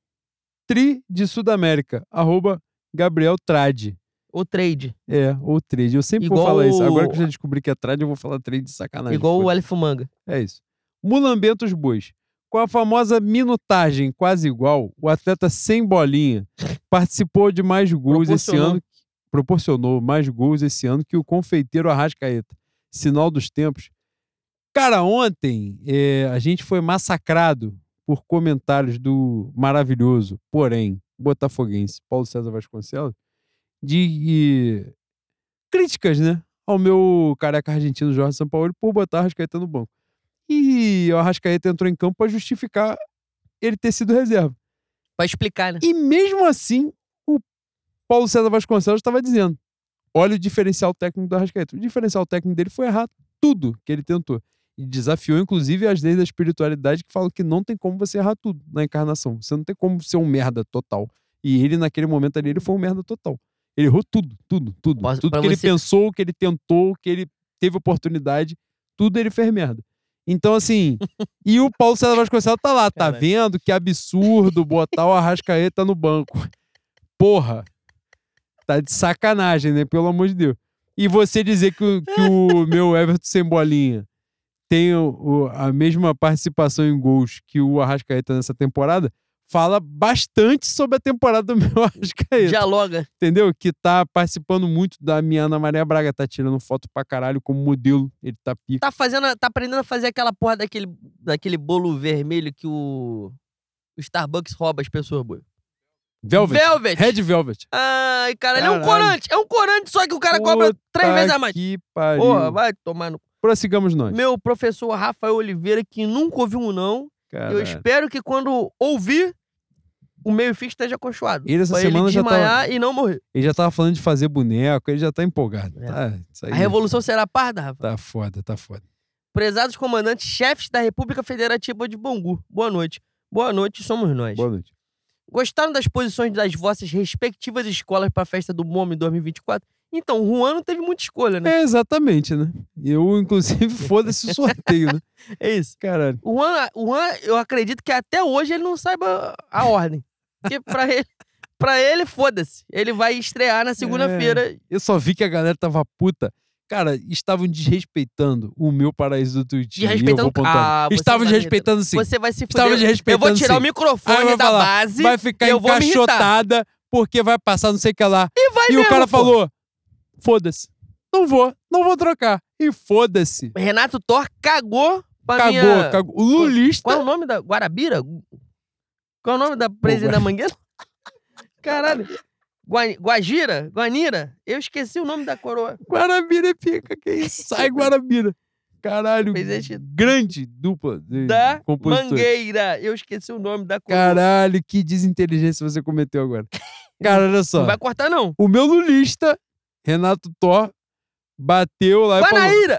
Tri de Sudamérica. Arroba Gabriel Trade. O trade. É, ou trade. Eu sempre vou Igual falar isso. Agora que eu já descobri que é trade, eu vou falar trade de sacanagem. igual o. Elif Manga. É isso. Mulambentos Bois. Com a famosa minutagem quase igual, o atleta sem bolinha participou de mais gols esse ano. Proporcionou mais gols esse ano que o confeiteiro Arrascaeta. Sinal dos tempos. Cara, ontem é, a gente foi massacrado por comentários do maravilhoso, porém, botafoguense Paulo César Vasconcelos, de críticas, né? Ao meu careca argentino Jorge Sampaoli por botar Arrascaeta no banco. E o Arrascaeta entrou em campo para justificar ele ter sido reserva. Pra explicar, né? E mesmo assim, o Paulo César Vasconcelos estava dizendo: olha o diferencial técnico do Arrascaeta. O diferencial técnico dele foi errar tudo que ele tentou. E desafiou, inclusive, as leis da espiritualidade que falam que não tem como você errar tudo na encarnação. Você não tem como ser um merda total. E ele, naquele momento ali, ele foi um merda total. Ele errou tudo, tudo, tudo. Posso- tudo que ele você- pensou, que ele tentou, que ele teve oportunidade, tudo ele fez merda. Então, assim, e o Paulo César Vasconcelos tá lá, tá Caralho. vendo que absurdo botar o Arrascaeta no banco. Porra, tá de sacanagem, né? Pelo amor de Deus. E você dizer que, o- que o meu Everton sem bolinha tem o- a mesma participação em gols que o Arrascaeta nessa temporada, fala bastante sobre a temporada do meu Arrascaeta Dialoga. entendeu? Que tá participando muito da minha Ana Maria Braga, tá tirando foto pra caralho como modelo, ele tá pica. Tá fazendo, tá aprendendo a fazer aquela porra daquele, daquele bolo vermelho que o, o Starbucks rouba as pessoas, boy. Velvet. Velvet. Red Velvet. Ai, cara, ele é um Caralho. corante. É um corante, só que o cara cobra três Puta vezes a mais. Que pariu. Porra, vai tomar no. Prossigamos nós. Meu professor Rafael Oliveira, que nunca ouviu um não. Eu Caralho. espero que quando ouvir, o meio fio esteja acolchoado. Ele essa pra semana ele já desmaiar tava- e não morrer. Ele já tava falando de fazer boneco, ele já tá empolgado. É. Tá, aí A revolução será parda, Rafa. Tá foda, tá foda. Prezados comandantes, chefes da República Federativa de Bangu. Boa noite. Boa noite, somos nós. Boa noite. Gostaram das posições das vossas respectivas escolas para a festa do MOME 2024? Então, o Juan não teve muita escolha, né? É, exatamente, né? Eu, inclusive, foda-se o sorteio, né? É isso. Caralho. O Juan, o Juan, eu acredito que até hoje ele não saiba a ordem. Porque pra ele, pra ele foda-se. Ele vai estrear na segunda-feira. Eu só vi que a galera tava puta. Cara, estavam desrespeitando o meu paraíso do Twitch. Desrespeitando- Ah, Estavam desrespeitando sim. Você vai se fuder. Eu desrespeitando vou tirar sim. o microfone da falar, base vai ficar encaixotada porque vai passar não sei o que lá. e vai E o cara pô. falou: foda-se. Não vou, não vou trocar. E foda-se. Renato Thor cagou pra Cagou, minha... cagou. O Lulista. Qual é o nome da... Guarabira? Qual é o nome da presidente da Mangueira? Caralho. Gua- Guajira? Guanira? Eu esqueci o nome da coroa. Guarabira pica. Que isso? Sai Guarabira. Caralho. Presidente Grande dupla de Da. Mangueira. Eu esqueci o nome da coroa. Caralho, que desinteligência você cometeu agora. Cara, olha só. Não vai cortar, não. O meu lulista, Renato Thor, bateu lá e falou,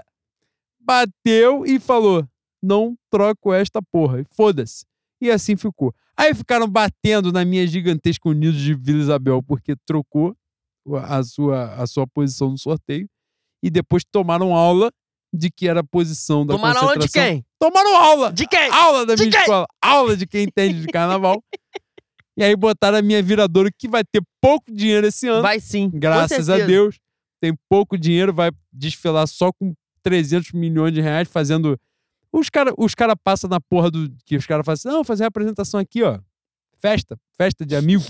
bateu e falou: não troco esta porra. Foda-se. E assim ficou. Aí ficaram batendo na minha gigantesca Unidos de Vila Isabel porque trocou a sua, a sua posição no sorteio. E depois tomaram aula de que era a posição da Tomaram aula de quem? Tomaram aula! De quem? Aula da De minha quem? escola. Aula de quem entende de carnaval. e aí botaram a minha viradora que vai ter pouco dinheiro esse ano. Vai sim. Graças a. Deus. Tem pouco dinheiro, vai desfilar só com 300 milhões de reais fazendo. Os caras os cara passam na porra do. Que os caras fazem assim: não, fazer a apresentação aqui, ó. Festa, festa de amigo.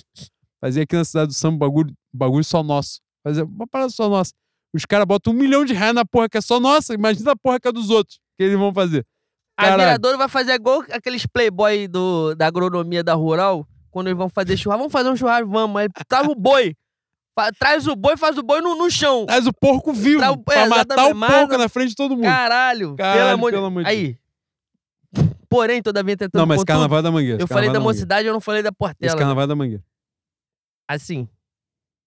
Fazer aqui na cidade do samba bagulho, bagulho só nosso. Fazer uma parada só nossa. Os caras botam um milhão de reais na porra que é só nossa. Imagina a porra que é dos outros que eles vão fazer. A Caralho. viradora vai fazer igual aqueles playboy do, da agronomia da rural, quando eles vão fazer churrasco. Vamos fazer um churrasco, vamos. Aí traz o boi. Traz o boi, faz o boi no, no chão. Traz o porco vivo Tra- pra é, matar o porco na frente de todo mundo. Caralho. Caralho, pelo amor, pelo amor de Aí. Porém, todavia tentando Não, mas contudo, carnaval é da mangueira. Eu falei da carnaval é mocidade, eu não falei da mangueira. Esse Portela. carnaval é da mangueira. Assim.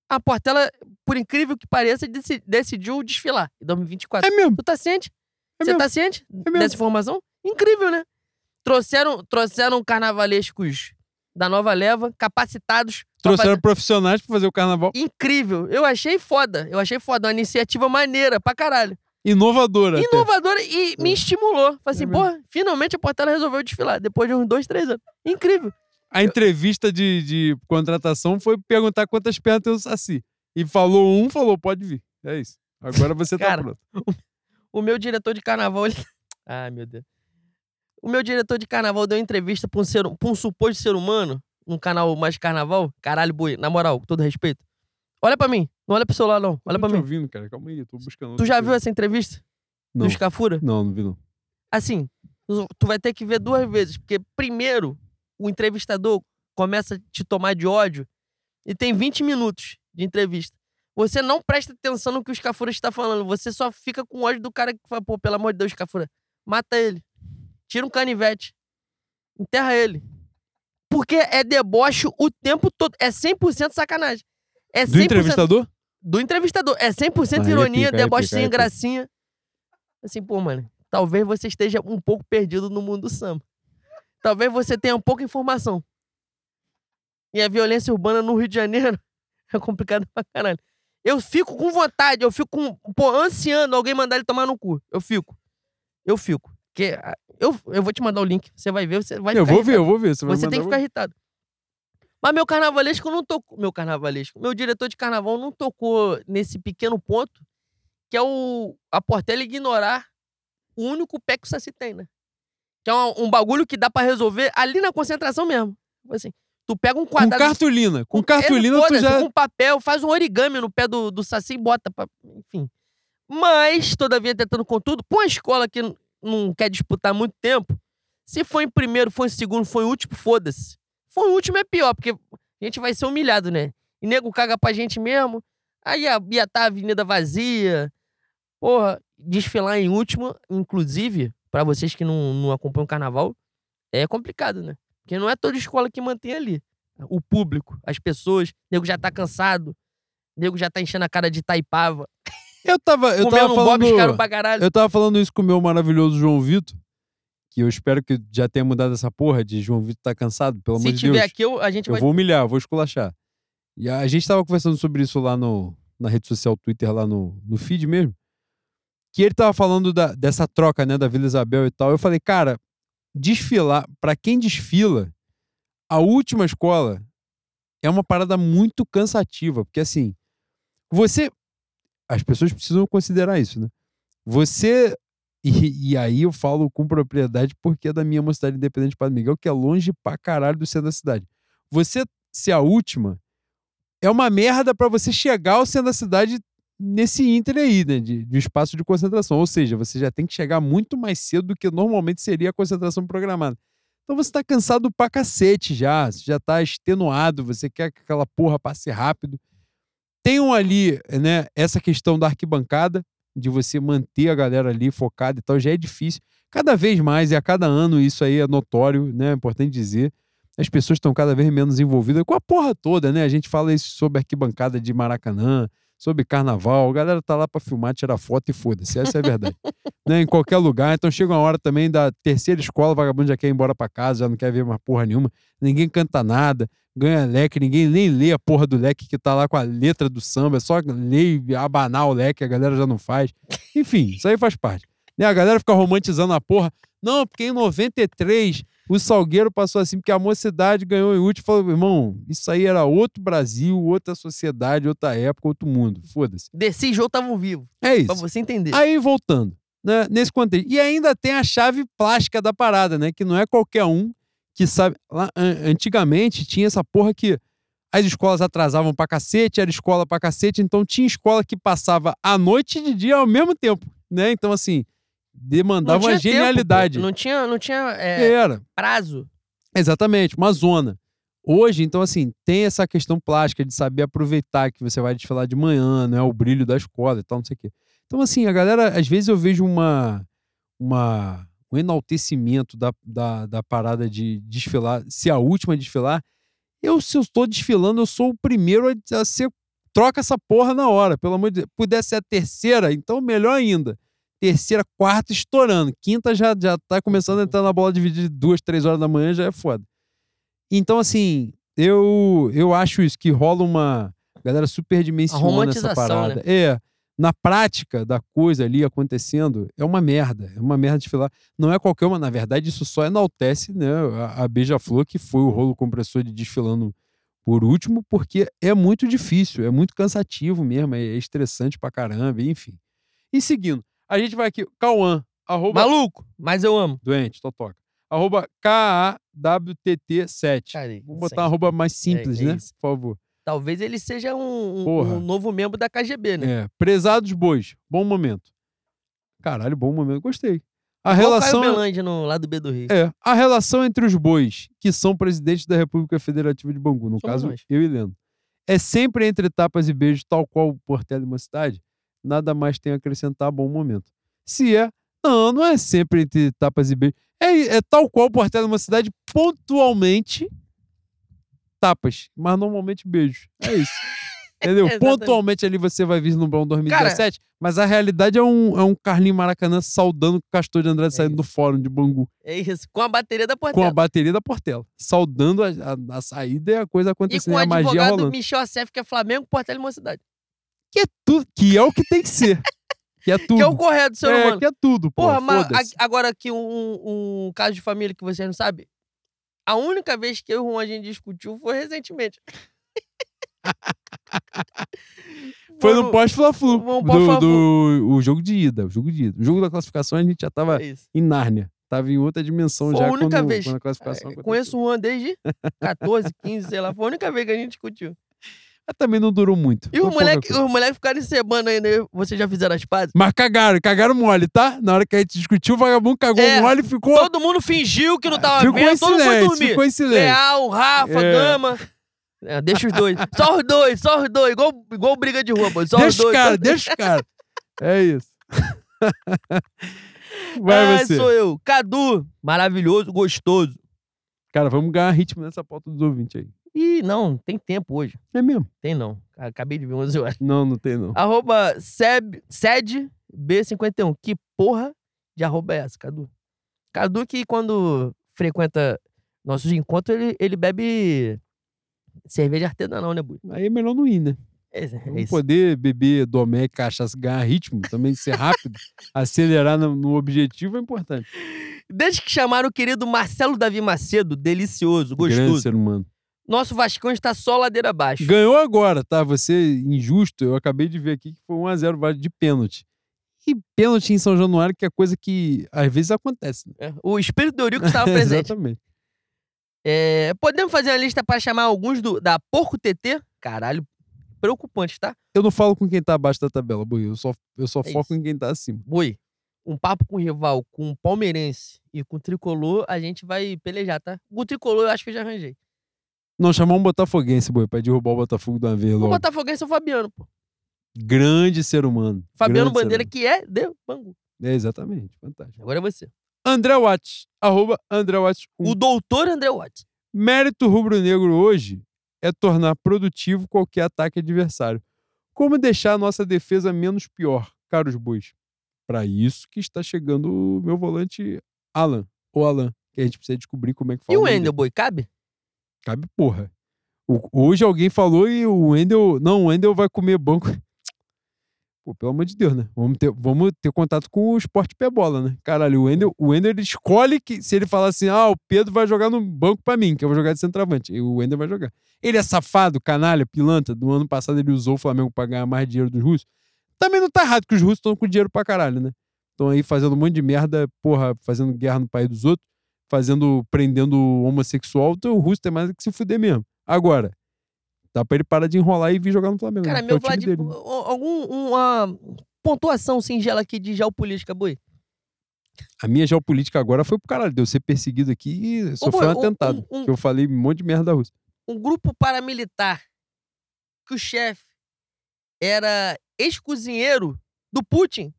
A Portela, por incrível que pareça, deci- decidiu desfilar em 2024. É mesmo. Tu tá ciente? É Você mesmo. tá ciente mesmo. dessa informação? Incrível, né? Trouxeram, trouxeram carnavalescos da nova leva, capacitados. Trouxeram fazer- profissionais pra fazer o carnaval. Incrível. Eu achei foda. Eu achei foda. Uma iniciativa maneira pra caralho. Inovadora. até. Inovadora e me É. estimulou. Falei assim, É porra, finalmente a Portela resolveu desfilar. Depois de uns dois, três anos. Incrível. A entrevista de, de contratação foi perguntar quantas pernas tem o Saci. E falou um, falou, pode vir. É isso. Agora você tá Cara, pronto. O meu diretor de carnaval, ele... Ai, meu Deus. O meu diretor de carnaval deu entrevista pra um, ser, pra um suposto ser humano, num canal mais carnaval. Caralho, boi, na moral, com todo respeito. Olha pra mim, não olha pro celular, não. Olha Tô pra mim. ouvindo, cara. Calma aí, eu tô buscando. Tu já viu coisa. essa entrevista Não. do Scafura? Não, não vi não. Assim, tu vai ter que ver duas vezes. Porque, primeiro, o entrevistador começa a te tomar de ódio e tem 20 minutos de entrevista. Você não presta atenção no que o Scafura está falando. Você só fica com ódio do cara que fala, pô, pelo amor de Deus, Scafura, mata ele. Tira um canivete. Enterra ele. Porque é deboche o tempo todo. É 100% sacanagem. É 100% Do entrevistador? do entrevistador. É 100% Aí é ironia, é pica, é gracinha. Assim, pô, mano, talvez você esteja um pouco perdido no mundo do samba. Talvez você tenha pouca informação. E a violência urbana no Rio de Janeiro é complicado pra caralho. Eu fico com vontade, eu fico com, pô, ansiando alguém mandar ele tomar no cu. Eu fico. Eu fico. Porque ah, eu, eu vou te mandar o link, você vai ver, você vai Eu vou ver, irritado. eu vou ver. Você, vai Você tem que ficar irritado. Mas meu carnavalesco não tocou. Meu carnavalesco. Meu diretor de carnaval não tocou nesse pequeno ponto, que é o a Portela ignorar o único pé que o Saci tem, né? Que é um, um bagulho que dá pra resolver ali na concentração mesmo. Tipo Assim, tu pega um Com quadrado. cartolina. Com É, cartolina tu já... Com papel, faz um origami no pé do, do Saci e bota. Pra, enfim. Mas, todavia, tentando com tudo, pra uma escola que não quer disputar muito tempo, se foi em primeiro, foi em segundo, foi em último, foda-se. Foi em último é pior, porque a gente vai ser humilhado, né? E nego caga pra gente mesmo. Aí ia, ia tá a avenida vazia. Porra, desfilar em último, inclusive, pra vocês que não, não acompanham o carnaval, é complicado, né? Porque não é toda escola que mantém ali. O público, as pessoas, o nego já tá cansado, o nego já tá enchendo a cara de taipava, Eu tava, eu comendo tava falando... bobs caro pra caralho. Eu tava falando isso com o meu maravilhoso João Vitor, que eu espero que já tenha mudado essa porra de João Vitor tá cansado, pelo Se amor de tiver Deus. aqui, eu- a gente Eu vai. vou humilhar, eu vou esculachar. E a, a gente tava conversando sobre isso lá no, na rede social Twitter, lá no, no feed mesmo. Que ele tava falando da, dessa troca, né, da Vila Isabel e tal. Eu falei, cara, desfilar, pra quem desfila, a última escola é uma parada muito cansativa, porque assim, você. As pessoas precisam considerar isso, né? Você. E, e aí eu falo com propriedade porque é da minha mocidade independente de Padre Miguel, que é longe pra caralho do centro da cidade. Você ser a última é uma merda pra você chegar ao centro da cidade nesse inter aí, né? De, de espaço de concentração. Ou seja, você já tem que chegar muito mais cedo do que normalmente seria a concentração programada. Então você tá cansado pra cacete já, você já tá extenuado, você quer que aquela porra passe rápido. Tenham ali, né, essa questão da arquibancada, de você manter a galera ali focada e tal, já é difícil. Cada vez mais, e a cada ano isso aí é notório, né? É importante dizer. As pessoas estão cada vez menos envolvidas com a porra toda, né? A gente fala isso sobre arquibancada de Maracanã, sobre carnaval. A galera tá lá pra filmar, tirar foto e foda-se. Essa é a verdade. né? Em qualquer lugar. Então chega uma hora também da terceira escola, o vagabundo já quer ir embora pra casa, já não quer ver mais porra nenhuma. Ninguém canta nada, ganha leque, ninguém nem lê a porra do leque que tá lá com a letra do samba, é só ler e abanar o leque, a galera já não faz. Enfim, isso aí faz parte. Né? A galera fica romantizando a porra. Não, porque em 93 o Salgueiro passou assim, porque a mocidade ganhou em último. Falou, irmão, isso aí era outro Brasil, outra sociedade, outra época, outro mundo. Foda-se. Desci e João estavam vivos. É Pra isso. você entender. Aí voltando, né, nesse contexto. E ainda tem a chave plástica da parada, né? Que não é qualquer um que sabe. Lá, an- antigamente tinha essa porra que as escolas atrasavam pra cacete, era escola pra cacete, então tinha escola que passava a noite e de dia ao mesmo tempo, né? Então, assim, demandava uma tempo, genialidade. não tinha, não tinha é, Era. prazo. Exatamente, uma zona. Hoje, então, assim, tem essa questão plástica de saber aproveitar que você vai desfilar de manhã, né? O brilho da escola e tal, não sei o quê. Então, assim, a galera, às vezes eu vejo uma, uma, um enaltecimento da, da, da parada de desfilar, se a última a desfilar. Eu, se eu estou desfilando, eu sou o primeiro a, a ser. Troca essa porra na hora, pelo amor de Deus. Pudesse ser a terceira, então melhor ainda. Terceira, quarta estourando. Quinta já, já tá começando a entrar na bola dividida de duas, três horas da manhã, já é foda. Então, assim, eu, eu acho isso, que rola uma. Galera superdimensiona essa romantização, parada. né? É. Na prática da coisa ali acontecendo, é uma merda. É uma merda de filar. Não é qualquer uma, na verdade, isso só enaltece né, a, a Beija-Flor, que foi o rolo compressor de desfilando por último, porque é muito difícil, é muito cansativo mesmo, é estressante pra caramba, enfim. E seguindo, a gente vai aqui, Cauã, arroba Maluco, mas eu amo. doente, totoca. Arroba KAWTT7. Cara, Vamos isso botar uma arroba mais simples, é né? isso. Por favor. Talvez ele seja um, um- um novo membro da KGB, né? É. Prezados bois, bom momento. Caralho, bom momento, gostei. A Igual relação. Caio no lado B do Rio. É, a relação entre os bois, que são presidentes da República Federativa de Bangu, no Somos caso, nós. eu e Leno, é sempre entre tapas e beijos, tal qual o Portela e uma cidade, nada mais tem a acrescentar bom momento. Se é, não, não é sempre entre tapas e beijos. É, é tal qual o Portela e uma cidade, pontualmente tapas, mas normalmente beijos. É isso. Entendeu? Exatamente. Pontualmente ali você vai vir no Blão 2017, mas a realidade é um, é um Carlinho Maracanã saudando o Castor de Andrade É saindo do fórum de Bangu É isso. Com a bateria da com a Portela. bateria da Portela. Saudando a, a- a saída e a coisa E acontecendo, com o a magia advogado rolando. Michel Assef, que é Flamengo, Portela e Mocidade. Que é, tudo, que é o que tem que ser. Que é tudo. Que é o correto, ser É, humano. que é tudo, porra. Porra, mas a- agora aqui um, um caso de família que vocês não sabem. A única vez que eu e o Juan a gente discutiu foi recentemente. Foi no pós-Fla-Flu. Do, do o jogo de ida. O jogo de ida. O jogo da classificação a gente já tava É em Nárnia. Tava em outra dimensão Foi já a única quando, vez. quando a classificação É, aconteceu. Conheço o Juan desde 14, 15, sei lá. Foi a única vez que a gente discutiu. Mas também não durou muito. E os moleques os moleque ficaram encebando ainda. Vocês já fizeram as pazes? Mas cagaram, cagaram mole, tá? Na hora que a gente discutiu, o vagabundo cagou É, mole e ficou. Todo mundo fingiu que não tava ficou vendo, todo mundo foi dormir. ficou em silêncio. Leal, Rafa, É. Gama. É, deixa os dois. Só os dois, só os dois. Igual, igual briga de rua, pô. Só os deixa os dois. caras, só... deixa os caras. É isso. Vai ah, você. sou eu. Cadu, maravilhoso, gostoso. Cara, vamos ganhar ritmo nessa pauta dos ouvintes aí. Ih, não, tem tempo hoje. É mesmo? Tem não. Acabei de ver 11 horas. Não, não tem não. Arroba Seb, SedB51. Que porra de arroba é essa, Cadu? Cadu que quando frequenta nossos encontros, ele, ele bebe cerveja artesanal, né, Bui? Aí é melhor não ir, né? É, é poder beber domé, cachaça, ganhar ritmo, também ser rápido, acelerar no, no objetivo é importante. Desde que chamaram o querido Marcelo Davi Macedo, delicioso, Grande gostoso, ser humano. Nosso Vascão está só ladeira abaixo. Ganhou agora, tá? Você injusto, eu acabei de ver aqui que foi 1x0 Vasco de pênalti. E pênalti em São Januário, que é coisa que às vezes acontece. Né? É, O espírito do Eurico estava presente. Exatamente. É, podemos fazer uma lista para chamar alguns do, da Porco TT? Caralho, preocupante, tá? Eu não falo com quem tá abaixo da tabela, Boi. Eu só, eu só É foco isso. em quem tá acima. Boi, um papo com o rival, com o palmeirense e com o tricolor, a gente vai pelejar, tá? Com o tricolor eu acho que eu já arranjei. Não, chamar um botafoguense, Boi, pra derrubar o Botafogo de uma vez O logo. Botafoguense é o Fabiano, pô. Grande ser humano. Fabiano grande Bandeira, que é de Bangu. É, exatamente. Fantástico. Agora é você. André Watts, arroba André Watts. O doutor André Watts. Mérito rubro-negro hoje é tornar produtivo qualquer ataque adversário. Como deixar a nossa defesa menos pior, caros bois? Para isso que está chegando o meu volante Alan, ou Alan, que a gente precisa descobrir como é que fala. E o Wendel, boi, cabe? Cabe porra. O- hoje alguém falou e o Wendel. Não, o Wendel vai comer banco. Pô, pelo amor de Deus, né? Vamos ter, vamos ter contato com o esporte pé bola, né? Caralho, o Wendel, o Wendel ele escolhe que se ele falar assim, ah, o Pedro vai jogar no banco pra mim, que eu vou jogar de centroavante. E o Wendel vai jogar. Ele é safado, canalha, pilantra. Do ano passado ele usou o Flamengo pra ganhar mais dinheiro dos russos. Também não tá errado, que os russos estão com dinheiro pra caralho, né? Estão aí fazendo um monte de merda, porra, fazendo guerra no país dos outros, fazendo, prendendo homossexual. Então o russo tem mais que se fuder mesmo. Agora, dá pra ele parar de enrolar e vir jogar no Flamengo. Cara, né? É meu time Vlad, dele, né? algum, uma pontuação singela aqui de geopolítica, boi. A minha geopolítica agora foi pro caralho, de eu ser perseguido aqui e sofrer um um- atentado. um- um- eu falei um monte de merda da Rússia. Um grupo paramilitar que o chefe era ex-cozinheiro do Putin.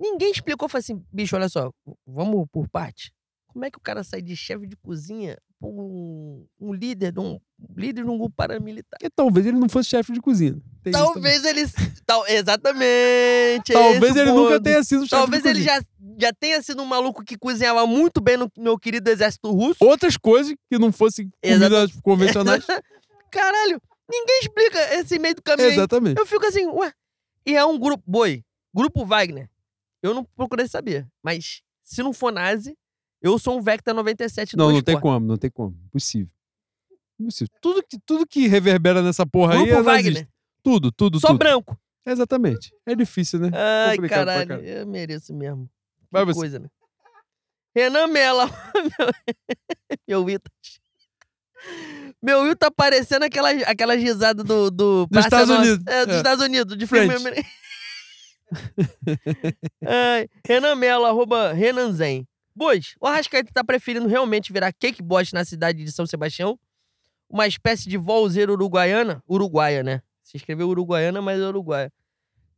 Ninguém explicou, falou assim, bicho, olha só, vamos por parte. Como é que o cara sai de chefe de cozinha pra um, um líder de um líder de um grupo paramilitar? Porque talvez ele não fosse chefe de cozinha. Tem. Talvez ele. Tal, exatamente. é Talvez ele o nunca ponto. tenha sido chefe Talvez de ele cozinha. já, já tenha sido um maluco que cozinhava muito bem no meu querido exército russo. Outras coisas que não fossem comidas convencionais. Caralho, ninguém explica esse meio do caminho. aí. Exatamente. Eu fico assim, ué. E é um grupo. Boi, grupo Wagner. Eu não procurei saber. Mas se não for nazi, eu sou um Vecta 97 Não, não tem portas. como, não tem como. Impossível. Impossível. Tudo que, tudo que reverbera nessa porra aí Grupo é nazista. Wagner. Tudo, tudo, Só tudo. branco. Exatamente. É difícil, né? Ai, Complicado caralho, caralho. eu mereço mesmo. Que Vai você. coisa, né? Renan Mela. Meu Wilton. Meu Wilton tá parecendo aquelas, aquelas risadas do, do Praça Estados Nossa. Unidos. É, dos É. Estados Unidos, de French. filme. Ai, Renan Melo, arroba Renan Zen. Bois, o Arrascaeta tá preferindo realmente virar cake boss na cidade de São Sebastião? Uma espécie de volzeira uruguaiana? Uruguaia, né? Se escreveu uruguaiana, mas é uruguaia.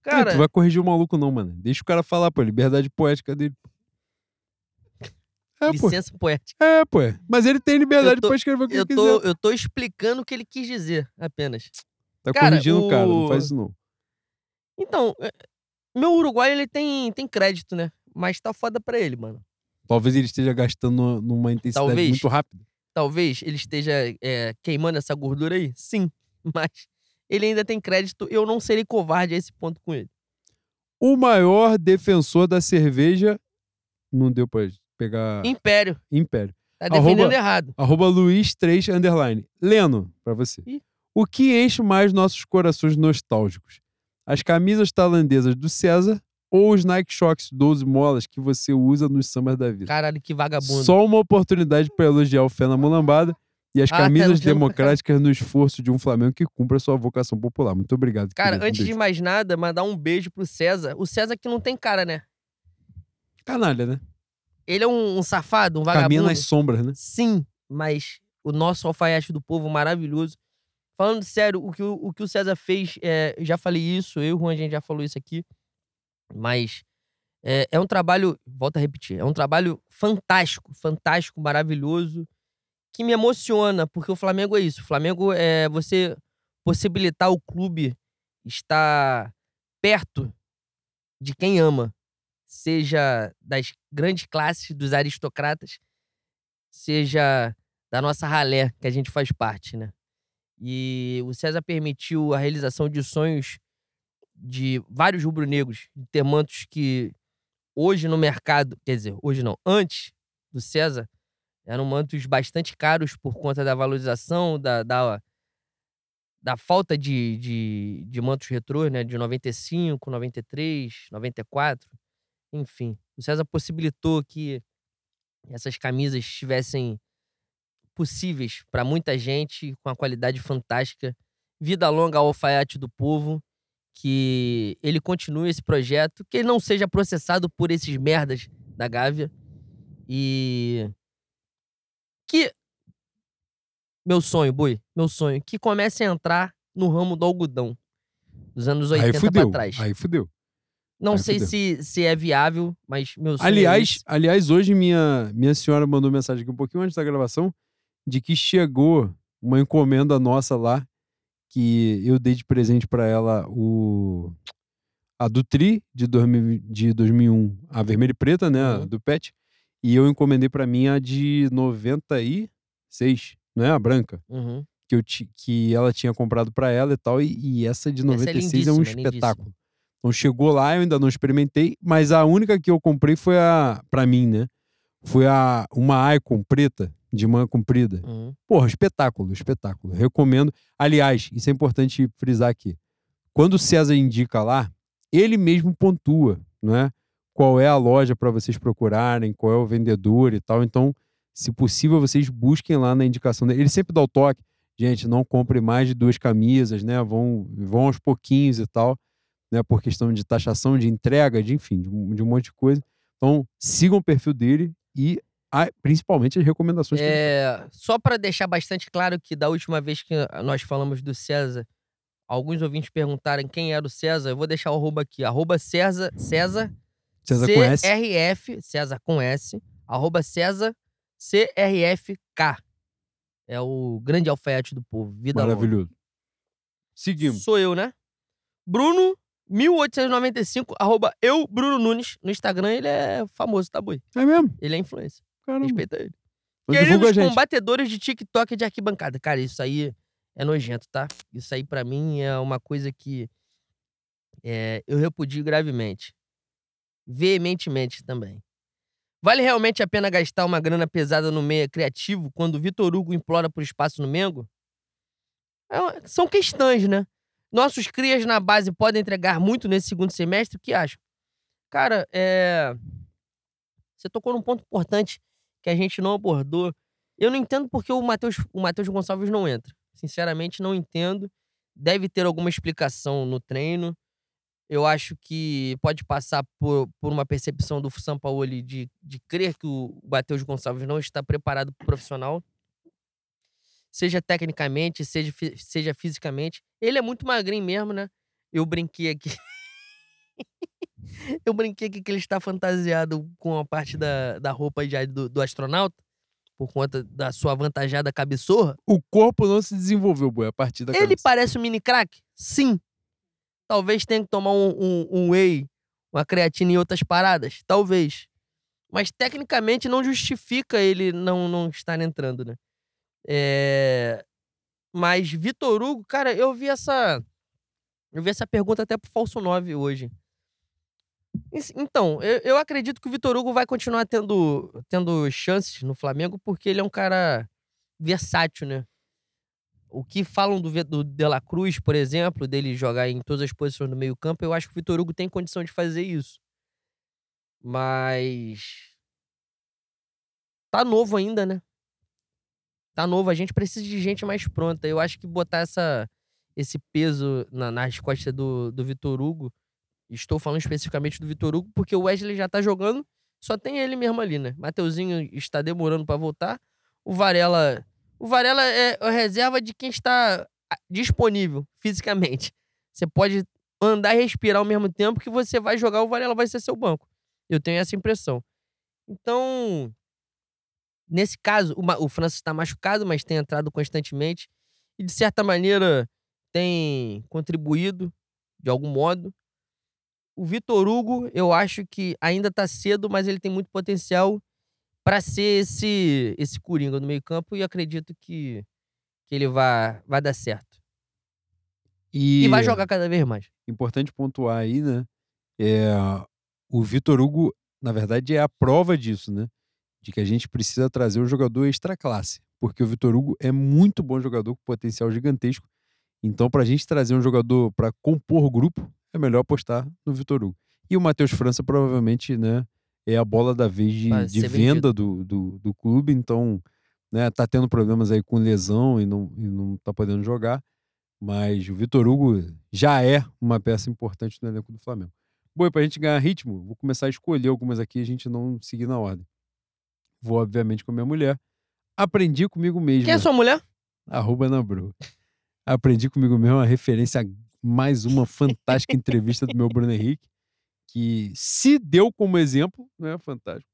Cara, tu vai corrigir o maluco, não, mano. Deixa o cara falar, pô. Liberdade poética dele. É, pô. licença poética. É, pô. Mas ele tem liberdade tô- pra escrever o que Eu ele tô, quiser. eu tô explicando o que ele quis dizer, apenas. Tá cara, corrigindo o cara, não faz isso não. Então, é, meu uruguaio, ele tem, tem crédito, né? Mas tá foda pra ele, mano. Talvez ele esteja gastando numa- intensidade Talvez. muito rápida. Talvez ele esteja é, queimando essa gordura aí, sim. Mas ele ainda tem crédito. Eu não serei covarde a esse ponto com ele. O maior defensor da cerveja. Não deu pra pegar. Império. Império. Tá Arroba- defendendo errado. Arroba Luiz3 underline. Leno, pra você. Ih. O que enche mais nossos corações nostálgicos? As camisas tailandesas do César ou os Nike Shocks 12 molas que você usa nos sambas da vida? Caralho, que vagabundo. Só uma oportunidade para elogiar o Fé na Mulambada e as Ah, camisas democráticas no esforço de um Flamengo que cumpre a sua vocação popular. Muito obrigado. Cara, querido. Um antes de beijo. mais nada, mandar um beijo pro César. O César que não tem cara, né? Canalha, né? Ele é um, um safado, um Caminha vagabundo. nas sombras, né? Sim, mas o nosso alfaiate do povo maravilhoso. Falando sério, o que o, o que o César fez, é, já falei isso, eu e o Juan, a gente já falou isso aqui, mas é, é um trabalho, volto a repetir, é um trabalho fantástico, fantástico, maravilhoso, que me emociona, porque o Flamengo é isso. O Flamengo é você possibilitar o clube estar perto de quem ama, seja das grandes classes, dos aristocratas, seja da nossa ralé que a gente faz parte, né? E o César permitiu a realização de sonhos de vários rubro-negros, de ter mantos que hoje no mercado, quer dizer, hoje não, antes do César, eram mantos bastante caros por conta da valorização, da, da, da falta de, de, de mantos retrôs, né? De 95, 93, 94, enfim. O César possibilitou que essas camisas estivessem possíveis para muita gente, com a qualidade fantástica. Vida longa ao alfaiate do povo, que ele continue esse projeto, que ele não seja processado por esses merdas da Gávea e que meu sonho, boi, meu sonho, que comece a entrar no ramo do algodão dos anos 80 Aí fudeu. trás. Aí fudeu. Não aí sei fudeu. se, se é viável, mas meu sonho é Aliás, esse. aliás, hoje minha, minha senhora mandou mensagem aqui um pouquinho antes da gravação de que chegou uma encomenda nossa lá que eu dei de presente pra ela o a do Tri de, 2000 de 2001, a vermelha e preta, né, Uhum. do Pet, e eu encomendei pra mim a de 96, né, a branca, Uhum. que eu que ela tinha comprado pra ela e tal, e, e essa de 96 é um lindíssima, lindíssima. espetáculo. Então chegou lá, eu ainda não experimentei, mas a única que eu comprei foi a, pra mim, né? Foi a uma Icon preta, de manga comprida. Uhum. Porra, espetáculo, espetáculo. Recomendo. Aliás, isso é importante frisar aqui. Quando o César indica lá, ele mesmo pontua, não é? Qual é a loja para vocês procurarem, qual é o vendedor e tal. Então, se possível, vocês busquem lá na indicação dele. Ele sempre dá o toque. Gente, não compre mais de duas camisas, né? Vão, vão aos pouquinhos e tal, né? Por questão de taxação, de entrega, de enfim, de, de um monte de coisa. Então, sigam o perfil dele e a- principalmente as recomendações que É, só para deixar bastante claro que da última vez que nós falamos do César, alguns ouvintes perguntaram quem era o César. Eu vou deixar o arroba aqui. Arroba César, César, César com S. CRF, César com S, arroba César CRFK. É o grande alfaiate do povo. Vida longa. Maravilhoso. Seguimos. Sou eu, né? Bruno, 1895, arroba eu, Bruno Nunes. No Instagram ele é famoso, tá, boi? É mesmo? Ele é influencer. Caramba. Respeita ele. Queridos combatedores de TikTok e de arquibancada. Cara, isso aí é nojento, tá? Isso aí pra mim é uma coisa que é, eu repudio gravemente. Veementemente também. Vale realmente a pena gastar uma grana pesada no meia criativo quando o Vitor Hugo implora por espaço no Mengo? É são questões, né? Nossos crias na base podem entregar muito nesse segundo semestre? O que acham? Cara, é... você tocou num ponto importante que a gente não abordou. Eu não entendo porque o Matheus o Matheus Gonçalves não entra. Sinceramente, não entendo. Deve ter alguma explicação no treino. Eu acho que pode passar por, por uma percepção do Sampaoli de, de crer que o Matheus Gonçalves não está preparado para o profissional. Seja tecnicamente, seja, seja fisicamente. Ele é muito magrinho mesmo, né? Eu brinquei aqui. Eu brinquei aqui que ele está fantasiado com a parte da, da roupa já do, do astronauta, por conta da sua avantajada cabeçorra. O corpo não se desenvolveu, boi, a partir da Ele cabeça. parece um mini crack? Sim. Talvez tenha que tomar um, um, um whey, uma creatina e outras paradas? Talvez. Mas tecnicamente não justifica ele não, não estar entrando, né? É... Mas Vitor Hugo, cara, eu vi essa. Eu vi essa pergunta até pro Falso 9 hoje. Então, eu, eu acredito que o Vitor Hugo vai continuar tendo, tendo chances no Flamengo, porque ele é um cara versátil, né? O que falam do, do De La Cruz, por exemplo, dele jogar em todas as posições do meio-campo, eu acho que o Vitor Hugo tem condição de fazer isso. Mas. Tá novo ainda, né? Tá novo. A gente precisa de gente mais pronta. Eu acho que botar essa, esse peso na, nas costas do, do Vitor Hugo. Estou falando especificamente do Vitor Hugo, porque o Wesley já tá jogando, só tem ele mesmo ali, né? Mateuzinho está demorando para voltar. O Varela. O Varela é a reserva de quem está ah, disponível fisicamente. Você pode andar e respirar ao mesmo tempo que você vai jogar, o Varela vai ser seu banco. Eu tenho essa impressão. Então, nesse caso, o, Francis está machucado, mas tem entrado constantemente. E, de certa maneira, tem contribuído de algum modo. O Vitor Hugo, eu acho que ainda tá cedo, mas ele tem muito potencial para ser esse esse coringa no meio-campo e acredito que, que ele vai, vai dar certo. E, E vai jogar cada vez mais. Importante pontuar aí, né? É, o Vitor Hugo, na verdade, é a prova disso, né? De que a gente precisa trazer um jogador extra classe. Porque o Vitor Hugo é muito bom jogador com potencial gigantesco. Então, para a gente trazer um jogador para compor o grupo, é melhor apostar no Vitor Hugo. E o Matheus França, provavelmente, né? É a bola da vez de, de venda do, do, do clube. Então, né? Tá tendo problemas aí com lesão e não, e não tá podendo jogar. Mas o Vitor Hugo já é uma peça importante no elenco do Flamengo. Bom, para a gente ganhar ritmo, vou começar a escolher algumas aqui e a gente não seguir na ordem. Vou, obviamente, com a minha mulher. Aprendi comigo mesmo. Quem é sua mulher? Arroba Nabru. Aprendi comigo mesmo uma referência mais uma fantástica entrevista do meu Bruno Henrique, que se deu como exemplo, né? Fantástico.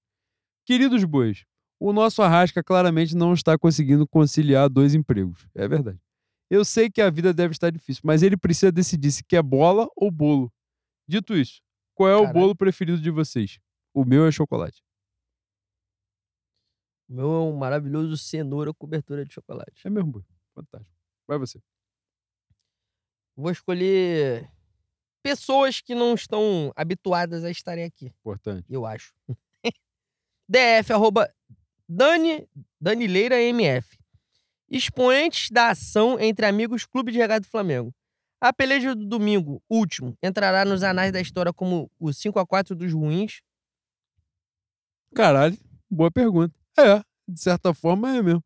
Queridos bois, o nosso Arrasca claramente não está conseguindo conciliar dois empregos. É verdade. Eu sei que a vida deve estar difícil, mas ele precisa decidir se quer bola ou bolo. Dito isso, qual é o bolo preferido de vocês? O meu é chocolate. O meu é um maravilhoso cenoura cobertura de chocolate. É mesmo, boi. Fantástico. Vai você. Vou escolher pessoas que não estão habituadas a estarem aqui, Importante. eu acho. DF, arroba Dani, Danileira MF. Expoentes da ação entre amigos Clube de Regado do Flamengo. A peleja do domingo, último, entrará nos anais da história como o 5x4 dos ruins. Caralho, boa pergunta. É, de certa forma é mesmo.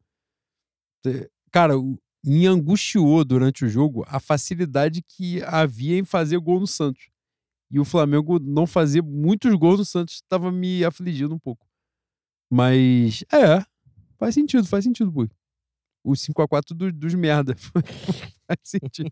Cara, o- me angustiou durante o jogo a facilidade que havia em fazer gol no Santos. E o Flamengo não fazer muitos gols no Santos estava me afligindo um pouco. Mas, é, faz sentido, faz sentido, Bui. O 5x4 do, dos merda. faz sentido.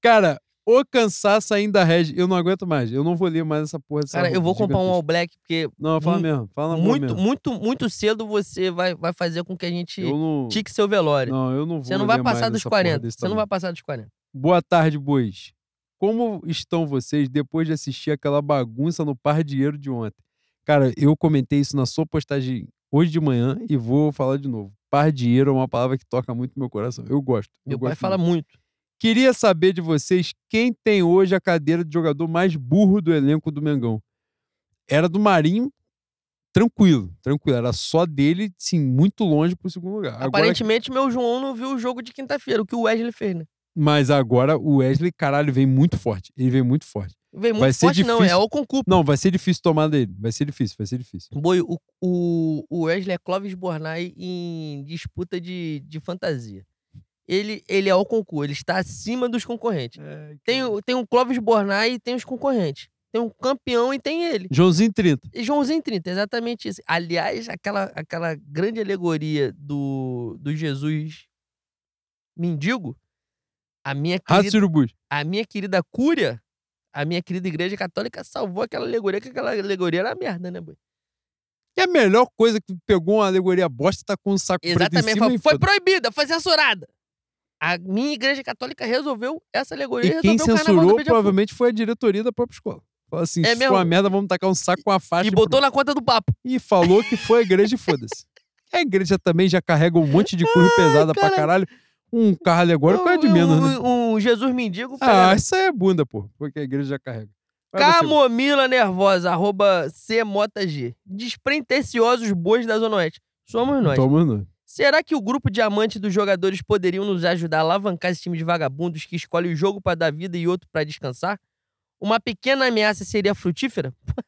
Cara, o cansaço ainda rege. Eu não aguento mais. Eu não vou ler mais essa porra. Dessa Cara, eu vou comprar um. All Black, porque Não, fala mesmo. Fala muito, mesmo. muito, muito cedo você vai, vai fazer com que a gente não. tique seu velório. Não, eu não vou. você não vai passar dos essa porra 40. desse Você não vai passar dos 40. Boa tarde, bois. Como estão vocês depois de assistir aquela bagunça no par dinheiro de ontem? Cara, eu comentei isso na sua postagem hoje de manhã e vou falar de novo. Par dinheiro é uma palavra que toca muito meu coração. Eu gosto. eu Meu pai gosto fala muito. Queria saber de vocês quem tem hoje a cadeira de jogador mais burro do elenco do Mengão. Era do Marinho, tranquilo, tranquilo. Era só dele, sim, muito longe pro segundo lugar. Agora, Aparentemente, meu João não viu o jogo de quinta-feira, o que o Wesley fez, né? mas agora o Wesley, caralho, vem muito forte. Ele vem muito forte. Veio muito Vai ser forte, não, é difícil. o concurso. Não, vai ser difícil tomar dele. Vai ser difícil, vai ser difícil. Boi, o, o, o Wesley é Clóvis Bornai em disputa de, de fantasia. Ele, ele é o concurso, ele está acima dos concorrentes. Tem, o- tem um Clóvis Bornai e tem os concorrentes. Tem um campeão e tem ele. Joãozinho 30. E Joãozinho 30, exatamente isso. Aliás, aquela, aquela grande alegoria do, do Jesus mendigo, a minha, querida, a minha querida Cúria, a minha querida igreja católica salvou aquela alegoria, que aquela alegoria era merda, né, boi? E a melhor coisa que pegou uma alegoria bosta e tá com um saco preto em Exatamente. e foi foda. proibida, foi censurada. A minha igreja católica resolveu essa alegoria E quem censurou provavelmente foi a diretoria da própria escola. Falou assim, É se for uma merda, vamos tacar um saco com a faixa. E botou na conta do papo. e falou que foi a igreja e foda-se. A igreja também já carrega um monte de cruz pesada pra cara. caralho. Um carro alegórico é de Um- menos, né? um, um Jesus mendigo. Ah, pega- isso aí é bunda, pô. Porque a igreja já carrega. Vai você, Camomila Nervosa, arroba CMotaG. Despretensiosos bois da Zona Oeste. Somos nós. Toma, não. Será que o grupo de amantes dos jogadores poderiam nos ajudar a alavancar esse time de vagabundos que escolhe o jogo pra dar vida e outro pra descansar? Uma pequena ameaça seria frutífera?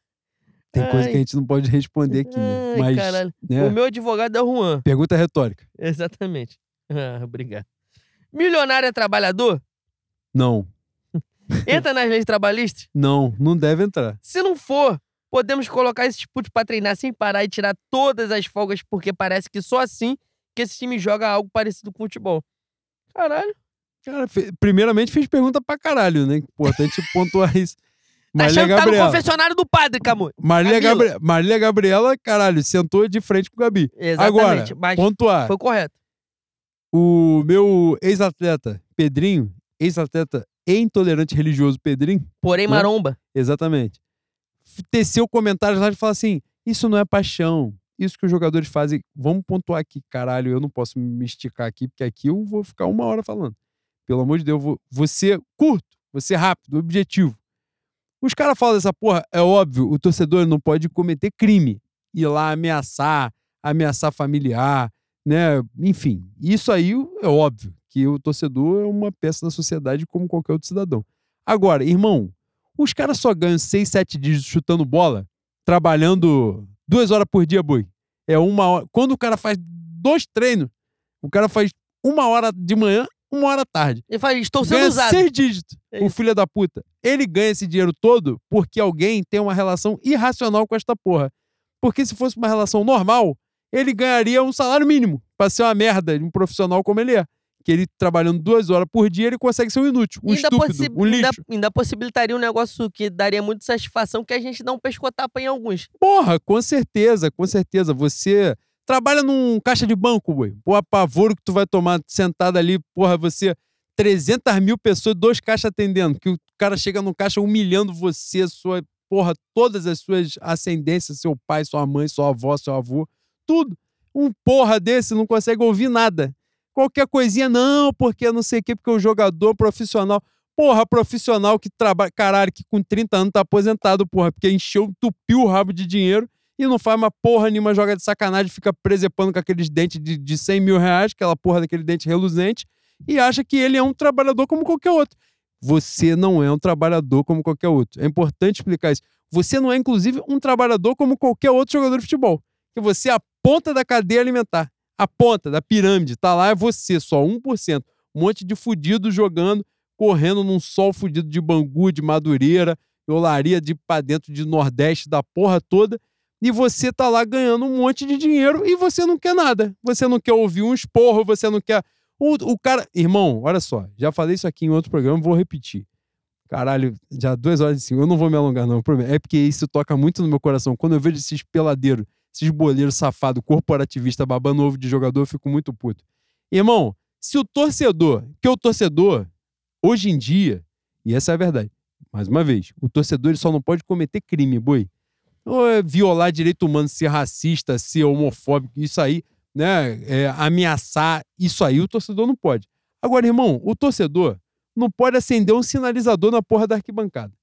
Tem coisa Ai. que a gente não pode responder aqui, né? Ai, Mas, né, O meu advogado é o Juan. pergunta retórica. Exatamente. Ah, obrigado. Milionário é trabalhador? Não, Entra nas leis trabalhistas? não, não deve entrar. Se não for, podemos colocar esse tipo pra treinar sem parar e tirar todas as folgas, porque parece que só assim que esse time joga algo parecido com futebol. Caralho. Cara, fe- primeiramente fez pergunta pra caralho, né? Importante pontuar isso. Tá Marília achando que tá no Gabriela. confessionário do padre, Camu. Marília, Camila. Gabri... Marília Gabriela, caralho, sentou de frente com o Gabi. Exatamente. mas Pontuar. foi correto. O meu ex-atleta, Pedrinho, ex-atleta e intolerante religioso Pedrinho, Porém, Né? maromba. exatamente, teceu comentários lá de falar assim: isso não é paixão. Isso que os jogadores fazem. Vamos pontuar aqui, caralho. Eu não posso me esticar aqui, porque aqui eu vou ficar uma hora falando. Pelo amor de Deus, eu vou, vou ser curto, vou ser rápido, objetivo. Os caras falam dessa porra, é óbvio, o torcedor não pode cometer crime. Ir lá ameaçar, ameaçar familiar, né? Enfim, isso aí é óbvio, que o torcedor é uma peça da sociedade como qualquer outro cidadão. Agora, irmão, os caras só ganham seis, sete dias chutando bola, trabalhando duas horas por dia, boi. É uma hora. Quando o cara faz dois treinos, o cara faz uma hora de manhã, uma hora à tarde. Ele fala, estou sendo Ganha usado. seis dígitos, É o filho da puta. Ele ganha esse dinheiro todo porque alguém tem uma relação irracional com esta porra. Porque se fosse uma relação normal, ele ganharia um salário mínimo pra ser uma merda de um profissional como ele é. Que ele trabalhando duas horas por dia, ele consegue ser um inútil, um Ainda estúpido, um ainda- lixo. Ainda, possibilitaria um negócio que daria muita satisfação, que a gente dá um pescotapa em alguns. Porra, com certeza, com certeza. Você trabalha num caixa de banco, boi. Pô, apavoro que tu vai tomar sentado ali, porra, você. 300 mil pessoas, dois caixas atendendo. Que o cara chega no caixa humilhando você, sua. Porra, todas as suas ascendências, seu pai, sua mãe, sua avó, seu avô, tudo. Um porra desse não consegue ouvir nada. Qualquer coisinha, não, porque não sei o quê, porque o jogador profissional. Porra, profissional que trabalha. Caralho, que com 30 anos tá aposentado, porra, porque encheu, entupiu o rabo de dinheiro e não faz uma porra nenhuma, joga de sacanagem, fica presepando com aqueles dentes de, de 100 mil reais, aquela porra daquele dente reluzente, e acha que ele é um trabalhador como qualquer outro. Você não é um trabalhador como qualquer outro. É importante explicar isso. Você não é, inclusive, um trabalhador como qualquer outro jogador de futebol. Que você é a ponta da cadeia alimentar. A ponta da pirâmide. Tá lá é você, só 1%. Um monte de fudido jogando, correndo num sol fudido de Bangu, de Madureira, olaria de pra dentro de Nordeste da porra toda. E você tá lá ganhando um monte de dinheiro e você não quer nada. Você não quer ouvir um esporro, você não quer. O, o cara. Irmão, olha só, já falei isso aqui em outro programa, vou repetir. Caralho, já duas horas e cinco. Eu não vou me alongar, não. É porque isso toca muito no meu coração. Quando eu vejo esses peladeiros, esses boleiros safados, corporativistas babando ovo de jogador, eu fico muito puto. Irmão, se o torcedor, que o torcedor, hoje em dia, e essa é a verdade, mais uma vez, o torcedor ele só não pode cometer crime, boi. Ou é violar direito humano, ser racista, ser homofóbico, isso aí, né? É, ameaçar, isso aí o torcedor não pode. Agora, irmão, o torcedor não pode acender um sinalizador na porra da arquibancada.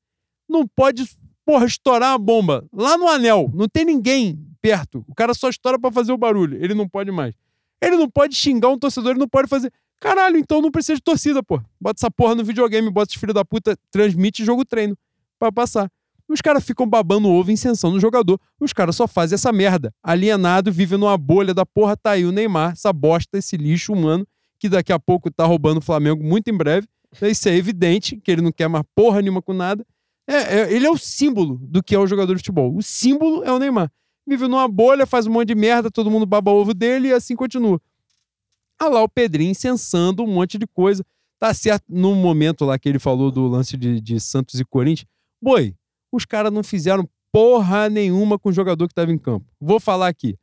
Não pode, porra, estourar uma bomba lá no anel. Não tem ninguém perto. O cara só estoura para fazer o barulho. Ele não pode mais. Ele não pode xingar um torcedor, ele não pode fazer. Caralho, então não precisa de torcida, pô. Bota essa porra no videogame, bota esse filho da puta, transmite jogo treino para passar. Os caras ficam babando ovo em sensão no jogador. Os caras só fazem essa merda. Alienado, vive numa bolha da porra. Tá aí o Neymar, essa bosta, esse lixo humano, que daqui a pouco tá roubando o Flamengo muito em breve. Isso é evidente, que ele não quer mais porra nenhuma com nada. É, é, ele é o símbolo do que é o jogador de futebol. O símbolo é o Neymar. Vive numa bolha, faz um monte de merda, todo mundo baba ovo dele e assim continua. Ah lá o Pedrinho incensando um monte de coisa. Tá certo, no momento lá que ele falou do lance de, de Santos e Corinthians. Boi, os caras não fizeram porra nenhuma com o jogador que estava em campo. Vou falar aqui.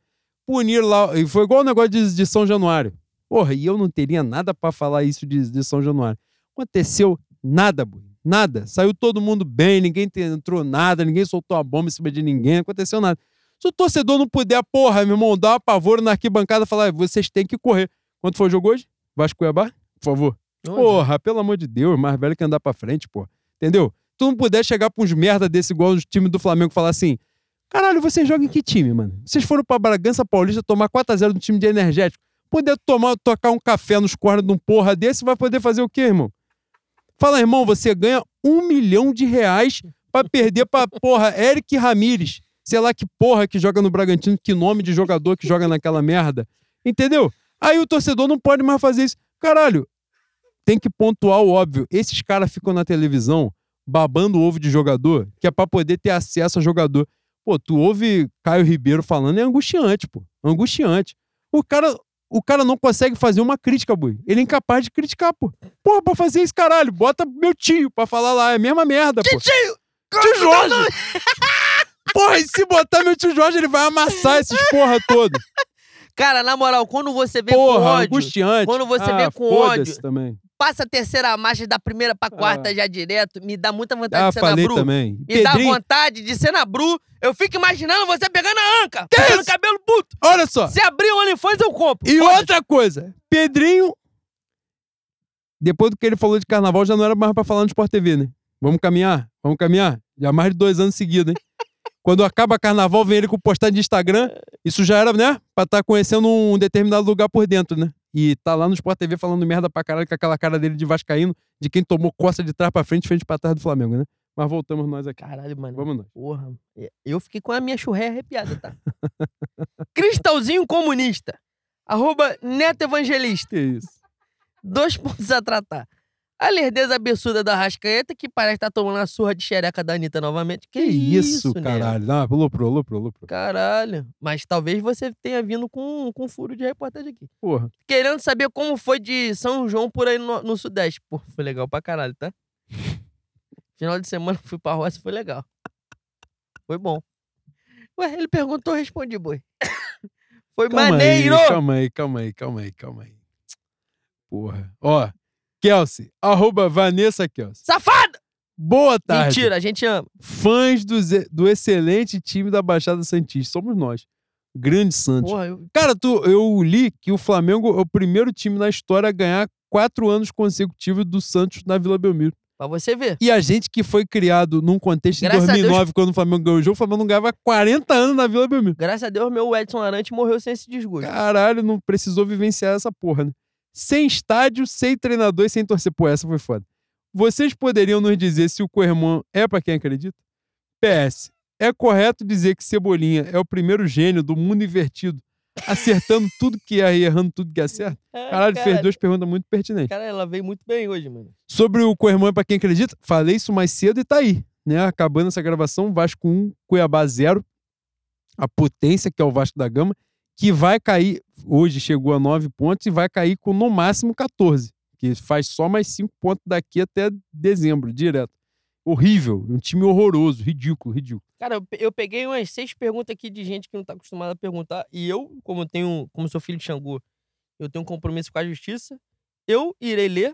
Punir lá. Foi igual o negócio de, de São Januário. Porra, e eu não teria nada para falar isso de, de São Januário. Aconteceu nada, boi. Nada. Saiu todo mundo bem, ninguém entrou nada, ninguém soltou a bomba em cima de ninguém, aconteceu nada. Se o torcedor não puder, porra, meu irmão, dar um pavor na arquibancada e falar, vocês têm que correr. Quanto foi o jogo hoje? Vasco Cuiabá? Por favor. Onde? Porra, pelo amor de Deus, mais velho que andar pra frente, porra. Entendeu? Tu não puder chegar pra uns merda desse igual os time do Flamengo e falar assim: caralho, vocês jogam em que time, mano? Vocês foram pra Bragança Paulista tomar 4x0 no time de energético. Poder tomar, tocar um café nos cornos de um porra desse, vai poder fazer o quê, irmão? Fala, irmão, você ganha um milhão de reais pra perder pra, porra, Eric Ramires. Sei lá que porra que joga no Bragantino, que nome de jogador que joga naquela merda. Entendeu? Aí o torcedor não pode mais fazer isso. Caralho, tem que pontuar o óbvio. Esses caras ficam na televisão babando ovo de jogador, que é pra poder ter acesso a jogador. Pô, tu ouve Caio Ribeiro falando, é angustiante, pô. Angustiante. O cara, o cara não consegue fazer uma crítica, boi. Ele é incapaz de criticar, pô. Porra, pra fazer isso, caralho, bota meu tio pra falar lá. É a mesma merda, pô. Tio! Tio Jorge! porra, e se botar meu tio Jorge, ele vai amassar esses porra todo. Cara, na moral, quando você vê Porra, com ódio. angustiante. Quando você ah, vê com ódio, também. passa a terceira marcha da primeira pra quarta Ah. já direto, me dá muita vontade Ah, de ser na falei Bru. também. Me dá Pedrinho, vontade de ser na Bru. Eu fico imaginando você pegando a anca, Que isso? cabelo puto. olha só. Se abrir o OnlyFans, eu compro. E outra coisa, Pedrinho, depois do que ele falou de carnaval, já não era mais pra falar no Sport TV, né? Vamos caminhar? Vamos caminhar? Já mais de dois anos seguidos, hein? Quando acaba carnaval, vem ele com postagem de Instagram. Isso já era, né? Pra estar conhecendo um determinado lugar por dentro, né? E tá lá no Sport TV falando merda pra caralho com aquela cara dele de vascaíno, de quem tomou costa de trás pra frente, frente pra trás do Flamengo, né? Mas voltamos nós aqui. Caralho, mano. Vamos nós. Porra. Eu fiquei com a minha churré arrepiada, tá? Cristalzinho comunista. Arroba Neto Evangelista. Que isso? Dois pontos a tratar. A lerdeza absurda da Rascaeta, que parece estar tomando a surra de xereca da Anitta novamente. Que, Que isso, né? caralho. Não, loprou, loprou, loprou. Caralho. Mas talvez você tenha vindo com, com um furo de reportagem aqui. Porra. Querendo saber como foi de São João por aí no, no Sudeste. Pô, foi legal pra caralho, tá? Final de semana fui pra roça foi legal. Foi bom. Ué, ele perguntou, respondi, boi. Foi Calma maneiro! Aí, calma aí, calma aí, calma aí, calma aí. Porra. Ó, Kelsey, arroba Vanessa Kelsey. Safada! Boa tarde. Mentira, a gente ama. Fãs do, do excelente time da Baixada Santista. Somos nós. Grande Santos. Porra, eu... Cara, tu, eu li que o Flamengo é o primeiro time na história a ganhar quatro anos consecutivos do Santos na Vila Belmiro. pra você ver. E a gente que foi criado num contexto em 2009, quando o Flamengo ganhou o jogo, o Flamengo não ganhava 40 anos na Vila Belmiro. Graças a Deus, meu Edson Arante morreu sem esse desgosto. Caralho, não precisou vivenciar essa porra, né? Sem estádio, sem treinador e sem torcer. Pô, essa foi foda. Vocês poderiam nos dizer se o Coermão é pra quem acredita? PS. É correto dizer que Cebolinha é o primeiro gênio do mundo invertido, acertando tudo que é e errando tudo que é certo? É, Caralho, cara, fez duas perguntas muito pertinentes. Cara, ela veio muito bem hoje, mano. Sobre o Coermão é pra quem acredita? Falei isso mais cedo e tá aí. né? Acabando essa gravação, Vasco 1, Cuiabá 0. A potência que é o Vasco da Gama, que vai cair, hoje chegou a 9 pontos e vai cair com no máximo 14, que faz só mais 5 pontos daqui até dezembro, direto. Horrível, um time horroroso, ridículo, ridículo. Cara, eu pe- eu peguei umas seis perguntas aqui de gente que não tá acostumada a perguntar. E eu, como tenho, como sou filho de Xangô, eu tenho um compromisso com a justiça. Eu irei ler,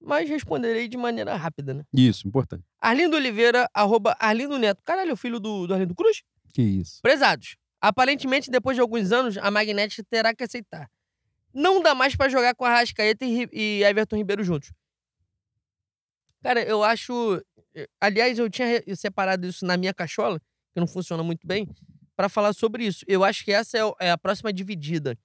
mas responderei de maneira rápida, né? Isso, importante. Arlindo Oliveira, arroba Arlindo Neto. Caralho, é o filho do, do Arlindo Cruz? Que isso. Prezados, aparentemente, depois de alguns anos, a Magnética terá que aceitar. Não dá mais pra jogar com a Rascaeta e, Everton Ribeiro juntos. Cara, eu acho. eh, Aliás, eu tinha separado isso na minha cachola, que não funciona muito bem, pra falar sobre isso. Eu acho que essa é é a próxima dividida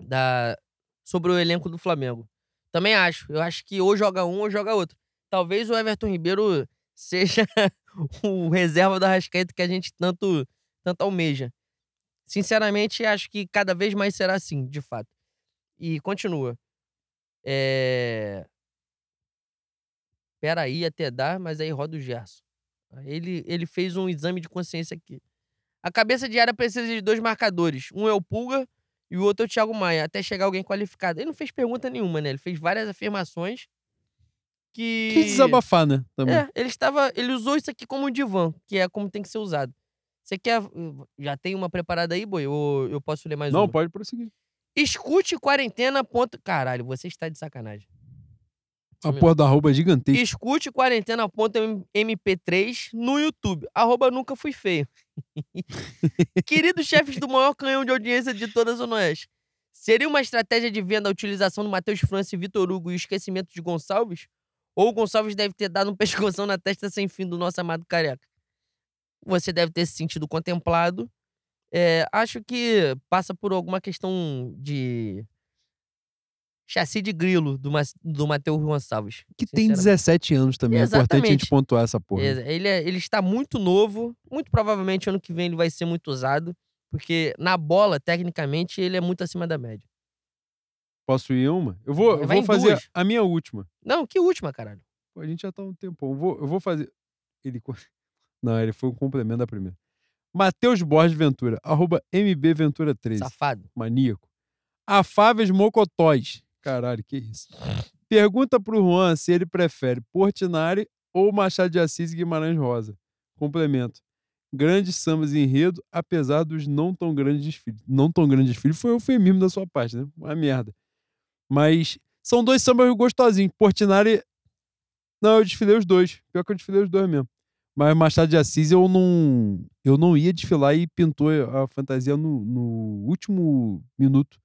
da... sobre o elenco do Flamengo. Também acho. Eu acho que ou joga um ou joga outro. Talvez o Everton Ribeiro seja o reserva da Rascaeta que a gente tanto, tanto almeja. Sinceramente, acho que cada vez mais será assim, de fato. E continua. É... Peraí, até dar, mas aí roda o Gerson. Ele, ele fez um exame de consciência aqui. A cabeça de área precisa de dois marcadores. Um é o Pulga e o outro é o Thiago Maia, até chegar alguém qualificado. Ele não fez pergunta nenhuma, né? Ele fez várias afirmações que. Que desabafar, né? Também. É, ele estava. Ele usou isso aqui como um divã, que é como tem que ser usado. Você quer. Já tem uma preparada aí, boi? Ou eu posso ler mais Não, uma? pode prosseguir. Escute quarentena. Ponto... Caralho, você está de sacanagem. A porra da arroba é gigantesca. Escute quarentena. Ponto MP3 no YouTube. Arroba nunca fui feio. Queridos chefes do maior canhão de audiência de toda a Zona Oeste. Seria uma estratégia de venda a utilização do Matheus França e Vitor Hugo e o esquecimento de Gonçalves? Ou o Gonçalves deve ter dado um pescoção na testa sem fim do nosso amado careca? Você deve ter se sentido contemplado. É, acho que passa por alguma questão de chassi de grilo do, Mas- do Matheus Gonçalves. Que tem sinceramente. 17 anos também. É importante a gente Exatamente. pontuar essa porra. Ele, é- ele está muito novo. Muito provavelmente ano que vem ele vai ser muito usado. Porque na bola, tecnicamente, ele é muito acima da média. Posso ir uma? Eu vou, eu vou fazer duas. a minha última. Não, que última, caralho. Pô, a gente já tá um tempão. Eu vou, eu vou fazer. Ele. Não, ele foi um complemento da primeira. Matheus Borges Ventura, arroba MBVentura13. Safado. Maníaco. Afáveis Mocotóis. Caralho, que isso. Pergunta pro Juan se ele prefere Portinari ou Machado de Assis e Guimarães Rosa. Complemento. Grandes sambas em enredo, apesar dos não tão grandes desfiles. Não tão grandes desfiles foi o eufemismo da sua parte, né? Uma merda. Mas são dois sambas gostosinhos. Portinari. Não, eu desfilei os dois. Pior que eu desfilei os dois mesmo. Mas Machado de Assis eu não. Eu não ia desfilar e pintou a fantasia no, no último minuto.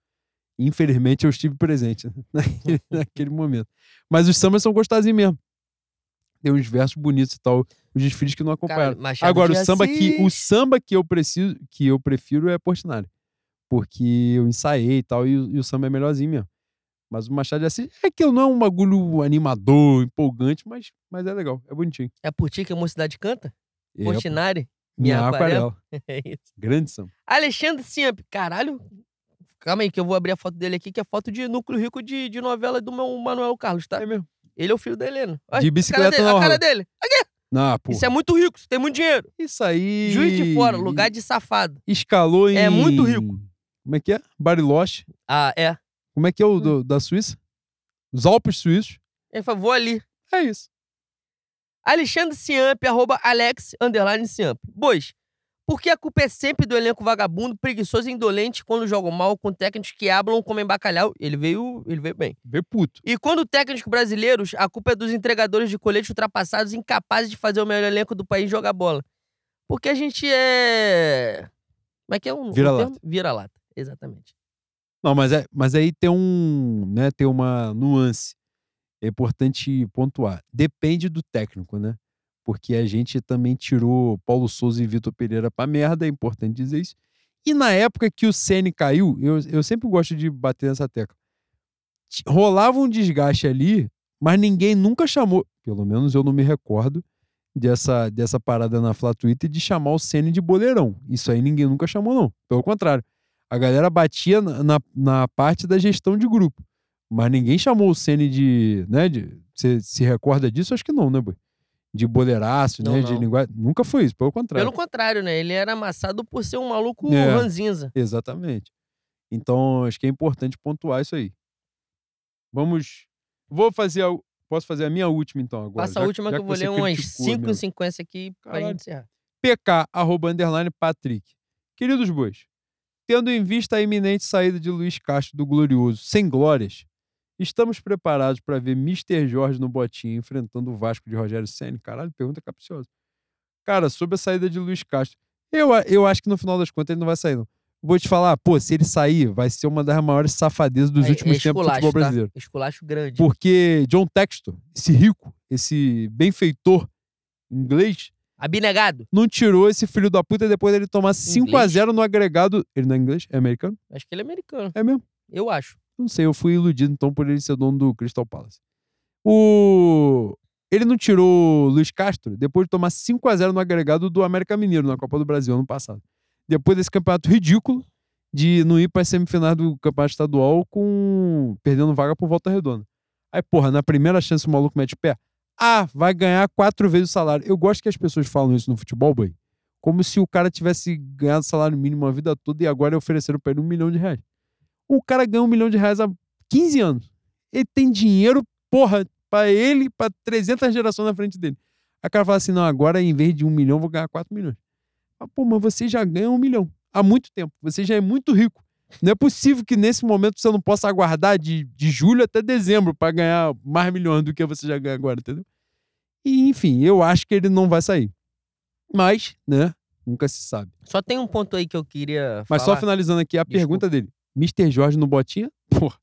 Infelizmente eu estive presente naquele, naquele momento. Mas os sambas são gostosinhos mesmo. Tem uns versos bonitos e tal. Os desfiles que não acompanharam. Cara, Agora, o samba, que, o samba que eu preciso, que eu prefiro é Portinari. Porque eu ensaiei e tal, e, o- e o samba é melhorzinho mesmo. Mas o Machado de Assis é que não é um bagulho animador, empolgante, mas, mas é legal, é bonitinho. É por ti que a mocidade canta? É, Portinari? minha minha aquarela. É isso. Grande samba. Alexandre Siamp. Caralho. Calma aí, que eu vou abrir a foto dele aqui, que é foto de núcleo rico de, de novela do meu Manuel Carlos, tá? É mesmo. Ele é o filho da Helena. Olha, De a cara bicicleta dele, não, a cara dele. Não, pô. Isso é muito rico, você tem muito dinheiro. Isso aí. Juiz de fora, lugar de safado. Escalou em. É muito rico. Como é que é? Bariloche. Ah, é. Como é que é o do- da Suíça? Os Alpes Suíços. Ele falou, vou ali. É isso. Alexandre Ciamp, arroba Alex, underline Ciamp. Bois, por que a culpa é sempre do elenco vagabundo, preguiçoso e indolente quando jogam mal com técnicos que hablam comem bacalhau? Ele veio, ele veio bem. Vê puto. E quando técnicos brasileiros, a culpa é dos entregadores de colete ultrapassados incapazes de fazer o melhor elenco do país jogar bola. Porque a gente é... Como é que é um... Vira-lata. Vira-lata, exatamente. Não, mas, é, mas aí tem um, né, tem uma nuance. É importante pontuar. Depende do técnico, né? Porque a gente também tirou Paulo Souza e Vitor Pereira pra merda, é importante dizer isso. E na época que o Ceni caiu, eu, eu sempre gosto de bater nessa tecla. Rolava um desgaste ali, mas ninguém nunca chamou, pelo menos eu não me recordo, dessa, dessa parada na Fla Twitter de chamar o Ceni de boleirão. Isso aí ninguém nunca chamou, não. Pelo contrário a galera batia na, na, na parte da gestão de grupo. Mas ninguém chamou o Ceni de, né, de. Você se recorda disso? Acho que não, né, Boi? de boleiraço, Não, né? De não. linguagem. Nunca foi isso, pelo contrário. Pelo contrário, né? Ele era amassado por ser um maluco É. ranzinza. Exatamente. Então, acho que é importante pontuar isso aí. Vamos. Vou fazer. A... Posso fazer a minha última, então, agora. Passa a já- última já que eu vou ler umas criticou 5 mesmo. em sequência aqui pra Caralho. gente encerrar. PK, arroba, underline, Patrick. Queridos bois, tendo em vista a iminente saída de Luiz Castro do Glorioso sem glórias, estamos preparados para ver Mr. Jorge no Botinha enfrentando o Vasco de Rogério Senna? Caralho, pergunta capciosa. Cara, sobre a saída de Luiz Castro, eu, eu acho que no final das contas ele não vai sair, não. Vou te falar, pô, se ele sair, vai ser uma das maiores safadezas dos É- últimos é tempos do futebol tá? brasileiro. Esculacho grande. Porque John Textor, esse rico, esse benfeitor inglês, Abnegado. não tirou esse filho da puta depois dele tomar 5x0 no agregado. Ele não é inglês? É americano? Acho que ele é americano. É mesmo? Eu acho. Não sei, eu fui iludido então por ele ser dono do Crystal Palace. O. Ele não tirou o Luiz Castro depois de tomar 5x0 no agregado do América Mineiro na Copa do Brasil ano passado. Depois desse campeonato ridículo de não ir para as semifinais do campeonato estadual com perdendo vaga por volta redonda. Aí, porra, na primeira chance o maluco mete o pé. Ah, vai ganhar quatro vezes o salário. Eu gosto que as pessoas falam isso no futebol, boy. Como se o cara tivesse ganhado salário mínimo a vida toda e agora ofereceram pra ele um milhão de reais. O cara ganhou um milhão de reais há 15 anos. Ele tem dinheiro, porra, pra ele, pra 300 gerações na frente dele. O cara fala assim: não, agora em vez de um milhão, vou ganhar 4 milhões. Ah, pô, mas você já ganha um milhão há muito tempo. Você já é muito rico. Não é possível que nesse momento você não possa aguardar de, de julho até dezembro pra ganhar mais milhões do que você já ganha agora, entendeu? E, enfim, eu acho que ele não vai sair. Mas, né, nunca se sabe. Só tem um ponto aí que eu queria Mas falar. só finalizando aqui a Desculpa. pergunta dele. Mr. Jorge no Botinha? Porra.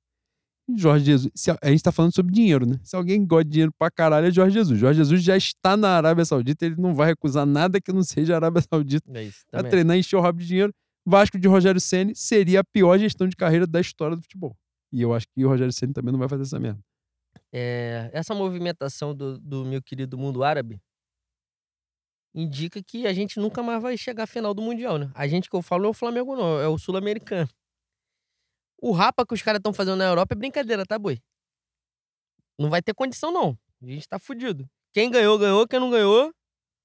Jorge Jesus. Se a, a gente tá falando sobre dinheiro, né? Se alguém gosta de dinheiro pra caralho, é Jorge Jesus. Jorge Jesus já está na Arábia Saudita, ele não vai recusar nada que não seja Arábia Saudita É isso, pra treinar e encher o rabo de dinheiro. Vasco de Rogério Ceni seria a pior gestão de carreira da história do futebol. E eu acho que o Rogério Ceni também não vai fazer essa merda. É, essa movimentação do, do meu querido mundo árabe indica que a gente nunca mais vai chegar à final do Mundial, né? A gente que eu falo não é o Flamengo, não, é o Sul-Americano. O rapa que os caras estão fazendo na Europa é brincadeira, tá, boi? Não vai ter condição, não. A gente tá fudido. Quem ganhou, ganhou. Quem não ganhou,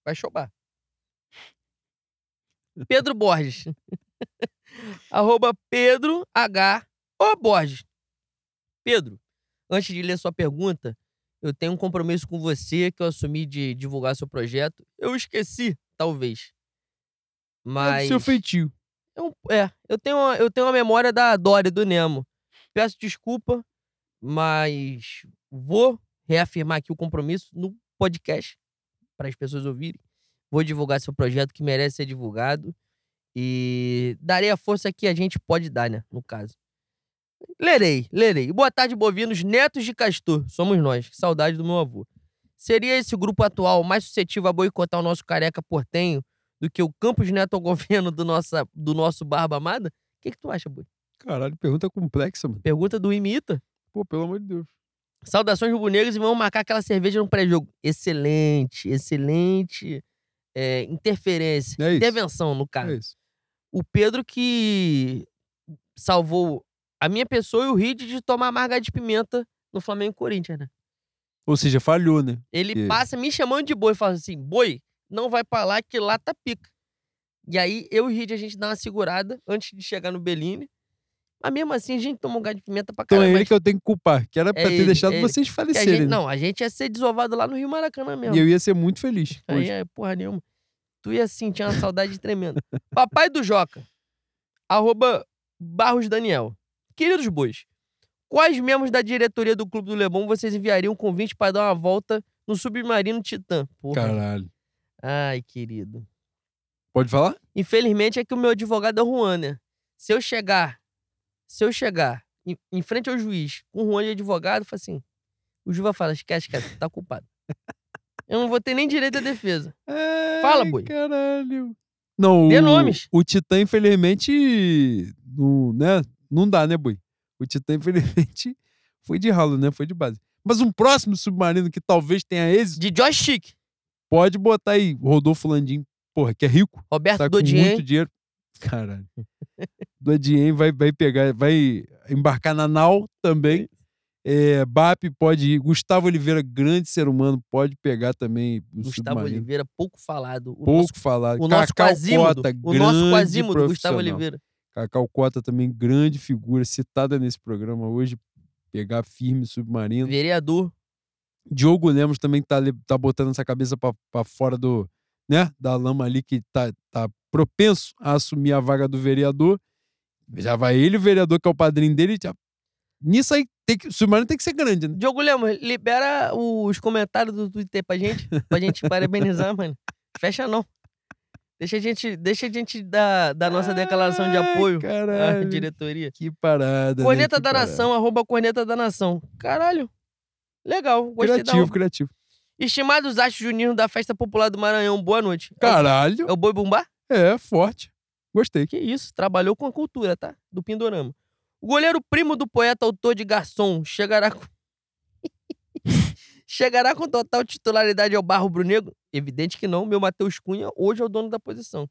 vai chobar. Pedro Borges. Arroba Pedro H. O Borges. Pedro, antes de ler sua pergunta, eu tenho um compromisso com você que eu assumi de divulgar seu projeto. Eu esqueci, talvez. É Mas. do seu feitio. É, um- é, eu tenho, uma, eu tenho uma memória da Dory do Nemo. Peço desculpa, mas vou reafirmar aqui o compromisso no podcast para as pessoas ouvirem. Vou divulgar seu projeto que merece ser divulgado e darei a força que a gente pode dar, né? No caso. Lerei, lerei. Boa tarde, bovinos, netos de Castor. Somos nós. Que saudade do meu avô. Seria esse grupo atual mais suscetível a boicotar o nosso careca portenho do que o Campos Neto ao governo do, nossa, do nosso Barba Amada? O que, que tu acha, boi? Caralho, pergunta complexa, mano. Pergunta do Imita. Pô, pelo amor de Deus. Saudações rubro-negros e vamos marcar aquela cerveja no pré-jogo. Excelente, excelente é, interferência. É. Intervenção, no caso. É isso. O Pedro que salvou a minha pessoa e o Reed de tomar amarga de pimenta no Flamengo e Corinthians, né? Ou seja, falhou, né? Ele Que- passa me chamando de boi e fala assim: boi, não vai pra lá que lá tá pica. E aí eu e o Reed a gente dá uma segurada antes de chegar no Bellini. Mas mesmo assim a gente toma um gás de pimenta pra Então caralho. é ele que eu tenho que culpar, que era pra É ter ele, deixado é vocês que a falecerem. gente, né? não, a gente ia ser desovado lá no Rio Maracanã mesmo. E eu ia ser muito feliz. Aí hoje. é porra nenhuma. Tu ia sentir uma saudade tremenda. Papai do Joca. Arroba Barros Daniel. Queridos bois, quais membros da diretoria do Clube do Leblon vocês enviariam um convite para dar uma volta no Submarino Titã? Porra. Caralho. Ai, querido. Pode falar? Infelizmente é que o meu advogado é o Juan, né? Se eu chegar, se eu chegar em, em frente ao juiz com o Juan de advogado, eu falo assim, o juiz vai falar, esquece, esquece, tá culpado. Eu não vou ter nem direito à defesa. Fala, Ai, boi. Caralho. Não, Dê o, nomes. o Titã, infelizmente, não, né? não dá, né, boi? O Titã, infelizmente, foi de ralo, né? Foi de base. Mas um próximo submarino que talvez tenha êxito, De joystick. pode botar aí Rodolfo Landim, porra, que é rico, Roberto tá com Dodien. muito dinheiro. Caralho. Dodien vai, vai pegar, vai embarcar na nau também. É, BAP pode ir. Gustavo Oliveira, grande ser humano, pode pegar também o Gustavo submarino. Oliveira, pouco falado. O Pouco nosso, falado. o nosso Cacau Quasimodo. Cota, o nosso Quasimodo, Gustavo. Oliveira. Cacau Cota também, grande figura, citada nesse programa hoje. Pegar firme submarino. Vereador. Diogo Lemos também tá, tá botando essa cabeça pra, pra fora do, né, da lama ali, que tá, tá propenso a assumir a vaga do vereador. Já vai ele, o vereador, que é o padrinho dele. Já... Nisso aí, tem que, o submarino tem que ser grande, né? Diogo Lemos, libera os comentários do Twitter pra gente, pra gente parabenizar, mano. Fecha não. Deixa a gente, deixa a gente dar, dar nossa declaração de apoio à caralho. diretoria. Que parada. né? Corneta Que da parada. Nação, arroba Corneta da Nação. Caralho. Legal, gostei Criativo, criativo. Estimados astros juninos da Festa Popular do Maranhão, boa noite. Caralho. É o Boi Bumbá? É, forte. Gostei. Que isso, trabalhou com a cultura, tá? Do Pindorama. O goleiro primo do poeta autor de Garçom chegará com... chegará com total titularidade ao Barro Brunegro? Evidente que não, meu Matheus Cunha hoje é o dono da posição.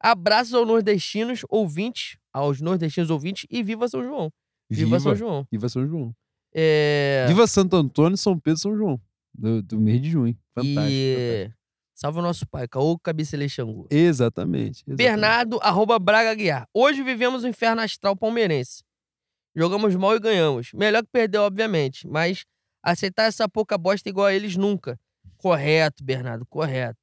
Abraços aos nordestinos ouvintes, aos nordestinos ouvintes e viva São João. Viva, São João. Viva São João. É... Viva Santo Antônio, São Pedro e São João. Do, do mês de junho. Fantástico. fantástico. E... Salve o nosso pai, Caô Cabecelê Xangu. Exatamente. exatamente. Bernardo, arroba Braga Guiar. Hoje vivemos o inferno astral palmeirense. Jogamos mal e ganhamos. Melhor que perder, obviamente. Mas aceitar essa pouca bosta igual a eles nunca. Correto, Bernardo, correto.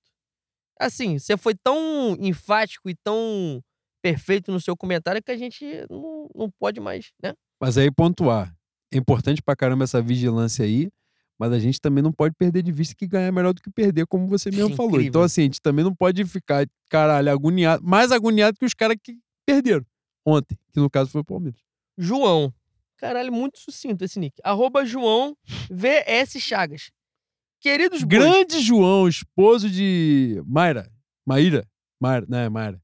Assim, você foi tão enfático e tão perfeito no seu comentário que a gente não, não pode mais, né? Mas aí pontuar. É importante pra caramba essa vigilância aí, mas a gente também não pode perder de vista que ganhar é melhor do que perder, como você mesmo falou. Então, assim, a gente também não pode ficar, caralho, agoniado, mais agoniado que os caras que perderam ontem, que no caso foi o Palmeiras. João. Caralho, muito sucinto esse nick. Arroba João VS Chagas. Queridos bois, Grande João, esposo de Mayra. Maíra. Mayra, não é Mayra.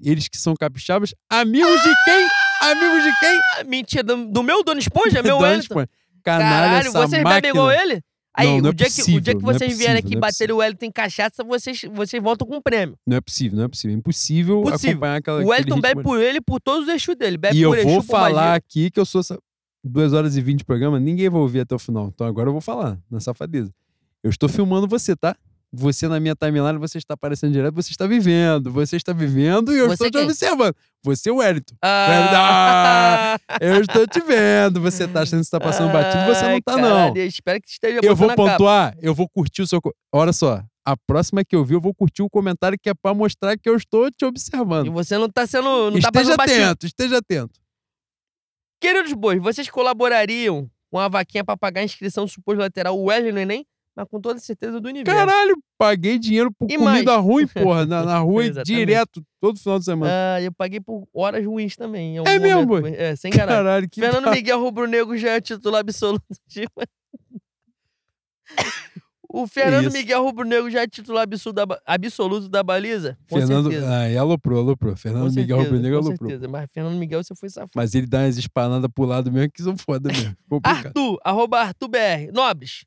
Eles que são capixabas, amigos de quem? Amigos de quem? Ah, Mentira, do, do meu Dono Esponja, meu Wellington. Espanha. Canalha, Caralho, essa vocês máquina. bebem igual ele? Aí, Não, não o, é dia que, o dia possível, que é vocês vierem possível, aqui não é baterem o Wellington em cachaça, vocês, vocês voltam com um prêmio. Não é possível, não é possível. É impossível, Possível. acompanhar aquela O Wellington bebe por ele e por todos os eixos dele. Bebe E eu por vou Exu, por falar aqui que eu sou essa... 2 horas e 20 de programa, ninguém vai ouvir até o final. Então agora eu vou falar, na safadeza. Eu estou filmando você, tá? Você na minha timeline, você está aparecendo direto, você está vivendo. Você está vivendo e eu Você estou te quem? observando. Você, é o Wellington. Ah, Eu estou te vendo. Você tá achando que você tá passando batido, você não Ai, tá, não. eu Espero que esteja Eu vou pontuar, eu vou curtir o seu. Olha só, a próxima que eu vi, eu vou curtir o comentário que é pra mostrar que eu estou te E observando. você não tá sendo. Não tá esteja passando batido. atento, esteja atento. Queridos bois, vocês colaborariam com a vaquinha pra pagar a inscrição do suposto lateral Wesley no Enem? Mas com toda certeza do universo. Caralho, paguei dinheiro por E comida mais? ruim, porra, na, na rua direto, todo final de semana. Ah, eu paguei por horas ruins também. É mesmo, boi? É, sem caralho. Caralho, que Fernando pa- Miguel Rubro Negro já é titular absoluto. de- O Fernando isso? Miguel Rubro Negro já é titular absoluto da, baliza? Com Fernando, certeza. ah, e aloprou, aloprou. com Fernando Miguel Rubro Negro com aloprou. certeza. Mas Fernando Miguel, você foi safado. Mas ele dá umas espanadas pro lado mesmo que são foda mesmo. Complicado. Arthur, arroba Arthur BR. Nobres.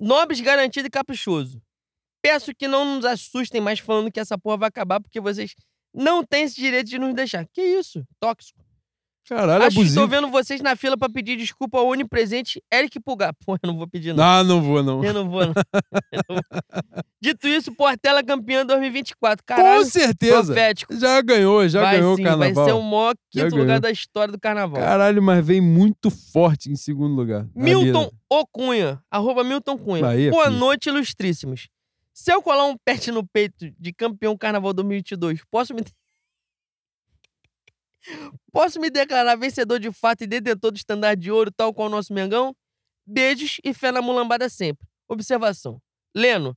Nobres garantido e caprichoso. Peço que não nos assustem mais falando que essa porra vai acabar porque vocês não têm esse direito de nos deixar. Que isso? Tóxico. Caralho, Acho que estou abusivo. vendo vocês na fila pra pedir desculpa ao onipresente Eric Pulgar. Pô, eu não vou pedir, não. Não, não vou, não. Eu não vou, não. Eu não vou. Dito isso, Portela campeã 2024. Com Caralho, certeza. profético. Já ganhou, já vai ganhou sim, o carnaval. vai ser o maior quinto lugar da história do carnaval. Caralho, mas vem muito forte em segundo lugar. Milton. Ocunha, arroba Milton Cunha. Bahia, Boa filho. noite, ilustríssimos. Se eu colar um pet no peito de campeão carnaval 2022, posso me... posso me declarar vencedor de fato e detentor do estandarte de ouro, tal qual o nosso Mengão? Beijos e fé na mulambada sempre. Observação. Leno.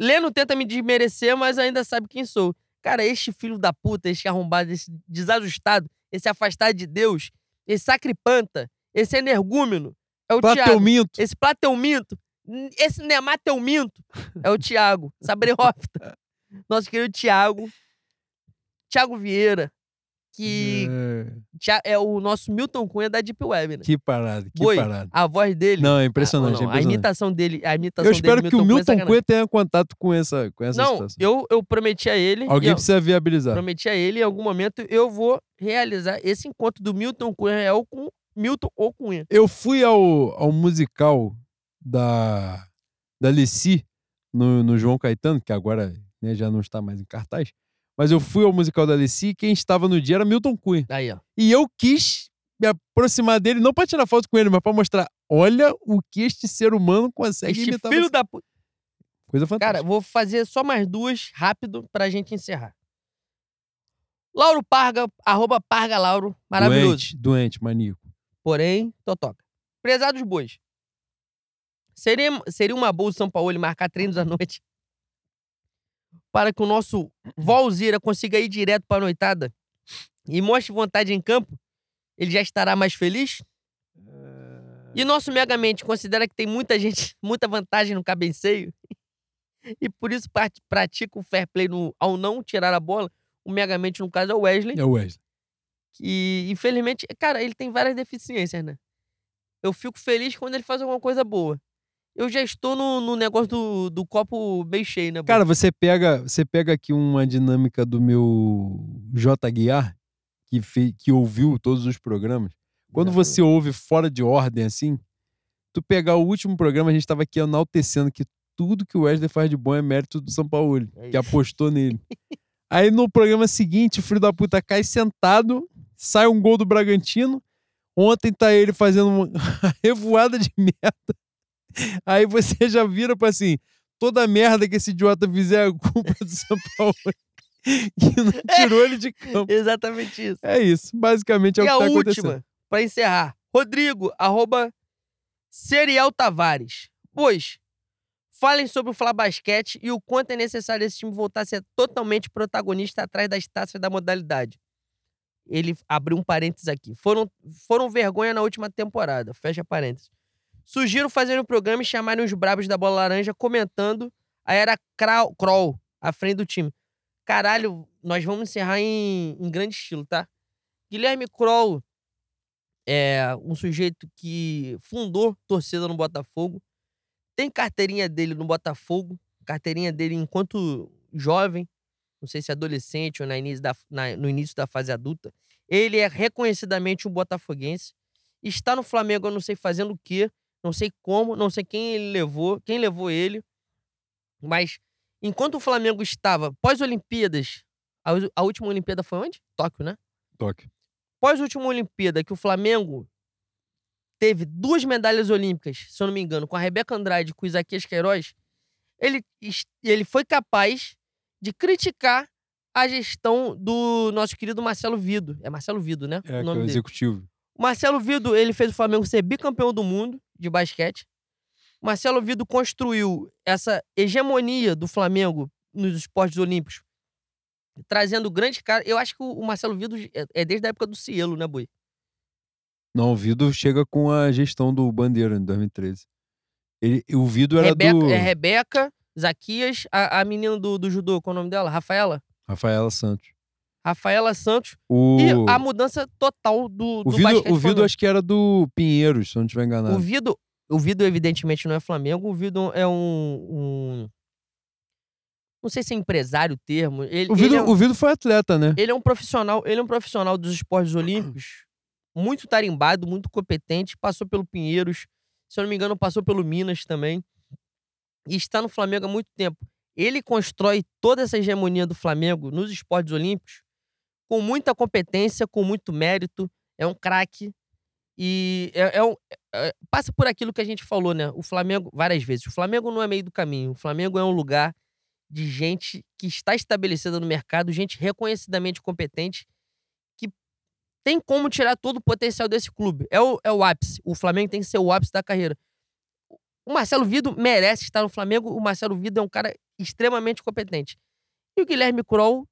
Leno tenta me desmerecer, mas ainda sabe quem sou. Cara, este filho da puta, este arrombado, esse desajustado, esse afastado de Deus, esse sacripanta, esse energúmeno, é o Thiago. Plateuminto. Esse Plateuminto, esse Nemateuminto é o Thiago Sabrehofta. Nosso querido Thiago. Thiago Vieira, que É, é o nosso Milton Cunha da Deep Web, né? que parada, que Boi, parada. a voz dele. Não, é Ah, impressionante, não, é A impressionante. imitação dele, a imitação Eu espero dele, que o Cunha é Milton. Cunha tenha contato com essa, com essa Não, situação. eu, eu prometi a ele. Alguém eu- precisa viabilizar. prometi a ele em algum momento eu vou realizar esse encontro do Milton Cunha real com Milton ou Cunha. Eu fui ao, ao musical da, da Leci no, no João Caetano, que agora né, já não está mais em cartaz. Mas eu fui ao musical da Leci e quem estava no dia era Milton Cunha. Aí, ó. E eu quis me aproximar dele, não pra tirar foto com ele, mas pra mostrar: olha o que este ser humano consegue Este imitar. filho você. da puta. Coisa fantástica. Cara, vou fazer só mais duas rápido pra gente encerrar. Lauro Parga, arroba Parga Lauro, maravilhoso. Doente, doente, maníaco. Porém, totoca. Prezados bois. Seria, seria uma boa o São Paulo marcar treinos à noite para que o nosso Valzira consiga ir direto para a noitada e mostre vontade em campo? Ele já estará mais feliz? E nosso Megamente considera que tem muita gente, muita vantagem no cabenceio e por isso pratica o fair play no, ao não tirar a bola. O Megamente, no caso, é o Wesley. É o Wesley. que infelizmente, cara, ele tem várias deficiências, né? Eu fico feliz quando ele faz alguma coisa boa. Eu já estou no, no negócio do, do copo meio cheio, né? Cara, você pega, você pega aqui uma dinâmica do meu J. Guiar, que, fe, que ouviu todos os programas. Quando você ouve fora de ordem assim, tu pegar o último programa, a gente tava aqui enaltecendo que tudo que o Wesley faz de bom é mérito do São Paulo, É que apostou nele. Aí no programa seguinte, o filho da puta cai sentado, sai um gol do Bragantino. Ontem tá ele fazendo uma revoada de merda. Aí você já vira pra assim, toda merda que esse idiota fizer é culpa do São Paulo. que não tirou ele de campo. Exatamente isso. É isso. Basicamente é e o que a tá acontecendo. última, pra encerrar. Rodrigo, arroba Serial Tavares. Pois, falem sobre o Fla Basquete e o quanto é necessário esse time voltar a ser totalmente protagonista atrás das taças da modalidade. Ele abriu um parênteses aqui. Foram, foram vergonha na última temporada. Fecha parênteses. Sugiro fazer um programa e chamarem os brabos da bola laranja comentando a era Kroll à frente do time. Caralho, nós vamos encerrar em, em grande estilo, tá? Guilherme Kroll é um sujeito que fundou torcida no Botafogo. Tem carteirinha dele no Botafogo, carteirinha dele enquanto jovem, não sei se adolescente ou na início da- na- no início da fase adulta. Ele é reconhecidamente um botafoguense. Está no Flamengo, eu não sei fazendo o quê, não sei como, não sei quem ele levou, quem levou ele. Mas enquanto o Flamengo estava pós-Olimpíadas, a, a última Olimpíada foi onde? Tóquio, né? Toque. pós-última Olimpíada, que o Flamengo teve duas medalhas olímpicas, se eu não me engano, com a Rebeca Andrade e com o Isaquias Queiroz, ele, ele foi capaz de criticar a gestão do nosso querido Marcelo Vido. É Marcelo Vido, né? É, o que é nome o dele. executivo. O Marcelo Vido, ele fez o Flamengo ser bicampeão do mundo de basquete. Marcelo Vido construiu essa hegemonia do Flamengo nos esportes olímpicos, trazendo grandes caras. Eu acho que o o Marcelo Vido é- é desde a época do Cielo, né, Boi? Não, o Vido chega com a gestão do Bandeira em 2013. Ele, o Vido era Rebeca, do É Rebeca, Zaquias, a, a menina do, do judô, qual é o nome dela? Rafaela? Rafaela Santos. Rafaela Santos. O, E a mudança total do, o do Vido, basquete o Vido acho que era do Pinheiros, se não estiver enganado. O Vido, o Vido, evidentemente, não é Flamengo. O Vido é um. um- não sei se é empresário o termo. Ele, O Vido, é, um- o Vido foi atleta, né? ele é um profissional. Ele é um profissional dos esportes olímpicos, muito tarimbado, muito competente. Passou pelo Pinheiros, se eu não me engano, passou pelo Minas também. E está no Flamengo há muito tempo. Ele constrói toda essa hegemonia do Flamengo nos esportes olímpicos com muita competência, com muito mérito. É um craque. E é, é um- é- passa por aquilo que a gente falou, né? O Flamengo, várias vezes. O Flamengo não é meio do caminho. O Flamengo é um lugar de gente que está estabelecida no mercado, gente reconhecidamente competente, que tem como tirar todo o potencial desse clube. É o, é o ápice. O Flamengo tem que ser o ápice da carreira. O Marcelo Vido merece estar no Flamengo. O Marcelo Vido é um cara extremamente competente. E o Guilherme Kroll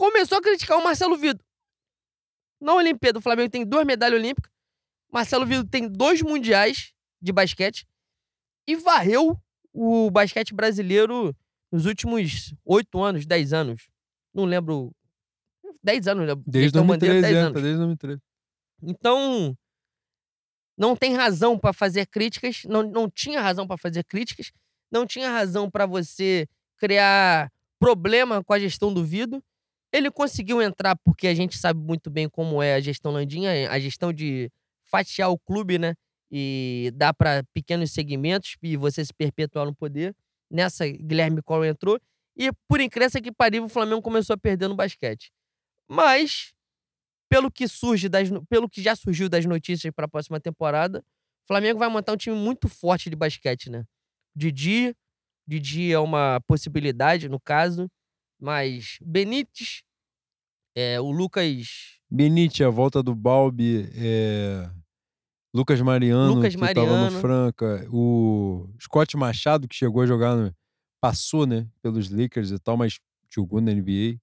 começou a criticar o Marcelo Vido. Na Olimpíada, o Flamengo tem duas medalhas olímpicas. Marcelo Vido tem dois mundiais de basquete e varreu o basquete brasileiro nos últimos oito anos, dez anos. Não lembro. Dez anos, né? Desde Gestão Bandeira, 2013, 10 é, anos. tá desde 2013. Então, não tem razão para fazer críticas, não, não tinha razão para fazer críticas, não tinha razão para você criar problema com a gestão do Vido. Ele conseguiu entrar porque a gente sabe muito bem como é a gestão Landinha, a gestão de fatiar o clube, né? E dar para pequenos segmentos e você se perpetuar no poder. Nessa, Guilherme Collor entrou. E por incrível que parível, o Flamengo começou a perder no basquete. Mas, pelo que surge das, pelo que já surgiu das notícias para a próxima temporada, o Flamengo vai montar um time muito forte de basquete, né? Didi, Didi é uma possibilidade no caso, mas Benítez, é, o Lucas. Benítez, a volta do Balbi, é... Lucas Mariano, Lucas que Mariano. tava no Franca, o Scott Machado, que chegou a jogar, no... passou, né, pelos Lakers e tal, mas jogou na NBA,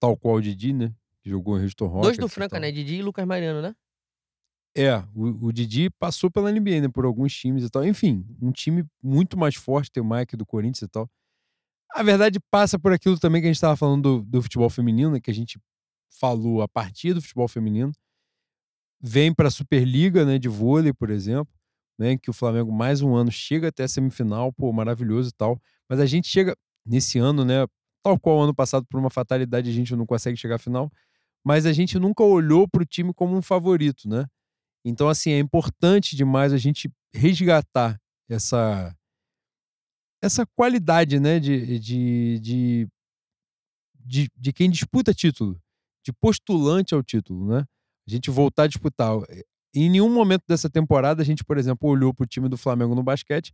tal qual o Didi, né, que jogou em Houston Rockets. Dois do Franca, né, Didi e Lucas Mariano, né? É, o, o Didi passou pela NBA, né, por alguns times e tal. Enfim, um time muito mais forte, tem o Mike do Corinthians e tal. A verdade passa por aquilo também que a gente estava falando do, do futebol feminino, né, que a gente falou a partir do futebol feminino. Vem para a Superliga né, de vôlei, por exemplo, né, que o Flamengo mais um ano chega até a semifinal, pô, maravilhoso e tal. Mas a gente chega nesse ano, né, tal qual o ano passado, por uma fatalidade, a gente não consegue chegar à final. Mas a gente nunca olhou para o time como um favorito, né? Então, assim, é importante demais a gente resgatar essa essa qualidade, né, de, de, de, de, de quem disputa título, de postulante ao título, né? A gente voltar a disputar. Em nenhum momento dessa temporada a gente, por exemplo, olhou para o time do Flamengo no basquete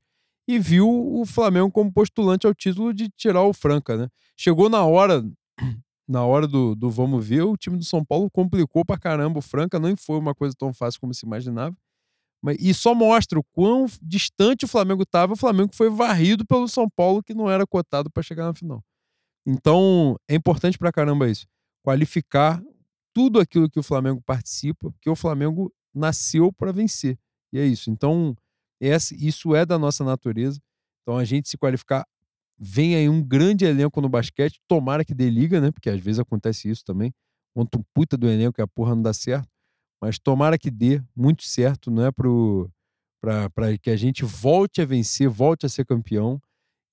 e viu o Flamengo como postulante ao título de tirar o Franca, né? Chegou na hora na hora do, do vamos ver, o time do São Paulo complicou pra caramba o Franca, não foi uma coisa tão fácil como se imaginava. E só mostra o quão distante o Flamengo estava. O Flamengo foi varrido pelo São Paulo, que não era cotado para chegar na final. Então, é importante pra caramba isso. Qualificar tudo aquilo que o Flamengo participa, porque o Flamengo nasceu para vencer. E é isso. Então, isso é da nossa natureza. Então, a gente se qualificar Vem aí um grande elenco no basquete, tomara que dê liga, né? Porque às vezes acontece isso também. Monta um puta do elenco e a porra não dá certo. Mas tomara que dê muito certo, é pro, para que a gente volte a vencer, volte a ser campeão.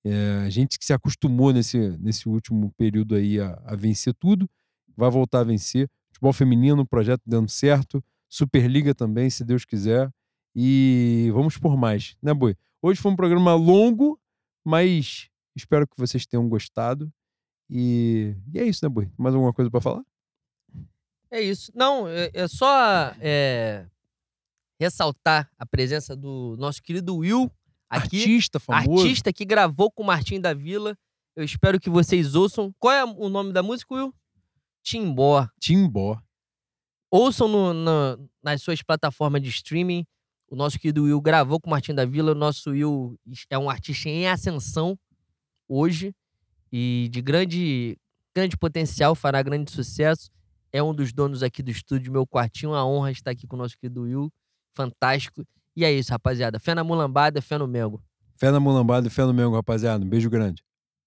É, a gente que se acostumou nesse, nesse último período aí a, a vencer tudo, vai voltar a vencer. Futebol feminino, projeto dando certo. Superliga também, se Deus quiser. E vamos por mais, né, Boi? Hoje foi um programa longo, mas Espero que vocês tenham gostado. E, e é isso, né, Bui? Mais alguma coisa para falar? É isso. Não, é, é só é, ressaltar a presença do nosso querido Will aqui. Artista famoso. Artista que gravou com o Martim da Vila. Eu espero que vocês ouçam. Qual é o nome da música, Will? Timbó. Timbó. Ouçam no, nas suas plataformas de streaming. O nosso querido Will gravou com o Martim da Vila. O nosso Will é um artista em ascensão hoje e de grande, grande potencial, fará grande sucesso. É um dos donos aqui do estúdio, meu quartinho. A honra estar aqui com o nosso querido Will. Fantástico. E é isso, rapaziada. Fé na mulambada, fé no Mengo. Fé na mulambada e fé no Mengo, rapaziada. Um beijo grande.